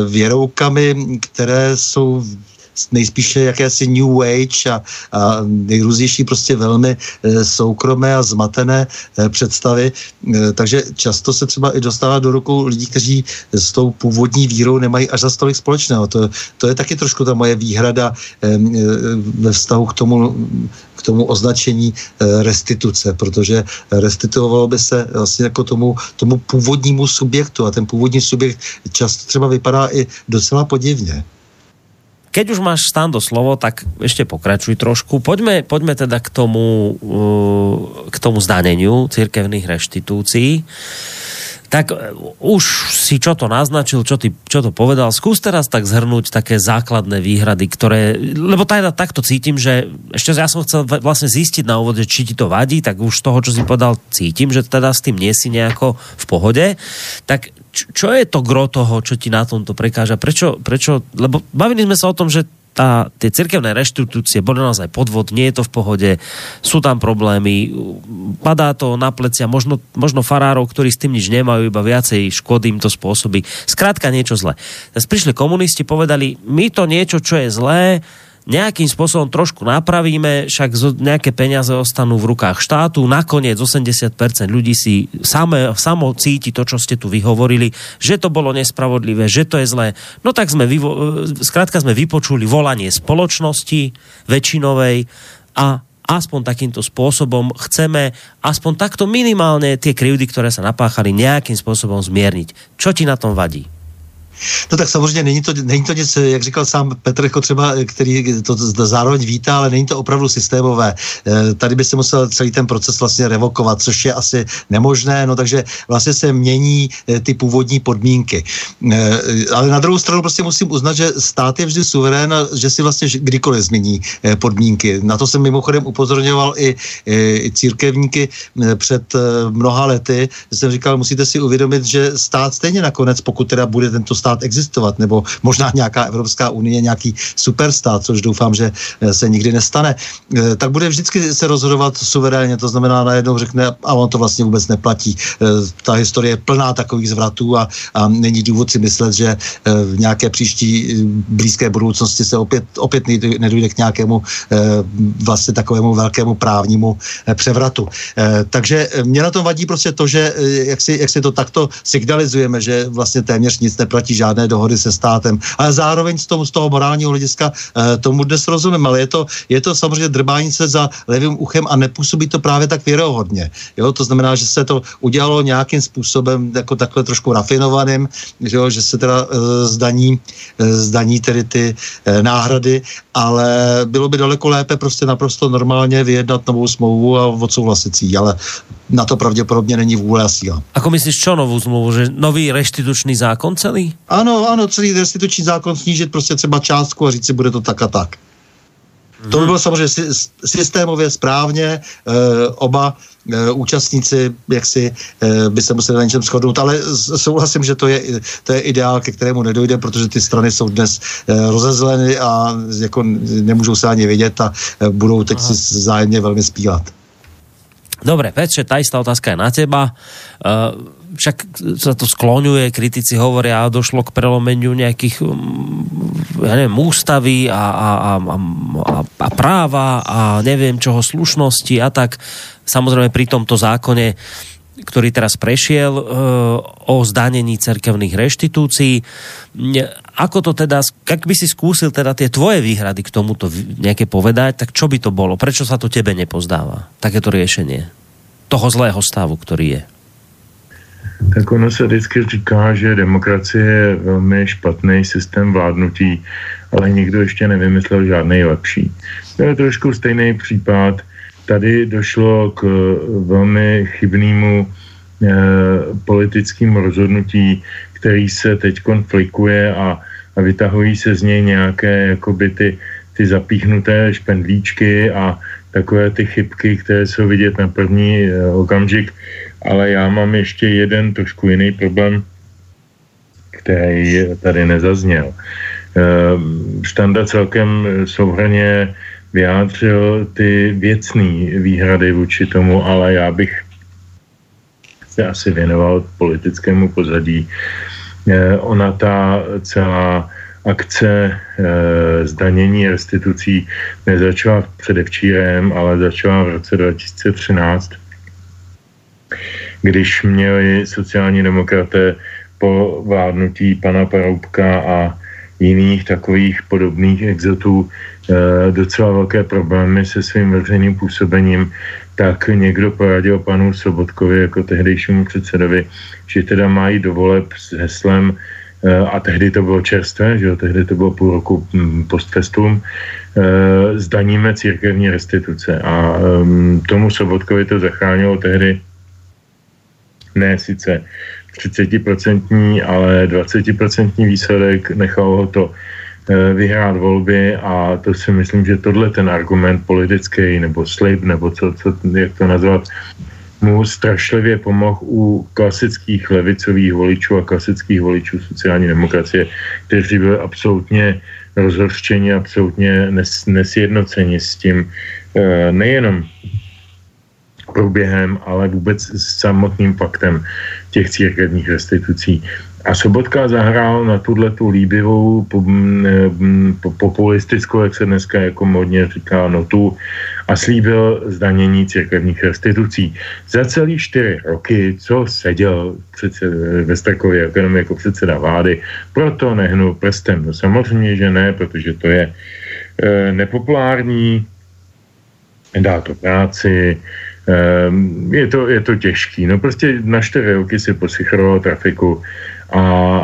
věroukami, které jsou nejspíše jakési New Age a, a nejrůznější prostě velmi e, soukromé a zmatené e, představy. E, takže často se třeba i dostává do rukou lidí, kteří s tou původní vírou nemají až za stolik společného. To, to je taky trošku ta moje výhrada ve vztahu k tomu k tomu označení restituce, protože restituovalo by se vlastně jako tomu, tomu původnímu subjektu a ten původní subjekt často třeba vypadá i docela podivně keď už máš stando slovo, tak ešte pokračuj trošku. Poďme, poďme teda k tomu, uh, k tomu zdaneniu církevných reštitúcií tak uh, už si čo to naznačil, čo, ty, čo to povedal. Skús teraz tak zhrnúť také základné výhrady, ktoré, lebo teda takto cítim, že ešte ja som chcel vlastne zistiť na úvode, či ti to vadí, tak už toho, čo si povedal, cítim, že teda s tým nie si nejako v pohode. Tak čo je to gro toho, čo ti na tomto prekáža? Prečo, prečo lebo bavili sme sa o tom, že tá, tie cirkevné reštitúcie boli naozaj podvod, nie je to v pohode, sú tam problémy, padá to na plecia možno, možno farárov, ktorí s tým nič nemajú, iba viacej škody im to spôsobí. Skrátka niečo zlé. Teraz prišli komunisti, povedali, my to niečo, čo je zlé, nejakým spôsobom trošku napravíme, však nejaké peniaze ostanú v rukách štátu, nakoniec 80% ľudí si same, samo cíti to, čo ste tu vyhovorili, že to bolo nespravodlivé, že to je zlé. No tak sme, vyvo, skrátka sme vypočuli volanie spoločnosti väčšinovej a aspoň takýmto spôsobom chceme aspoň takto minimálne tie krivdy, ktoré sa napáchali, nejakým spôsobom zmierniť. Čo ti na tom vadí? No tak samozřejmě není to, není to nic, jak říkal sám Petr, jako třeba, který to zároveň vítá, ale není to opravdu systémové. Eh, tady by se musel celý ten proces vlastně revokovat, což je asi nemožné, no takže vlastně se mění eh, ty původní podmínky. Eh, ale na druhou stranu prostě musím uznat, že stát je vždy suverén a že si vlastně kdykoliv změní podmínky. Na to jsem mimochodem upozorňoval i, i církevníky před mnoha lety, jsem říkal, musíte si uvědomit, že stát stejně nakonec, pokud teda bude tento stát stát existovat, nebo možná nějaká Evropská unie, nějaký superstát, což doufám, že se nikdy nestane, tak bude vždycky se rozhodovat suverénně, to znamená najednou řekne, a on to vlastně vůbec neplatí. Ta historie je plná takových zvratů a, a není důvod si myslet, že v nějaké příští blízké budoucnosti se opět, opět nedojde k nějakému vlastně takovému velkému právnímu převratu. Takže mě na tom vadí prostě to, že jak si, jak si to takto signalizujeme, že vlastně téměř nic neplatí žádné dohody se státem, ale zároveň z toho, z toho morálního hlediska tomu dnes rozumím, ale je to, je to samozřejmě drbání se za levým uchem a nepůsobí to právě tak věrohodně. Jo? To znamená, že se to udělalo nějakým způsobem jako takhle trošku rafinovaným, že, jo? že se teda e, zdaní, e, zdaní tedy ty e, náhrady, ale bylo by daleko lépe prostě naprosto normálně vyjednat novou smlouvu a odsouhlasit si ale na to pravděpodobně není vůle a síla. Ako myslíš, čo novou smlouvu? Že nový restitučný zákon celý? Ano, ano, celý restituční zákon snížit prostě třeba částku a říct si, bude to tak a tak. Hmm. To by bylo samozřejmě systémově správně, e, oba e, účastníci jak si e, by se museli na něčem shodnout, ale souhlasím, že to je, to je ideál, ke kterému nedojde, protože ty strany jsou dnes e, rozezleny a jako nemůžou se ani vidět a e, budou teď Aha. si zájemně velmi spílat. Dobre, Petře, tá istá otázka je na teba. Uh, však sa to skloňuje, kritici hovoria, došlo k prelomeniu nejakých mm, ja neviem, ústavy a, a, a, a, a práva a neviem čoho slušnosti a tak. Samozrejme pri tomto zákone ktorý teraz prešiel e, o zdanení cerkevných reštitúcií. Ako to teda, ak by si skúsil teda tie tvoje výhrady k tomuto nejaké povedať, tak čo by to bolo? Prečo sa to tebe nepozdáva? Takéto riešenie toho zlého stavu, ktorý je. Tak ono se vždycky říká, že demokracie je velmi špatný systém vládnutí, ale nikdo ještě nevymyslel žádný lepší. To je trošku stejný případ, tady došlo k eh, velmi chybnému eh, politickému rozhodnutí, který se teď konflikuje a, a vytahují se z něj nějaké jakoby ty, ty zapíchnuté špendlíčky a takové ty chybky, které jsou vidět na první eh, okamžik. Ale já mám ještě jeden trošku jiný problém, který tady nezazněl. Štanda celkem souhrně vyjádřil ty věcné výhrady vůči tomu, ale já bych se asi věnoval politickému pozadí. Eh, ona ta celá akce eh, zdanění restitucí nezačala předevčírem, ale začala v roce 2013, když měli sociální demokraté po vládnutí pana Paroubka a jiných takových podobných exotů Eh, docela velké problémy se svým veřejným působením, tak někdo poradil panu Sobotkovi jako tehdejšímu předsedovi, že teda mají dovoleb s heslem eh, a tehdy to bylo čerstvé, že jo, tehdy to bylo půl roku hm, postfestum, eh, zdaníme církevní restituce. A um, tomu Sobotkovi to zachránilo tehdy ne sice 30%, ale 20% výsledek, nechalo ho to vyhrát volby a to si myslím, že tohle ten argument politický nebo slib, nebo co, co, jak to nazvat, mu strašlivě pomohl u klasických levicových voličů a klasických voličů sociální demokracie, kteří byli absolutně rozhořčeni, absolutně nes, nesjednoceni s tím eh, nejenom průběhem, ale vůbec s samotným faktem těch církevních restitucí. A Sobotka zahrál na tuhle tu líbivou populistickou, jak se dneska jako modně říká, notu a slíbil zdanění církevních restitucí. Za celý čtyři roky, co seděl ve Strakově jenom jako předseda vlády, proto nehnul prstem. No samozřejmě, že ne, protože to je e, nepopulární, dá to práci, e, je to, je to těžký. No prostě na čtyři roky si posychroval trafiku a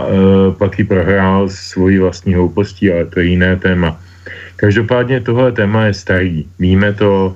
e, pak ji prohrál svojí vlastní hloupostí, ale to je jiné téma. Každopádně tohle téma je starý, víme to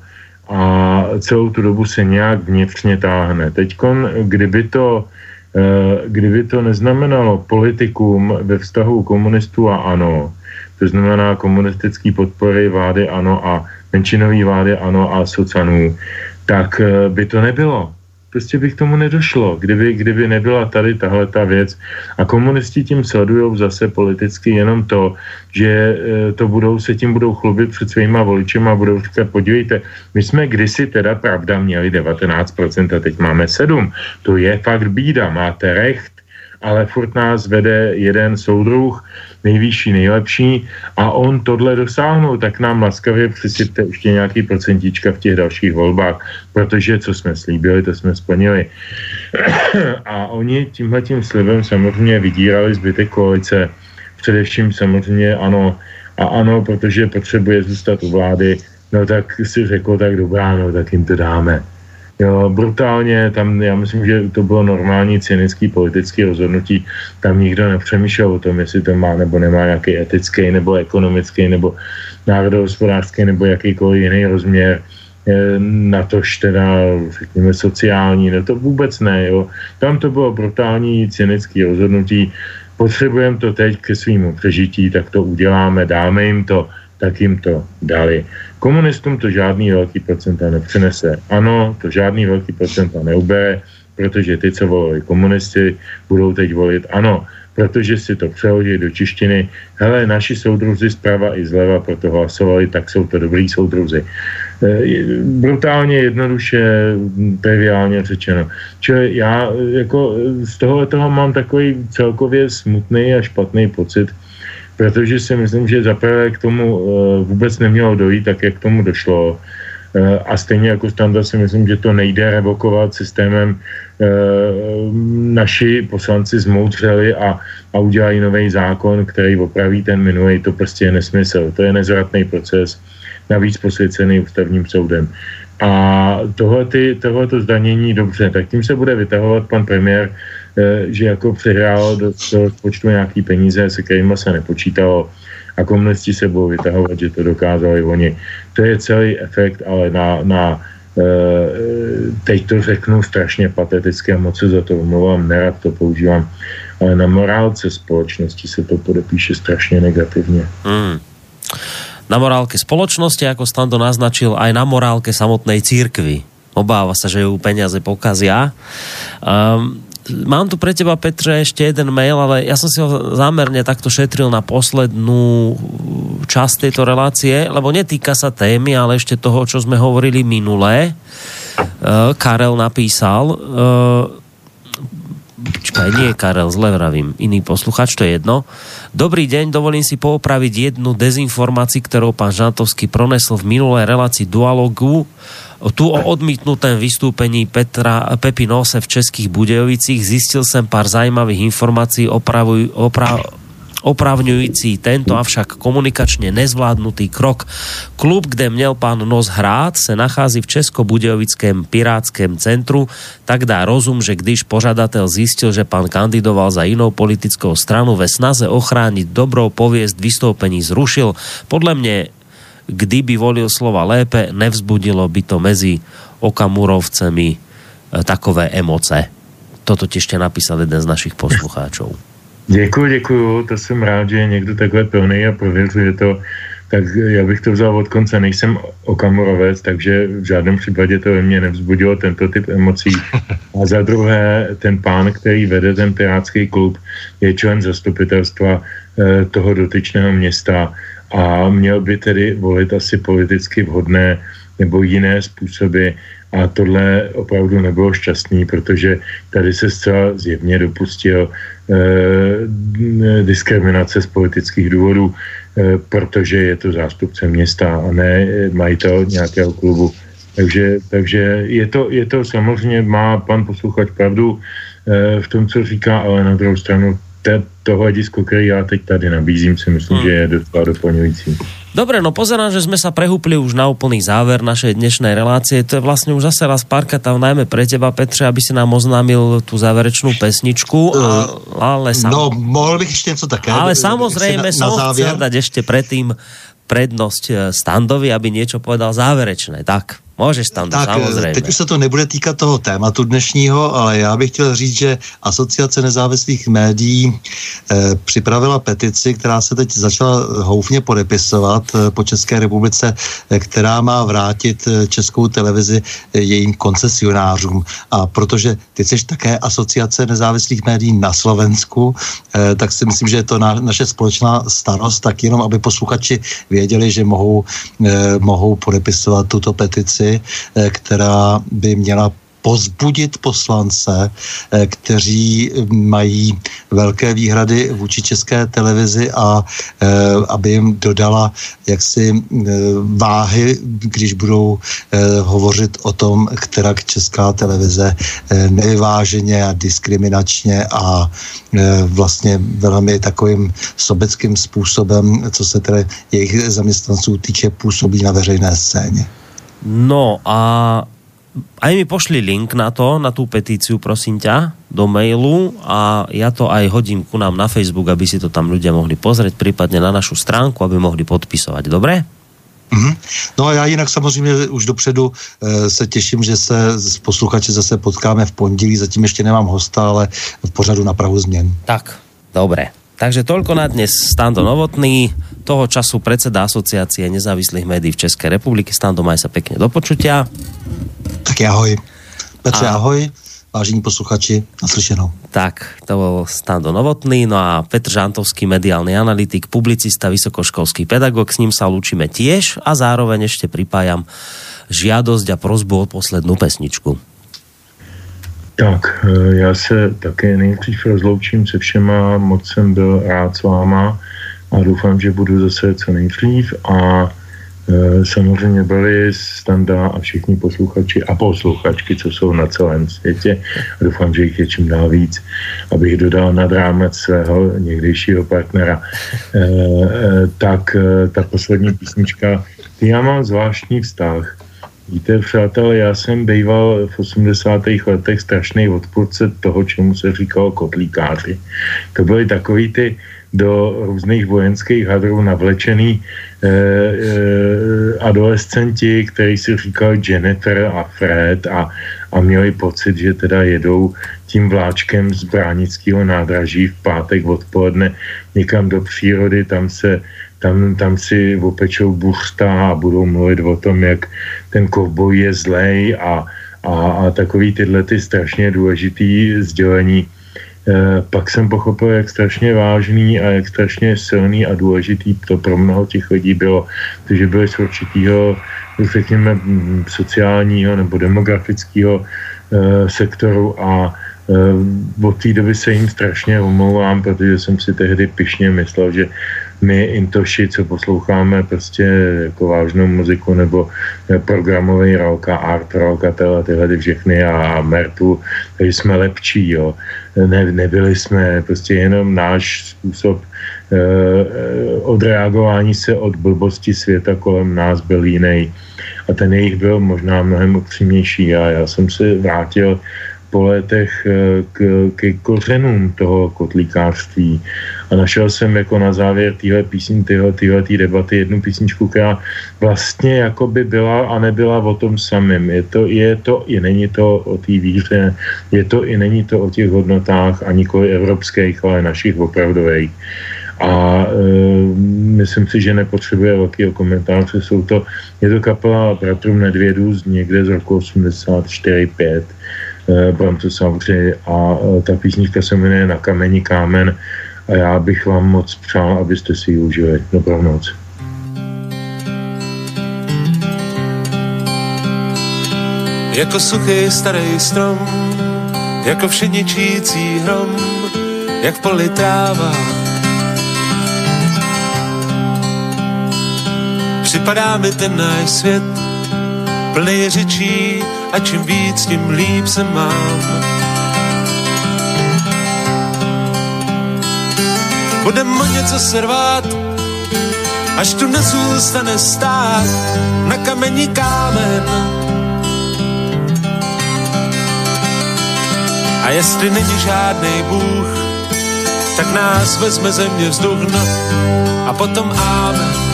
a celou tu dobu se nějak vnitřně táhne. Teď, kdyby to, e, kdyby to neznamenalo politikum ve vztahu komunistů a ano, to znamená komunistický podpory vlády ano a menšinový vlády ano a socanů, tak e, by to nebylo. Prostě by k tomu nedošlo, kdyby, kdyby nebyla tady tahle ta věc. A komunisti tím sledují zase politicky jenom to, že eh, to budou, se tím budou chlubit před svýma voličema a budou říkat, podívejte, my jsme kdysi teda pravda měli 19% a teď máme 7. To je fakt bída, máte recht, ale furt nás vede jeden soudruh, nejvyšší, nejlepší a on tohle dosáhnul, tak nám laskavě přisypte ještě nějaký procentíčka v těch dalších volbách, protože co jsme slíbili, to jsme splnili. A oni tímhle tím slibem samozřejmě vydírali zbytek koalice, především samozřejmě ano, a ano, protože potřebuje zůstat u vlády, no tak si řekl, tak dobrá, no tak jim to dáme. Jo, brutálně, tam já myslím, že to bylo normální cynický politický rozhodnutí. Tam nikdo nepřemýšlel o tom, jestli to má nebo nemá nějaký etický nebo ekonomický nebo národohospodářský nebo jakýkoliv jiný rozměr na tož teda, řekněme, sociální, no to vůbec ne, jo. Tam to bylo brutální cynický rozhodnutí, potřebujeme to teď ke svýmu přežití, tak to uděláme, dáme jim to, tak jim to dali. Komunistům to žádný velký procenta nepřinese. Ano, to žádný velký procenta neubere, protože ty, co volili komunisty, budou teď volit ano, protože si to přehodí do čištiny. Hele, naši soudruzi zprava i zleva proto hlasovali, tak jsou to dobrý soudruzi. E, brutálně, jednoduše, triviálně řečeno. Čili já jako z toho toho mám takový celkově smutný a špatný pocit, protože si myslím, že zaprvé k tomu eh, vůbec nemělo dojít, tak jak k tomu došlo. Eh, a stejně jako standa si myslím, že to nejde revokovat systémem. Eh, naši poslanci zmoutřeli a, a udělají nový zákon, který opraví ten minulý. To prostě je nesmysl. To je nezvratný proces, navíc posvěcený ústavním soudem. A tohle to zdanění, dobře, tak tím se bude vytahovat pan premiér že jako přihrál do, do nějaký peníze, se kterými se nepočítalo a komunisti se budou vytahovat, že to dokázali oni. To je celý efekt, ale na, na eh, teď to řeknu strašně pateticky a moc se za to omlouvám, nerad to používám, ale na morálce společnosti se to podepíše strašně negativně. Mm. Na morálke spoločnosti, ako Stando naznačil, aj na morálke samotnej církvy. Obáva sa, že ju peniaze pokazia. Um, mám tu pre teba, Petre, ešte jeden mail, ale ja som si ho zámerne takto šetril na poslednú časť tejto relácie, lebo netýka sa témy, ale ešte toho, čo sme hovorili minulé. Uh, Karel napísal, Počkaj, nie je Karel, zle vravím. Iný posluchač, to je jedno. Dobrý deň, dovolím si poopraviť jednu dezinformáciu, ktorou pán Žantovský pronesl v minulé relácii dualogu tu o odmítnutém vystúpení Petra, Pepi Nose v Českých Budejovicích zistil jsem pár zajímavých informací opravuj, opra, opravňující tento avšak komunikačně nezvládnutý krok. Klub, kde měl pán Nos hrát, se nachází v Českobudějovickém pirátském centru, tak dá rozum, že když požadatel zistil, že pán kandidoval za jinou politickou stranu ve snaze ochránit dobrou pověst vystoupení zrušil. Podle mě kdyby volil slova lépe, nevzbudilo by to mezi okamurovcemi e, takové emoce. Toto ti ještě napísal jeden z našich poslucháčů. Děkuji, děkuji, to jsem rád, že někdo takhle plný a prověřuje to. Tak já bych to vzal od konce, nejsem okamurovec, takže v žádném případě to ve mně nevzbudilo tento typ emocí. A za druhé, ten pán, který vede ten pirátský klub, je člen zastupitelstva eh, toho dotyčného města a měl by tedy volit asi politicky vhodné nebo jiné způsoby a tohle opravdu nebylo šťastný, protože tady se zcela zjevně dopustil eh, diskriminace z politických důvodů, eh, protože je to zástupce města a ne majitel nějakého klubu. Takže, takže je, to, je to samozřejmě, má pan posluchač pravdu eh, v tom, co říká, ale na druhou stranu te, to hledisko, který já teď tady nabízím, si myslím, hmm. že je docela doplňující. Dobre, no pozerám, že sme sa prehúpli už na úplný záver našej dnešnej relácie. To je vlastne už zase raz párka tam najmä pre teba, Petře, aby si nám oznámil tú záverečnú pesničku. A, ale sam... No, mohl bych ještě něco také. Ale samozrejme som chcel dať ešte predtým prednosť eh, Standovi, aby niečo povedal záverečné. Tak. Můžeš tam, tak, samozřejmě. Teď už se to nebude týkat toho tématu dnešního, ale já bych chtěl říct, že Asociace nezávislých médií eh, připravila petici, která se teď začala houfně podepisovat eh, po České republice, eh, která má vrátit eh, českou televizi eh, jejím koncesionářům. A protože ty jsi také Asociace nezávislých médií na Slovensku, eh, tak si myslím, že je to na, naše společná starost, tak jenom aby posluchači věděli, že mohou, eh, mohou podepisovat tuto petici Eh, která by měla pozbudit poslance, eh, kteří mají velké výhrady vůči české televizi a eh, aby jim dodala jaksi váhy, když budou hovořit o tom, která česká televize nevyváženě a diskriminačně a vlastně velmi takovým sobeckým způsobem, co se tedy jejich zaměstnanců týče, působí na veřejné scéně. No a aj mi pošli link na to, na tú petíciu, prosím ťa, do mailu a ja to aj hodím ku nám na Facebook, aby si to tam ľudia mohli pozrieť, prípadne na našu stránku, aby mohli podpisovať. Dobre? Mm-hmm. No a já jinak samozřejmě už dopředu e, se těším, že se s posluchači zase potkáme v pondělí, zatím ještě nemám hosta, ale v pořadu na Prahu změn. Tak, dobré. Takže toľko na dnes Stando Novotný, toho času predseda Asociácie nezávislých médií v Českej republiky. Stando, maj sa pekne do počutia. Tak ahoj. Petře, a... ahoj. Vážení posluchači, naslyšenou. Tak, to bol Stando Novotný, no a Petr Žantovský, mediálny analytik, publicista, vysokoškolský pedagog, s ním sa lúčime tiež a zároveň ešte pripájam žiadosť a prozbu o poslednú pesničku. Tak, eh, já se také nejdřív rozloučím se všema, moc jsem byl rád s váma a doufám, že budu zase co nejdřív a e, samozřejmě byli Standa a všichni posluchači a posluchačky, co jsou na celém světě. A doufám, že jich je čím dál víc, abych dodal nad rámec svého někdejšího partnera. E, e, tak ta poslední písnička, já mám zvláštní vztah Víte, přátelé, já jsem býval v 80. letech strašný odpůrce toho, čemu se říkalo kotlíkáři. To byly takový ty do různých vojenských hadrů navlečený eh, eh, adolescenti, kteří si říkali Jennifer a Fred a, a měli pocit, že teda jedou tím vláčkem z bránického nádraží v pátek odpoledne někam do přírody, tam se tam, tam si opečou buchta a budou mluvit o tom, jak ten kovboj je zlej a, a, a takový tyhle ty strašně důležitý sdělení. E, pak jsem pochopil, jak strašně vážný a jak strašně silný a důležitý to pro mnoho těch lidí bylo, protože byli z určitého, řekněme, sociálního nebo demografického e, sektoru a od té doby se jim strašně omlouvám, protože jsem si tehdy pišně myslel, že my intoši, co posloucháme prostě jako vážnou muziku nebo programový rock a art rock a tyhle, tyhle všechny a Mertu, takže jsme lepší, jo. Ne, nebyli jsme, prostě jenom náš způsob eh, odreagování se od blbosti světa kolem nás byl jiný. A ten jejich byl možná mnohem upřímnější a já jsem se vrátil po letech eh, k, k kořenům toho kotlíkářství a našel jsem jako na závěr téhle písní, tyhle, tyhle tý debaty jednu písničku, která vlastně jako by byla a nebyla o tom samém. Je to, je to i není to o té víře, je to i není to o těch hodnotách a nikoli evropských, ale našich opravdových. A e, myslím si, že nepotřebuje velkého komentáře. Jsou to, je to kapela Bratrů Nedvědů z někde z roku 84-5 Eh, Brontosauři a eh, ta písnička se jmenuje Na kameni kámen a já bych vám moc přál, abyste si ji užili. Dobrou noc. Jako suchý starý strom, jako všedničící hrom, jak v poli tráva. Připadá mi ten náš svět, plný řečí a čím víc, tím líp se mám. Budem o něco servát, až tu nezůstane stát na kamení kámen. A jestli není žádný Bůh, tak nás vezme země vzduch, a potom amen.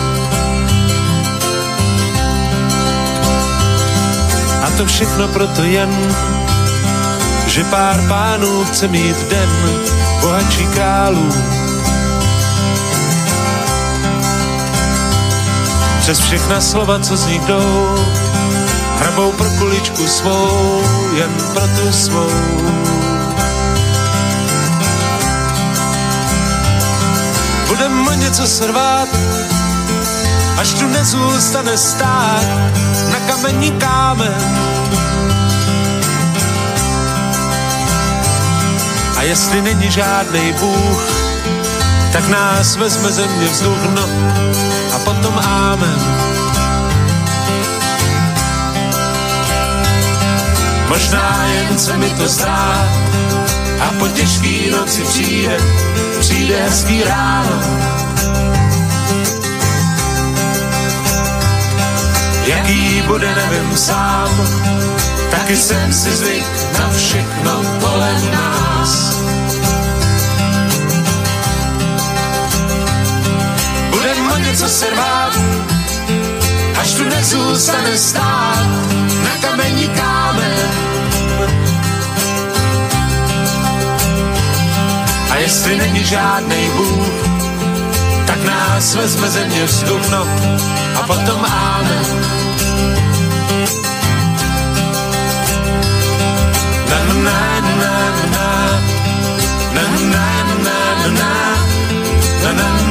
To všechno proto jen, že pár pánů chce mít den bohatší králů. Přes všechna slova, co z nich jdou, hrabou pro kuličku svou, jen pro tu svou. Budem něco srvát, až tu nezůstane stát kamení kámen. A jestli není žádný Bůh, tak nás vezme země vzduch, no a potom ámen. Možná jen se mi to zdá a po těžký noci přijde, přijde hezký ráno. Jaký bude, nevím sám, taky jsem si zvyk na všechno kolem nás. Budem o něco se rvát, až tu nezůstane stát na kamení kámen. A jestli není žádný Bůh, tak nás vezme země vzduch, no a potom amen. Na na na na na. Na na na na. Na na